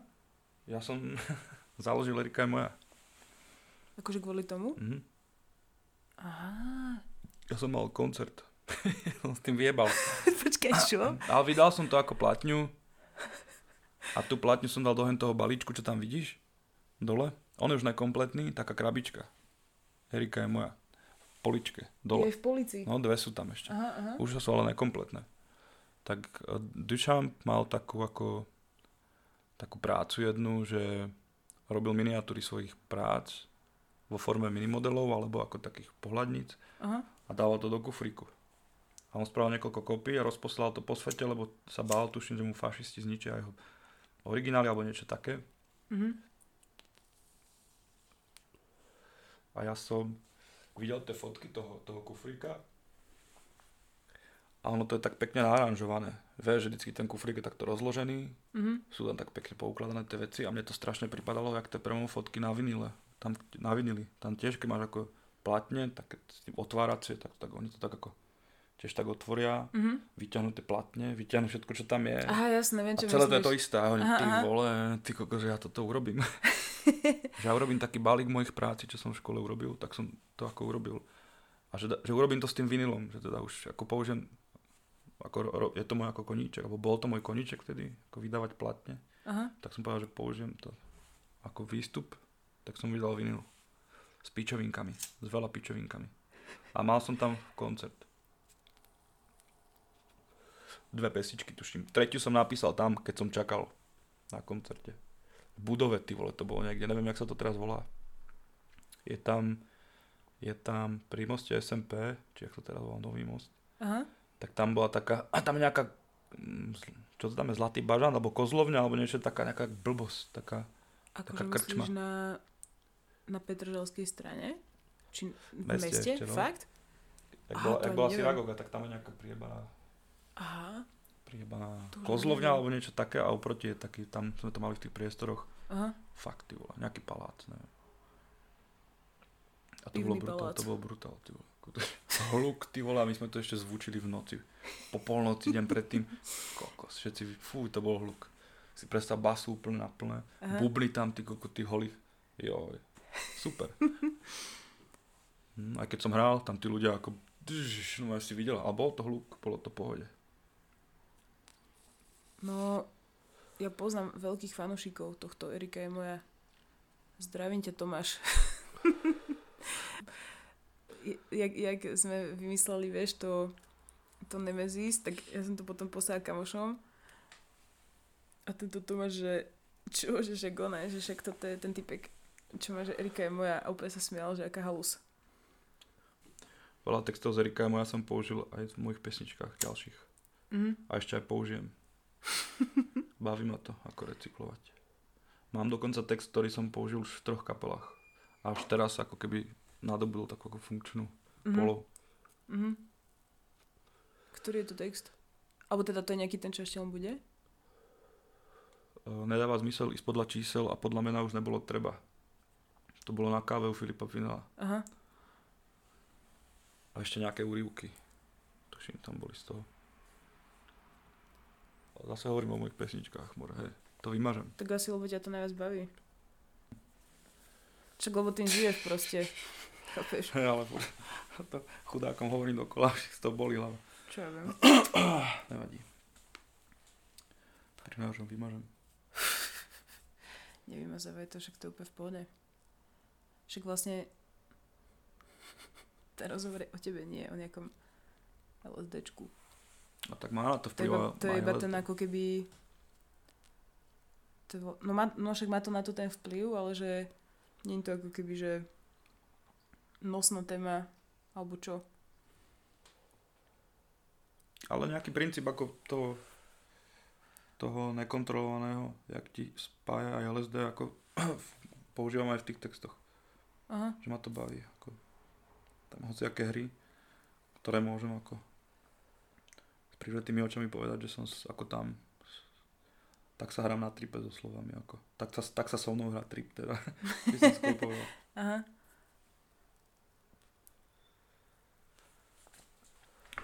Ja som založil Erika je moja. akože kvôli tomu? Mhm. Aha, Ja som mal koncert. som s tým vyjebal. počkaj, čo? Ale vydal som to ako platňu. A tú platňu som dal do toho balíčku, čo tam vidíš. Dole. On je už nekompletný, taká krabička. Erika je moja. V poličke. Je Dole. v policii. No, dve sú tam ešte. Aha, aha. Už sú ale nekompletné. Tak eh, Duchamp mal takú ako takú prácu jednu, že robil miniatúry svojich prác vo forme minimodelov alebo ako takých pohľadníc Aha, a dával to do kufríku. A on spravil niekoľko kopí a rozposlal to po svete, lebo sa bál, tuším, že mu fašisti zničia jeho originály alebo niečo také. mhm. A ja som videl tie fotky toho, toho kufríka a ono to je tak pekne naranžované. Vieš, že vždycky ten kufrík je takto rozložený, Mhm. sú tam tak pekne poukladané tie veci a mne to strašne pripadalo, jak tie prvom fotky na vinile. Tam na vinili. Tam tiež, keď máš ako platne, tak s tým otváracie, tak, tak oni to tak ako tiež tak otvoria, Mhm. vyťahnú tie platne, vyťahnú všetko, čo tam je. Aha, jasné, viem, A čo celé to je to isté. A oni, Aha, ty aha. vole, ty koko, že ja toto urobím. že ja urobím taký balík mojich práci, čo som v škole urobil, tak som to ako urobil. A že, že urobím to s tým vinilom, že teda už ako použijem, ako, je to môj ako koníček, alebo bol to môj koníček vtedy, ako vydávať platne, Aha, tak som povedal, že použijem to ako výstup tak som vydal vinyl. S pičovinkami. S veľa pičovinkami. A mal som tam koncert. Dve pesičky, tuším. Tretiu som napísal tam, keď som čakal na koncerte. V budove, ty vole, to bolo niekde. Neviem, jak sa to teraz volá. Je tam, je tam pri moste SMP, či jak to teraz volá, Nový most. Aha. Tak tam bola taká, a tam nejaká, mm, čo to tam je, Zlatý bažan, alebo Kozlovňa, alebo niečo, taká nejaká blbosť, taká, Akože Taká krčma. na, na Petržalskej strane? Či v Meste meste? ešte, no. Fakt? Aha, bola, ani bola synagoga, tak tam je nejaká priebaná, Aha. priebaná Kozlovňa, neviem. alebo niečo také, a oproti je taký, tam sme to mali v tých priestoroch, Aha. fakt, ty vole, nejaký palác, neviem. A to Pivný bolo brutál, to bolo brutál, ty vole. Hluk, ty vole, a my sme to ešte zvučili v noci. Po polnoci, deň predtým. Kokos, všetci, fú, to bol hluk. Si predstav basu úplne na plné. Aha. Bubny tam, ty koko, ty holých. Joj, super. Hm, aj keď som hral, tam tí ľudia ako, no si videl, ale bol to hluk, bolo to pohode. No, ja poznám veľkých fanúšikov tohto Erika je moja. Zdravím ťa, Tomáš. jak, jak sme vymysleli, vieš, to, to Nemesis, tak ja som to potom poslala kamošom. A tento Tomáš, že čo, že však ona, že však toto je ten typek, čo má, že Erika je moja a úplne sa smial, že aká halus. Veľa textov z Erika ja som použil aj v mojich pesničkách ďalších. Mhm. A ešte aj použijem. Baví ma to, ako recyklovať. Mám dokonca text, ktorý som použil už v troch kapelách. A už teraz ako keby nadobil takú ako funkčnú Mhm. polohu. Mhm. Ktorý je to text? Alebo teda to je nejaký ten, čo ešte len bude? E, Nedáva zmysel ísť podľa čísel a podľa mena už nebolo treba. To bolo na káve u Filipa Finala. Aha. A ešte nejaké úrivky. Tuším, tam boli z toho. Zase hovorím o mojich pesničkách, more, hej. To vymažem. Tak asi, lebo ťa to najviac baví. Čak, lebo tým žiješ proste. Chápeš? Hej, ale to chudákom hovorím dokola, že to boli hlava. Čo ja viem. Nevadí. Prinážem, vymažem. Nevymazávaj to, však to je úplne v pohode. Však vlastne ten rozhovor je o tebe, nie o nejakom LSDčku. A tak má na to vplyv. to je iba ten ako keby... To no, má, no však má to na to ten vplyv, ale že nie je to ako keby, že nosná téma, alebo čo. Ale nejaký princíp ako toho, toho nekontrolovaného, jak ti spája aj LSD, ako používam aj v tých textoch. Aha. Že ma to baví. Ako, tam hociaké hry, ktoré môžem ako s privretými očami povedať, že som ako tam tak sa hrám na tripe so slovami. Ako. Tak, sa, tak sa so mnou hrá trip teda. By som skôr povedal. Aha.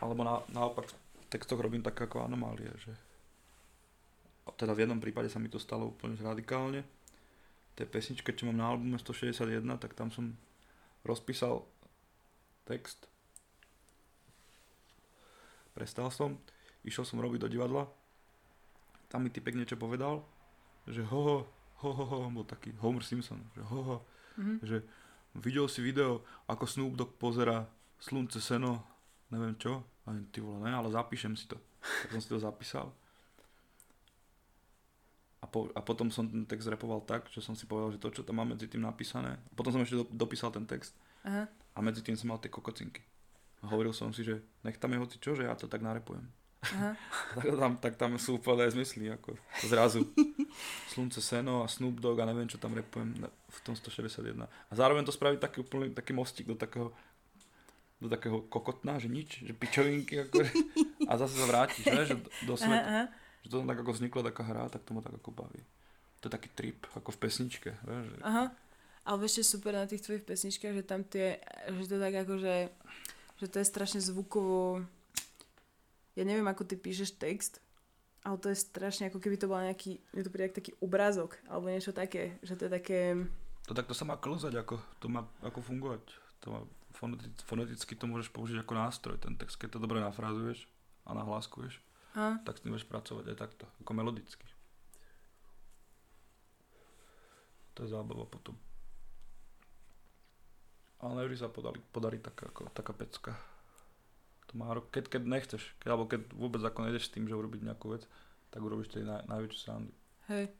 Alebo na, naopak v textoch robím tak ako anomálie, že teda v jednom prípade sa mi to stalo úplne radikálne. V tej pesničke, čo mám na albume 161, tak tam som rozpísal text. Prestal som, išiel som robiť do divadla, tam mi typek niečo povedal, že ho ho, ho bol taký Homer Simpson, že ho ho, Mhm. že videl si video, ako Snoop Dogg pozera slunce, seno, neviem čo, a ty vole, ne, ale zapíšem si to. Tak som si to zapísal. A, po, a potom som ten text repoval tak, že som si povedal, že to, čo tam mám medzi tým napísané, a potom som ešte do, dopísal ten text Aha. a medzi tým som mal tie kokocinky. A hovoril som si, že nech tam je hoci čo, že ja to tak narepujem. Aha. Tak tam, tak tam sú úplne zmysly, ako zrazu. Slunce, seno a Snoop Dogg a neviem, čo tam repujem v tom 161. A zároveň to spraviť taký úplný taký mostík do takého do takého kokotná, že nič, že pičovinky, ako, a zase sa vrátiš, ne, že do, sveta. Že to tak ako vznikla taká hra, tak to ma tak ako baví. To je taký trip, ako v pesničke, vieš, že Aha. Ale je super na tých tvojich pesničkách, že tam tie, že to tak ako, že, že to je strašne zvukovo, ja neviem, ako ty píšeš text, ale to je strašne, ako keby to bol nejaký, je to príde taký obrázok, alebo niečo také, že to je také, to takto sa má klzať, ako to má ako fungovať. To má, foneticky, to môžeš použiť ako nástroj, ten text, keď to dobre nafrázuješ a nahláskuješ. aha, tak s tým vieš pracovať aj takto, ako melodicky. To je zábava potom. Ale nevždy sa podali, podarí taká, ako, taká pecka. To má, keď, keď nechceš, keď, alebo keď vôbec ako nejdeš s tým, že urobiť nejakú vec, tak urobíš tej naj, najväčšiu srandu. Hej.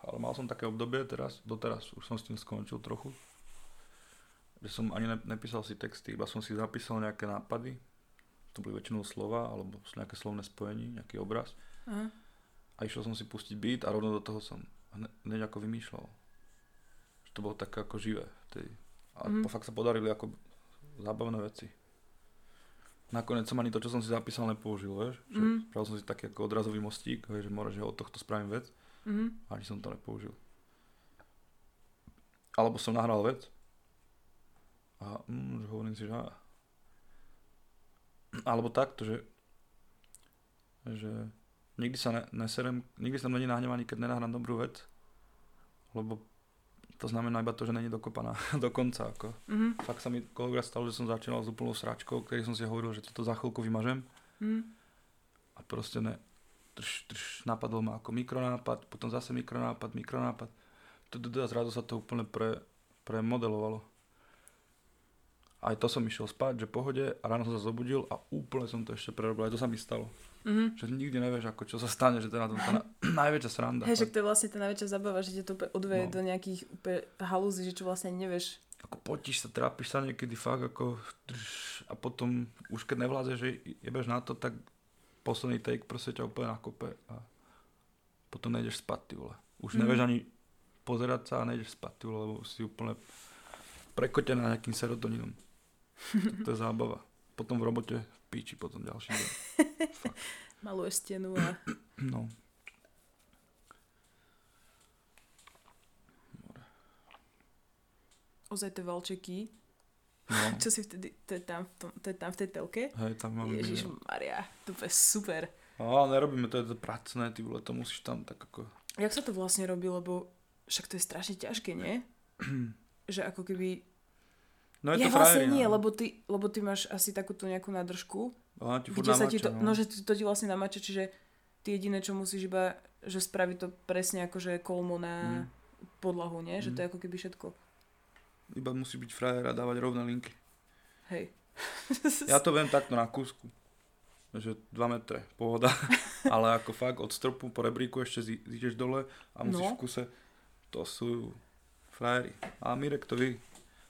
Ale mal som také obdobie teraz, doteraz už som s tým skončil trochu. Že som ani ne, nepísal si texty, iba som si zapísal nejaké nápady. To boli väčšinou slova, alebo nejaké slovné spojenie, nejaký obraz. Aha. A išiel som si pustiť beat a rovno do toho som hne- hneď ako vymýšľal. Že to bolo také ako živé. Vtedy. A mm. fakt sa podarili ako zábavné veci. Nakoniec som ani to, čo som si zapísal, nepoužil, vieš. Že Mhm. Spravil som si taký ako odrazový mostík, vieš, že more, že od tohto spravím vec. Mhm. Ani som to nepoužil. Alebo som nahral vec a mm, že hovorím si, že á. Alebo takto, že že nikdy sa ne, neserem, nikdy som není nahnevaný, keď nenahrám dobrú vec, lebo to znamená iba to, že není dokopaná do konca. Ako. Mhm. Fakt sa mi koľkokrát stalo, že som začínal s úplnou sračkou, ktorý som si hovoril, že toto za chvíľku vymažem Mhm. a proste ne, trš, trš, napadol ma ako mikronápad, potom zase mikronápad, mikronápad. A zrazu sa to úplne pre, premodelovalo. Aj to som išiel spať, že pohode a ráno som sa zobudil a úplne som to ešte prerobil. Aj to sa mi stalo. Mhm. Že nikdy nevieš, ako čo sa stane, že to je na tom tá na, najväčšia sranda. Hej, že to je vlastne tá najväčšia zabava, že ťa to odveje No. do nejakých úplne halúzí, že čo vlastne nevieš. Ako potíš sa, trápiš sa niekedy fakt ako a potom už keď nevládze, že jebeš na to, tak posledný take proste ťa úplne nakope a potom nejdeš spať, ty vole. Už Mhm. nevieš ani pozerať sa a nejdeš spať, ty vole, lebo si úplne prekotená nejakým serotoninom. to je zábava. Potom v robote v píči potom ďalší deň. Maluješ stenu a... No. Ozaj tie valčeky, no. čo si vtedy, to je tam v, tom, to je tam v tej telke. Hej, tam máme Ježiš. Maria, to je super. No, ale nerobíme to, je to pracné, ty vole, to musíš tam tak ako... Jak sa to vlastne robí, lebo však to je strašne ťažké, nie? že ako keby... No je ja to vlastne frajerina. nie, lebo ty, lebo ty máš asi takúto nejakú nádržku, Aha, ti kde sa ti to, no. že ti- to ti vlastne namače, čiže ty jediné, čo musíš iba, že spraviť to presne akože kolmo na Mm. podlahu, nie? Že to Mm. je ako keby všetko. Iba musí byť frajer a dávať rovné linky. Hej. Ja to viem takto na kúsku. Že 2 metre, pohoda. Ale ako fakt od stropu po rebríku ešte zídeš dole a musíš No. v kuse. To sú frajeri. A Mirek to ví.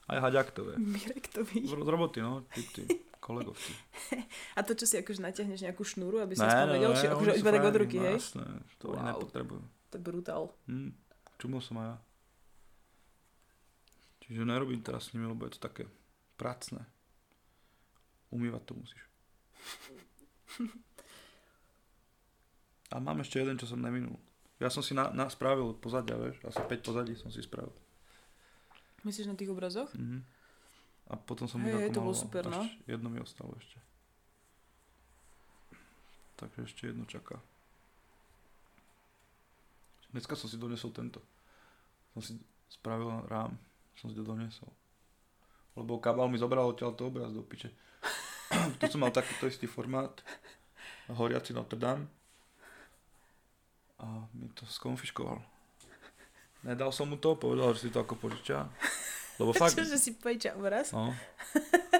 Aj Haďak to vie. Mirek to ví. Z roboty, no. Tí, tí kolegovci. A to, čo si akože natiahneš nejakú šnúru, aby si aspoň vedel, či akože iba tak od ruky, no hej? Jasné, to Wow. nepotrebujú. To je brutál. Hm, čumol som aj ja. Čiže nerobím teraz s nimi, lebo je to také pracné. Umývať to musíš. A mám ešte jeden, čo som neminul. Ja som si na, na spravil pozadia, vieš, asi 5 pozadí som si spravil. Myslíš na tých obrazoch? Mhm. A potom som Hej, ich to bolo super, no. Jedno mi ostalo ešte. Takže ešte jedno čaká. Dneska som si donesol tento. Som si spravil rám. Som si to donesol. Lebo kabal mi zobral odtiaľ to obraz do piče. tu som mal takýto istý formát. Horiaci Notre Dame. A mi to skonfiškoval. Nedal som mu to, povedal, že si to ako požičia. Lebo fakt... Čože si pojiča obraz? No.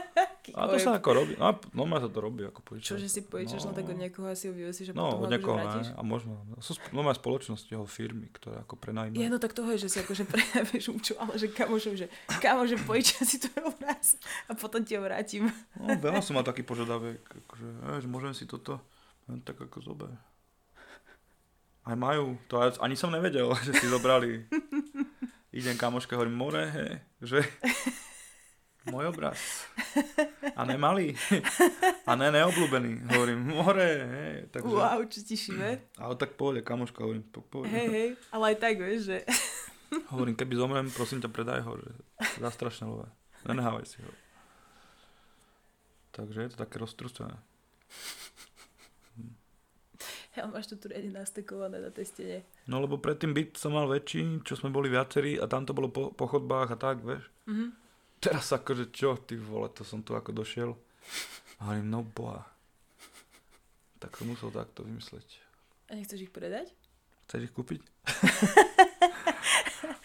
A to sa ako robí, no, no sa to robí ako požičia. Čože si pojičaš, no. tak od niekoho asi ho vyvesíš a No, potom od akože niekoho ne, a možno. Sú sp- no, má spoločnosti, jeho firmy, ktoré ako Ja, prenajímajú. no tak toho je, že si akože prejavíš umču, ale že kamožom, že kamože pojiča si tvoj obraz a potom ti ho vrátim. No, veľa som mal taký požiadavek, akože, že môžem si toto, tak ako zober. Aj majú, to aj, ani som nevedel, že si zobrali. Idem kamoška, hovorím, more, he, že môj obraz. A nemalý. A ne neobľúbený. Hovorím, more, hej. Takže, Wow, čo ti šive. Ale tak pohode, kamoška, hovorím, po, pohode. Hej, hej, ale aj tak, vieš, že Hovorím, keby zomrem, prosím ťa, predaj ho, že zastrašné lové. Nenehávaj si ho. Takže je to také roztrúcené. ja máš to tu riadne nastekované na tej stene. No lebo predtým byt som mal väčší, čo sme boli viacerí a tam to bolo po, po chodbách a tak, vieš. Mhm. Teraz akože čo, ty vole, to som tu ako došiel. A hovorím, no boha. Tak som musel takto vymysleť. A nechceš ich predať? Chceš ich kúpiť?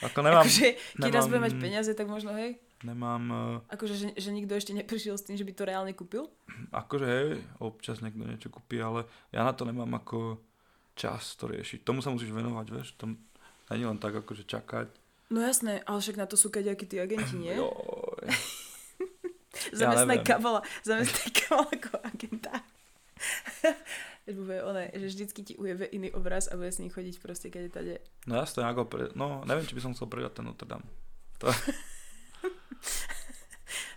Ako nemám, akože, keď raz budem mať peniaze, tak možno hej. nemám, eh, Akože, že, že nikto ešte neprišiel s tým, že by to reálne kúpil. akože hej, občas niekto niečo kúpi, ale ja na to nemám ako čas to riešiť. Tomu sa musíš venovať, vieš, to není len tak akože čakať. No jasné, ale však na to sú kaďakí tí agenti, nie? Joj. Zamestnaj neviem. kabala, zamestnaj kabala ako agenta. bude one, že vždycky ti ujebe iný obraz a bude s ním chodiť proste kade tade. No jasné, ako pre, no neviem, či by som chcel predať ten Notre Dame.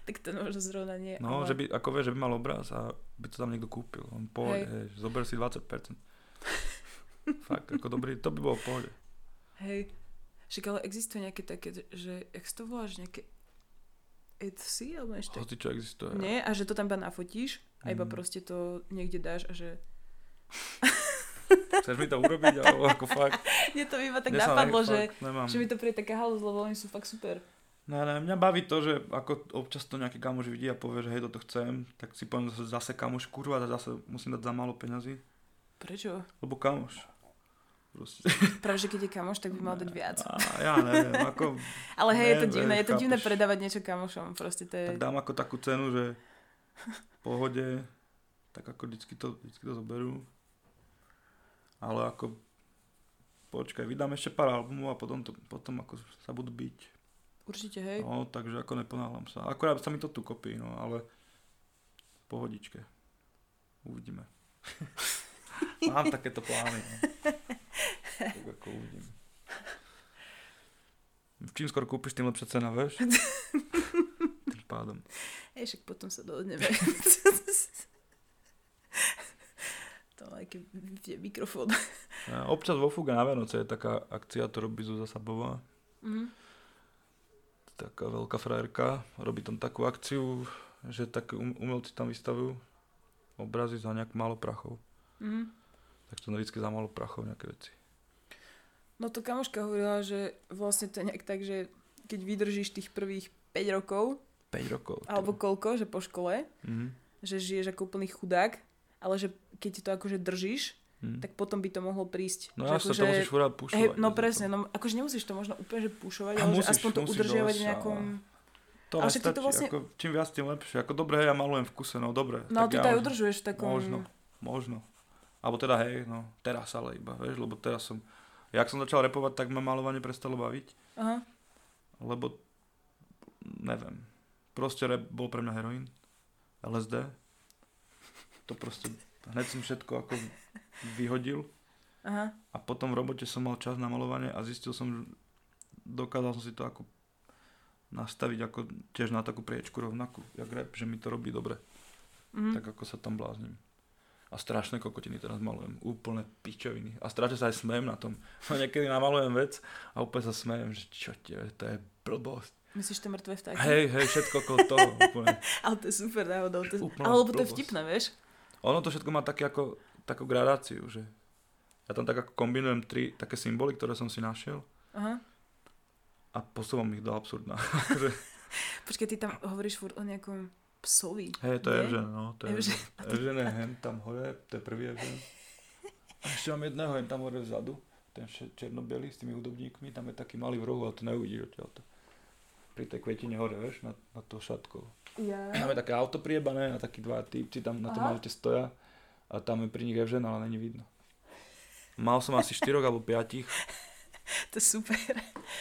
Tak to možno zrovna nie. No, ale... že by, ako vieš, že by mal obraz a by to tam niekto kúpil. On pohode, Hej. hej. zober si 20%. Fakt, ako dobrý, to by bolo v pohode. Hej. Však ale existuje nejaké také, že, jak to voláš, nejaké Etsy, alebo ešte? Hoci čo existuje. Nie, a že to tam iba nafotíš a iba Mm. proste to niekde dáš a že... Chceš mi to urobiť, alebo ako fakt? Mne to iba tak napadlo, že, fakt že mi to príde taká halus, lebo oni sú fakt super. Ne, ne, mňa baví to, že ako občas to nejaký kamoš vidí a povie, že hej, toto chcem, tak si poviem zase, zase kamoš, kurva, zase musím dať za málo peňazí, Prečo? lebo kamoš. Proste. Práve, že keď je kamoš, tak by mal dať viac. A ja neviem, ako, Ale hej, je to divné, je to divné chápeš. predávať niečo kamošom, proste to je... tak dám ako takú cenu, že v pohode, tak ako vždycky to, vždycky to zoberú. Ale ako, počkaj, vydám ešte pár albumov a potom, to, potom ako sa budú byť. Určite, hej. No, takže ako neponáhľam sa. Akorát sa mi to tu kopí, no, ale v pohodičke. Uvidíme. Mám takéto plány, no. Tak ako uvidím. Čím skôr kúpiš, tým lepšia cena, vieš? Tým pádom. Hej, však potom sa dohodneme. to vypne mikrofón. Občas vo Fuga na Vianoce je taká akcia, to robí Zuzá Sabová. Mhm. Taká veľká frajerka. Robí tam takú akciu, že také um- umelci tam vystavujú obrazy za nejak málo prachov. Mhm. Tak to vždycky za málo prachov nejaké veci. No to kamoška hovorila, že vlastne to je nejak tak, že keď vydržíš tých prvých 5 rokov, 5 rokov. to- alebo koľko, že po škole, Mhm. že žiješ ako úplný chudák, ale že keď ti to akože držíš, Mhm. tak potom by to mohlo prísť. No jasne, akože- to musíš furt Hej, pušovať. no že presne, no akože nemusíš to možno úplne že pušovať, ale musíš, že aspoň to udržiavať v dosť, nejakom... to ale ty to vlastne- ako, čím viac, tým lepšie. Ako dobre, hej, ja malujem v kuse, no dobre. No tak ty ja to aj udržuješ v takom... Možno, možno. Alebo teda hej, no teraz ale iba, vieš, lebo teraz som... Jak som začal repovať, tak ma malovanie prestalo baviť, Aha. lebo neviem. Proste rap bol pre mňa heroín, LSD. To proste, hneď som všetko ako vyhodil. Aha. A potom v robote som mal čas na malovanie a zistil som, že dokázal som si to ako nastaviť ako tiež na takú priečku rovnakú, jak rap, že mi to robí dobre, Mhm. tak ako sa tam bláznim. A strašné kokotiny teraz malujem, úplne pičoviny. A strašne sa aj smejem na tom. No niekedy namalujem vec a úplne sa smejem, že čo tie, to je blbosť. Myslíš to mŕtve vtáky? Hej, hej, všetko okolo toho úplne. Ale to je super náhodou. To... Úplná Ale lebo to je vtipné, vieš? Ono to všetko má také ako, takú gradáciu, že ja tam tak ako kombinujem tri také symboly, ktoré som si našiel Aha. a posúvam ich do absurdna. Akože Počkaj, ty tam hovoríš furt o nejakom psovi. Hej, to je? Evžen, no, to je Evžen. Evžen. Je hen tam hore, to je prvý Evžen. A ešte mám jedného hen tam hore vzadu, ten černobielý s tými hudobníkmi, tam je taký malý v rohu, ale to neuvidíš odtiaľto. Pri tej kvetine hore, vieš, na, na to šatkou. Ja. Tam je také auto priebané a takí dva typci tam na tom Aha. aute stoja a tam je pri nich Evžen, ale není vidno. Mal som asi 4 alebo 5, To je super.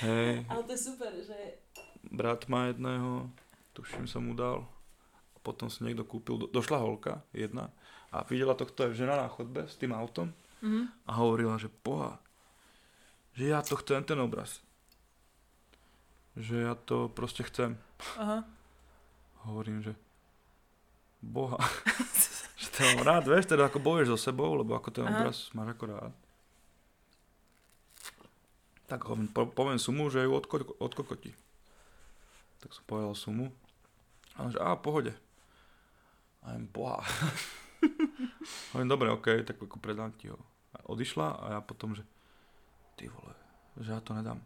hej, Ale to je super, že... brat má jedného, tuším som mu dal. Potom si niekto kúpil, do- došla holka, jedna, a videla tohto žena na chodbe s tým autom Mhm. a hovorila, že poha, že ja to chcem ten obraz. Že ja to proste chcem. Aha. Hovorím, že boha, že to mám rád, vieš, teda ako bojuješ so sebou, lebo ako ten Aha. obraz máš ako rád. Tak hovorím, po, poviem sumu, že ju odko, odkokotí. Tak som povedal sumu. A on že, a pohode. A jem, boha. hovorím, dobre, okej, tak ako predám ti ho. A odišla a ja potom, že ty vole, že ja to nedám.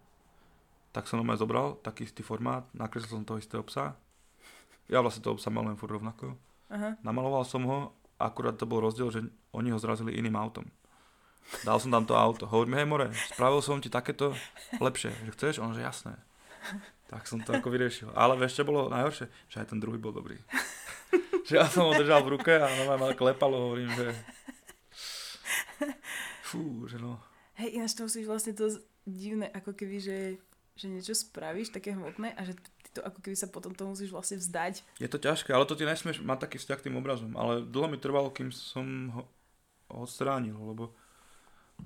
Tak som normálne zobral taký istý formát, nakreslil som toho istého psa. Ja vlastne toho psa malujem furt rovnako. Aha. Namaloval som ho, akurát to bol rozdiel, že oni ho zrazili iným autom. Dal som tam to auto. Hovorím, hej more, spravil som ti takéto lepšie. Že chceš? On, že jasné. Tak som to ako vyriešil. Ale vieš, čo bolo najhoršie? Že aj ten druhý bol dobrý. Že ja som ho držal v ruke a ono ma klepalo, hovorím, že... Fú, že no. Hej, ináč to musíš vlastne to divné, ako keby, že, že niečo spravíš také hmotné a že ty to ako keby sa potom to musíš vlastne vzdať. Je to ťažké, ale to ty nesmieš mať taký vzťah k tým obrazom. Ale dlho mi trvalo, kým som ho odstránil, lebo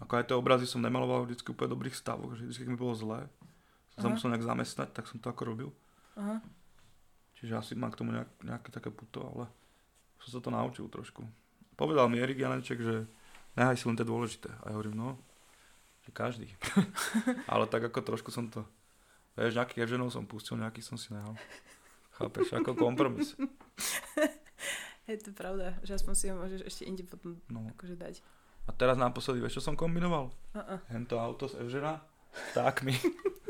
ako aj tie obrazy som nemaloval vždy úplne dobrých stavoch, že vždy, keď mi bolo zlé, som sa musel nejak zamestnať, tak som to ako robil. Aha. Čiže asi mám k tomu nejak, nejaké také puto, ale som sa to naučil trošku. Povedal mi Erik Janeček, že nehaj si len tie dôležité. A ja hovorím, no, že každý. ale tak ako trošku som to, vieš, nejakých Evženov som pustil, nejaký som si nehal. Chápeš, ako kompromis. Hej, to je pravda, že aspoň si ho môžeš ešte inde potom No. akože dať. A teraz naposledy, vieš, čo som kombinoval? Uh-uh. Hento auto z Evžena, vtákmi.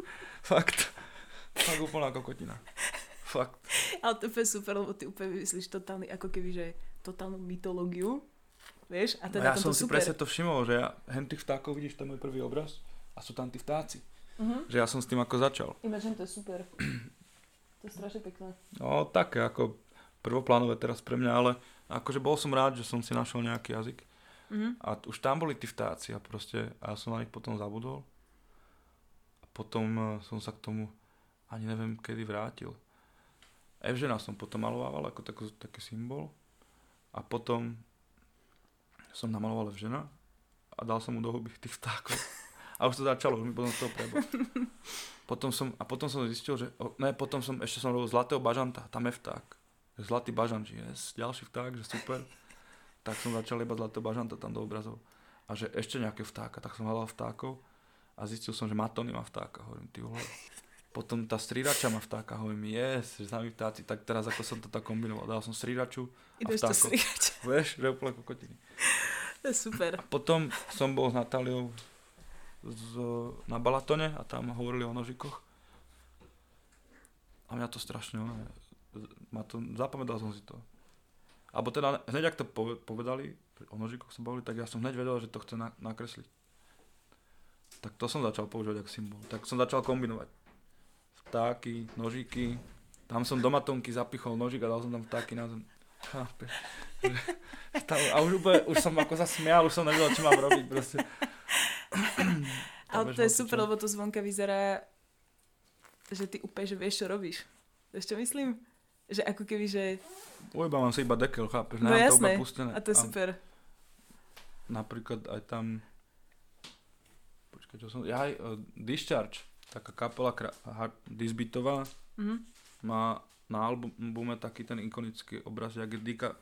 Fakt. Fakt úplná kokotina. Fakt. Ale to je super, lebo ty úplne vymyslíš totálny, ako keby, že totálnu mytológiu. Vieš? A No teda ja som si super. presne to všimol, že ja, hen tých vtákov vidíš, to je môj prvý obraz a sú tam tí vtáci. Uh-huh. Že ja som s tým ako začal. Ináč, to je super. to je strašne pekné. No také ako prvoplánové teraz pre mňa, ale akože bol som rád, že som si našiel nejaký jazyk. Uh-huh. A t- už tam boli tí vtáci a proste a ja som na nich potom zabudol. A potom eh, som sa k tomu ani neviem kedy vrátil. Evžena som potom malovával ako taký, taký symbol. A potom som namaloval Evžena a dal som mu do huby tých vtákov. A už to začalo, už mi potom z toho prebol. Potom som, a potom som zistil, že, ne, potom som, ešte som robil zlatého bažanta, tam je vták. Zlatý bažant, že yes, ďalší vták, že super tak som začal iba zlatého bažanta tam do obrazov. A že ešte nejaké vtáka, tak som hľadal vtákov a zistil som, že Matony má vtáka, hovorím, ty vole. Potom tá strirača má vtáka, hovorím, yes, že sami vtáci, tak teraz ako som to tak kombinoval, dal som striraču a Ideš strihať. Vieš, že úplne kokotiny. To je super. A potom som bol s Natáliou z, na Balatone a tam hovorili o nožikoch. A mňa to strašne, ma to, zapamätal som si to. Alebo teda hneď, ak to pove- povedali, o nožikoch sa bavili, tak ja som hneď vedel, že to chce na, nakresliť. Tak to som začal používať ako symbol. Tak som začal kombinovať. Vtáky, nožiky. Tam som do matonky zapichol nožik a dal som tam vtáky na zem. A už úplne, už som ako sa smial, už som nevedel, čo mám robiť proste. Ale to je super, čo. lebo to zvonka vyzerá, že ty úplne, že vieš, čo robíš. Vieš, čo myslím? Že ako keby, že... Ujba mám si iba dekel, chápeš? No to jasné. pustené. A to je super. napríklad aj tam... Počkaj, čo som... Ja aj uh, Discharge, taká kapela kra... Disbitová, Mhm. má na albume taký ten ikonický obraz, jak je Dika,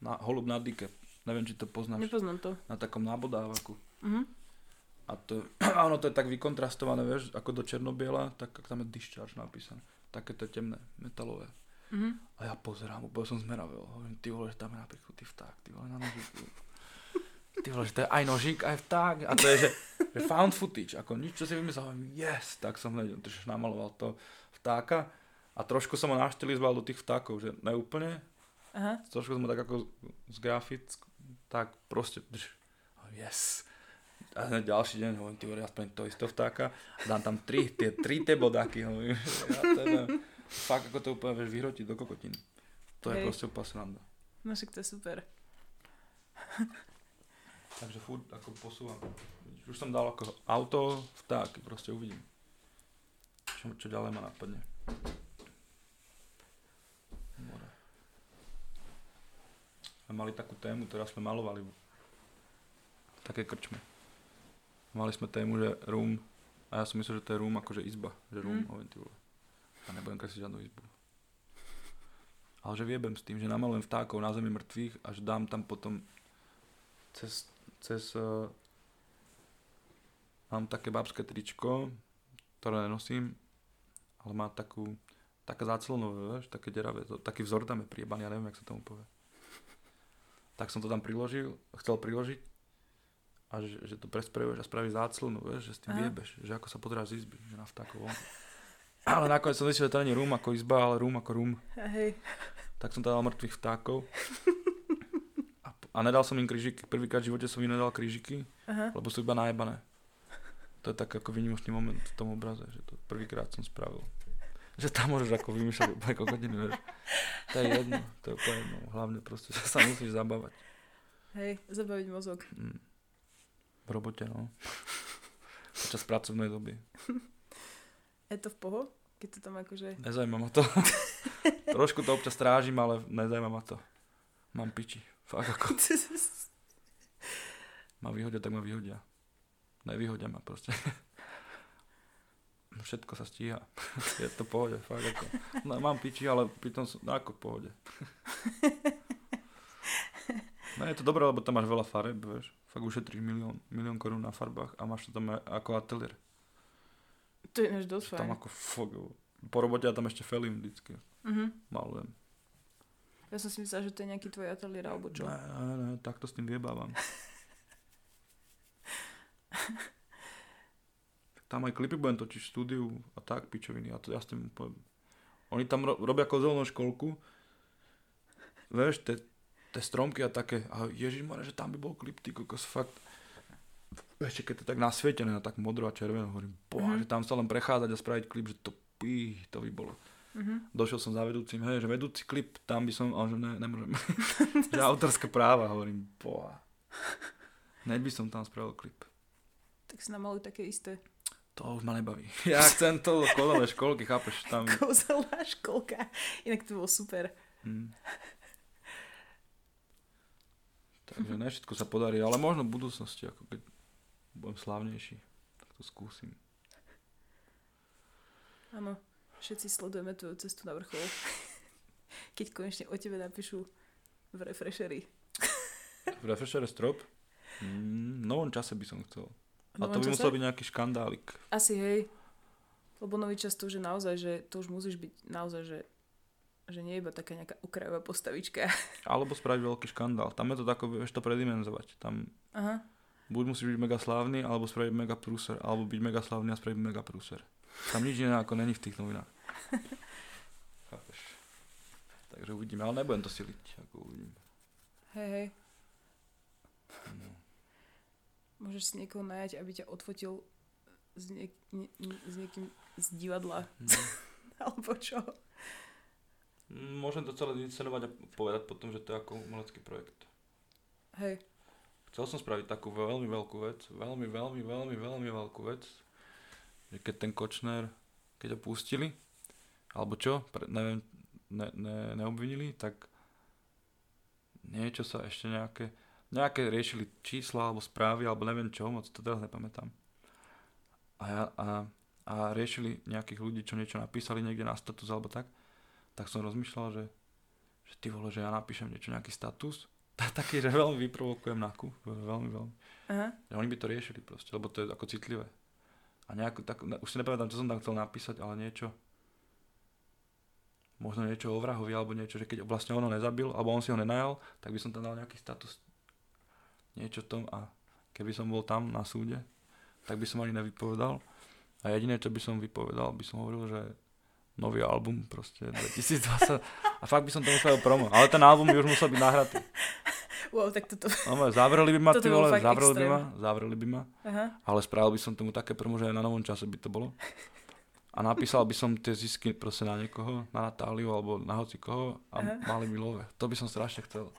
na, holub na Dike. Neviem, či to poznáš. Nepoznám to. Na takom nábodávaku. Mhm. A to, a ono to je tak vykontrastované, vieš, ako do černobiela, tak tam je discharge napísané. Také to temné, metalové. Mhm. A ja pozerám, úplne som zmeravel. Hovorím, ty vole, že tam je napichnutý vták, ty vole, na nožíku. Ty vole, že to je aj nožík, aj vták. A to je, že, že found footage, ako nič, čo si vymyslel. Yes, tak som hneď namaloval to vtáka. A trošku som ho naštilizoval do tých vtákov, že neúplne, Aha. trošku som ho tak ako z grafick, tak proste, yes. A hneď ďalší deň hovorím, ty vole, aspoň to isto vtáka. A dám tam tri, tie tri tie bodáky, hovorím. Ja teda, fakt ako to úplne vieš vyhrotiť do kokotiny. To je Hej. proste úplne sranda. No však to je super. Takže furt ako posúvam. Už som dal ako auto, vták, proste uvidím. Čo, čo ďalej ma napadne. More. Sme mali takú tému, teraz sme malovali také krčme. Mali sme tému, že room, a ja som myslel, že to je room akože izba, že room, Mm. vole. A nebudem kresliť žiadnu izbu. Ale že viebem s tým, že namalujem vtákov na zemi mŕtvych a že dám tam potom cez, cez uh, mám také babské tričko, ktoré nenosím, ale má takú, také záclonové, vieš, také deravé, to, taký vzor tam je priebaný, ja neviem, jak sa tomu povie. Tak som to tam priložil, chcel priložiť a že, že to presprejuješ a spravíš záclonu, vieš, že s tým Aha. viebeš, že ako sa podráš z izby, že na vtákov. Ale nakoniec som zistil, že to nie je rum ako izba, ale rum ako rum. A hej. Tak som tam dal mŕtvych vtákov. A nedal som im krížiky. Prvýkrát v živote som im nedal krížiky, Aha. lebo sú iba najebané. To je tak ako výnimočný moment v tom obraze, že to prvýkrát som spravil. Že tam môžeš ako vymýšľať úplne kokotiny, vieš. To je jedno, to je úplne jedno. Hlavne proste, že sa musíš zabávať. Hej, zabaviť mozog. Mm. V robote, no. Počas pracovnej doby. Je to v poho? Keď to tam akože... Nezajíma ma to. Trošku to občas strážim, ale nezajíma ma to. Mám piči. Fakt ako. Ma vyhodia, tak ma vyhodia. Nevyhodia ma proste. Všetko sa stíha. Je to pohode, fakt ako. No, mám piči, ale pritom som, no ako v pohode. No je to dobré, lebo tam máš veľa fareb, vieš. Fakt ušetríš milión, milión korún na farbách a máš to tam ako ateliér. To je než dosť Tam ako fakt, po robote ja tam ešte felím vždycky. Mhm. Malujem. Ja som si myslela, že to je nejaký tvoj ateliér alebo čo. Ne, ne, ne, takto s tým vyjebávam. tam aj klipy budem točiť v štúdiu a tak, pičoviny. A to ja s tým úplne... Oni tam ro- robia kozelnú školku. Vieš, tie, tie stromky a také. A ježišmarja, že tam by bol klip, ty kokos, fakt. Ešte keď to tak nasvietené, na tak modro a červeno, hovorím, boha, Mhm. že tam sa len prechádzať a spraviť klip, že to pí, to by bolo. Mhm. Došiel som za vedúcim, hej, že vedúci klip, tam by som, ale že ne, nemôžem. že autorské práva, hovorím, boha. Hneď by som tam spravil klip. Tak si namaluj také isté. To už ma nebaví. Ja chcem to kolové školky, chápeš, tam... Kouzelná školka. Inak to bolo super. Hm. Takže ne všetko sa podarí, ale možno v budúcnosti, ako keď budem slávnejší, tak to skúsim. Áno, všetci sledujeme tvoju cestu na vrchol. Keď konečne o tebe napíšu v refresheri. V Refreshere strop? Mm, v novom čase by som chcel. A to by čase? musel byť nejaký škandálik. Asi hej. Lebo nový čas to už je naozaj, že to už musíš byť naozaj, že že nie je iba taká nejaká okrajová postavička. Alebo spraviť veľký škandál. Tam je to tako, vieš to predimenzovať. Tam Aha. buď musíš byť mega slávny, alebo spraviť mega prúser, alebo byť mega slávny a spraviť mega prúser. Tam nič iné ako není v tých novinách. Chápeš? Takže uvidíme, ale nebudem to siliť, ako uvidím. Hej, hej. No. Môžeš si niekoho najať, aby ťa odfotil s, niek- nie- nie- s niekým z divadla. Mhm. Alebo čo. Môžem to celé inscenovať a povedať potom, že to je ako umelecký projekt. Hej. Chcel som spraviť takú veľmi veľkú vec, veľmi, veľmi, veľmi, veľmi veľkú vec, že keď ten Kočner, keď ho pustili, alebo čo, pre, neviem, ne, ne, neobvinili, tak niečo sa ešte nejaké, nejaké riešili čísla alebo správy, alebo neviem čo, moc to teraz nepamätám. A, ja, a, a riešili nejakých ľudí, čo niečo napísali niekde na status alebo tak, tak som rozmýšľal, že, že ty vole, že ja napíšem niečo, nejaký status, taký, že veľmi vyprovokujem naku, veľmi, veľmi. Aha. Že oni by to riešili proste, lebo to je ako citlivé. A nejakú tak, už si nepamätám, čo som tam chcel napísať, ale niečo, možno niečo o vrahovi, alebo niečo, že keď vlastne on ho nezabil, alebo on si ho nenajal, tak by som tam dal nejaký status, niečo tom a keby som bol tam na súde, tak by som ani nevypovedal. A jediné, čo by som vypovedal, by som hovoril, že nový album proste 2020 a fakt by som tomu spravil promo, ale ten album by už musel byť nahratý. Wow, tak toto... No, zavreli by ma, ty vole, zavreli by extrém. ma, zavreli by ma, Aha. ale spravil by som tomu také promo, že aj na novom čase by to bolo. A napísal by som tie zisky proste na niekoho, na Natáliu alebo na hoci koho a Aha. mali by love. To by som strašne chcel.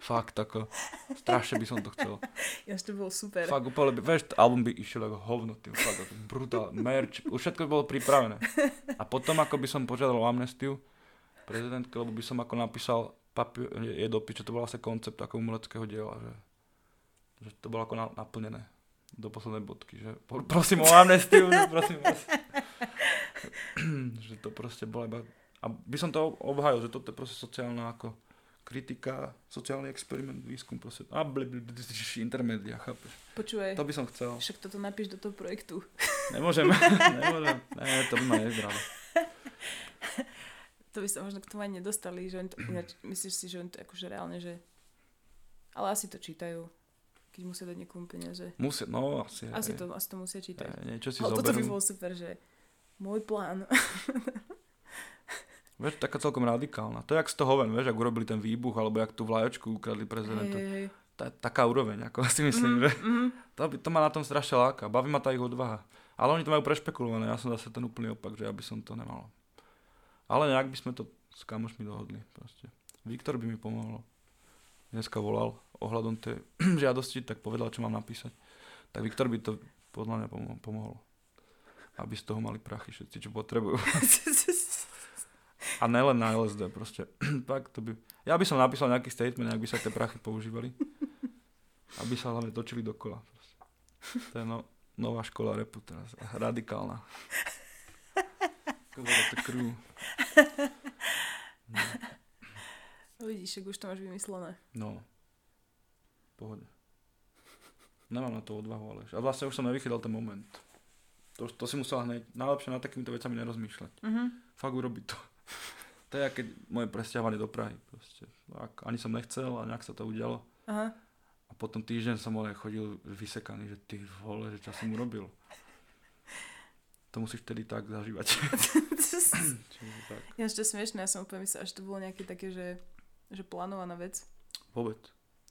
Fakt ako, strašne by som to chcel. Ja to bolo super. Fakt úplne, by, vieš, album by išiel ako hovno, tým fakt ako brutál, merch, už všetko bolo pripravené. A potom ako by som požiadal o amnestiu prezidentke, lebo by som ako napísal papier, je, dopis, že to bol vlastne koncept ako umeleckého diela, že, že to bolo ako na, naplnené do poslednej bodky, že po, prosím o amnestiu, že prosím vás. že to proste bolo iba, a by som to obhajil, že toto je proste sociálna ako kritika, sociálny experiment, výskum, proste, a intermedia, chápeš? Počúvaj, To by som chcel. však toto napíš do toho projektu. Nemôžem, nemôžem. Ne, to by ma nevybralo. To by sa možno k tomu ani nedostali, že to, ináč, myslíš si, že oni to akože reálne, že... Ale asi to čítajú, keď musia dať niekomu peniaze. Musia, no asi. Asi hej. to, asi to musia čítať. Hej, niečo si Ale toto by zoberú. bolo super, že môj plán. Vieš, taká celkom radikálna. To je jak z toho ven, vieš, ak urobili ten výbuch, alebo jak tú vlajočku ukradli Hej, prezidentu. hej, hej. Tá, taká úroveň, ako si myslím, Mhm, že mhm. to, to ma na tom strašne láka. Baví ma tá ich odvaha. Ale oni to majú prešpekulované, ja som zase ten úplný opak, že ja by som to nemal. Ale nejak by sme to s kamošmi dohodli. Proste. Viktor by mi pomohol. Dneska volal ohľadom tej žiadosti, tak povedal, čo mám napísať. Tak Viktor by to podľa mňa pomo- pomohol. Aby z toho mali prachy všetci, čo potrebujú. A nelen na LSD, proste. tak to by... Ja by som napísal nejaký statement, ak by sa tie prachy používali. Aby sa hlavne točili dokola. Proste. To je no, nová škola repu teraz. Radikálna. The crew. No, No vidíš, už to máš vymyslené. no. Pohode. Nemám na to odvahu, ale... A vlastne už som nevychytal ten moment. To, to si musel hneď... Najlepšie nad takýmito vecami nerozmýšľať. Mhm. Fakt urobiť to. To je keď moje presťahovanie do Prahy. Proste. Ak, ani som nechcel a nejak sa to udialo. Aha. A potom týždeň som ale chodil vysekaný, že ty vole, že čo som urobil. To musíš vtedy tak zažívať. Tak. Ja ešte smiešné, ja som úplne myslela, že to bolo nejaké také, že, že plánovaná vec. Vôbec.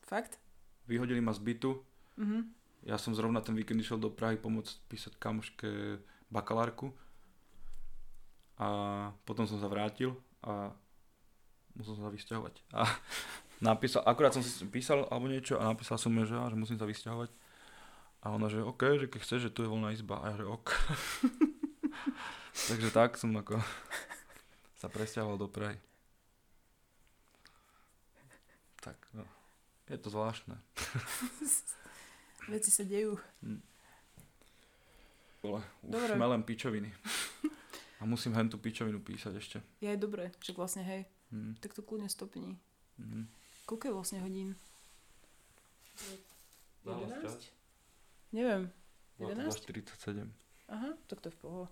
Fakt? Vyhodili ma z bytu. Mhm. Ja som zrovna ten víkend išiel do Prahy pomôcť písať kamoške bakalárku. A potom som sa vrátil a musel som sa vysťahovať. A napísal, akurát som si písal alebo niečo a napísal som jej, že, á, že musím sa vysťahovať. A ona, že OK, že keď chceš, že tu je voľná izba. A ja, že ok. Takže tak som ako sa presťahoval do Prahy. Tak, no. Je to zvláštne. Veci sa dejú. Vole, už Dobre. melem pičoviny. A musím hen tú pičovinu písať ešte. Je aj dobre, však vlastne hej, Hm, tak to kľudne stopni. hm. Koľko je vlastne hodín? Dala čas? Neviem. Bolo to 11? 2.47. Aha, tak to je v poho.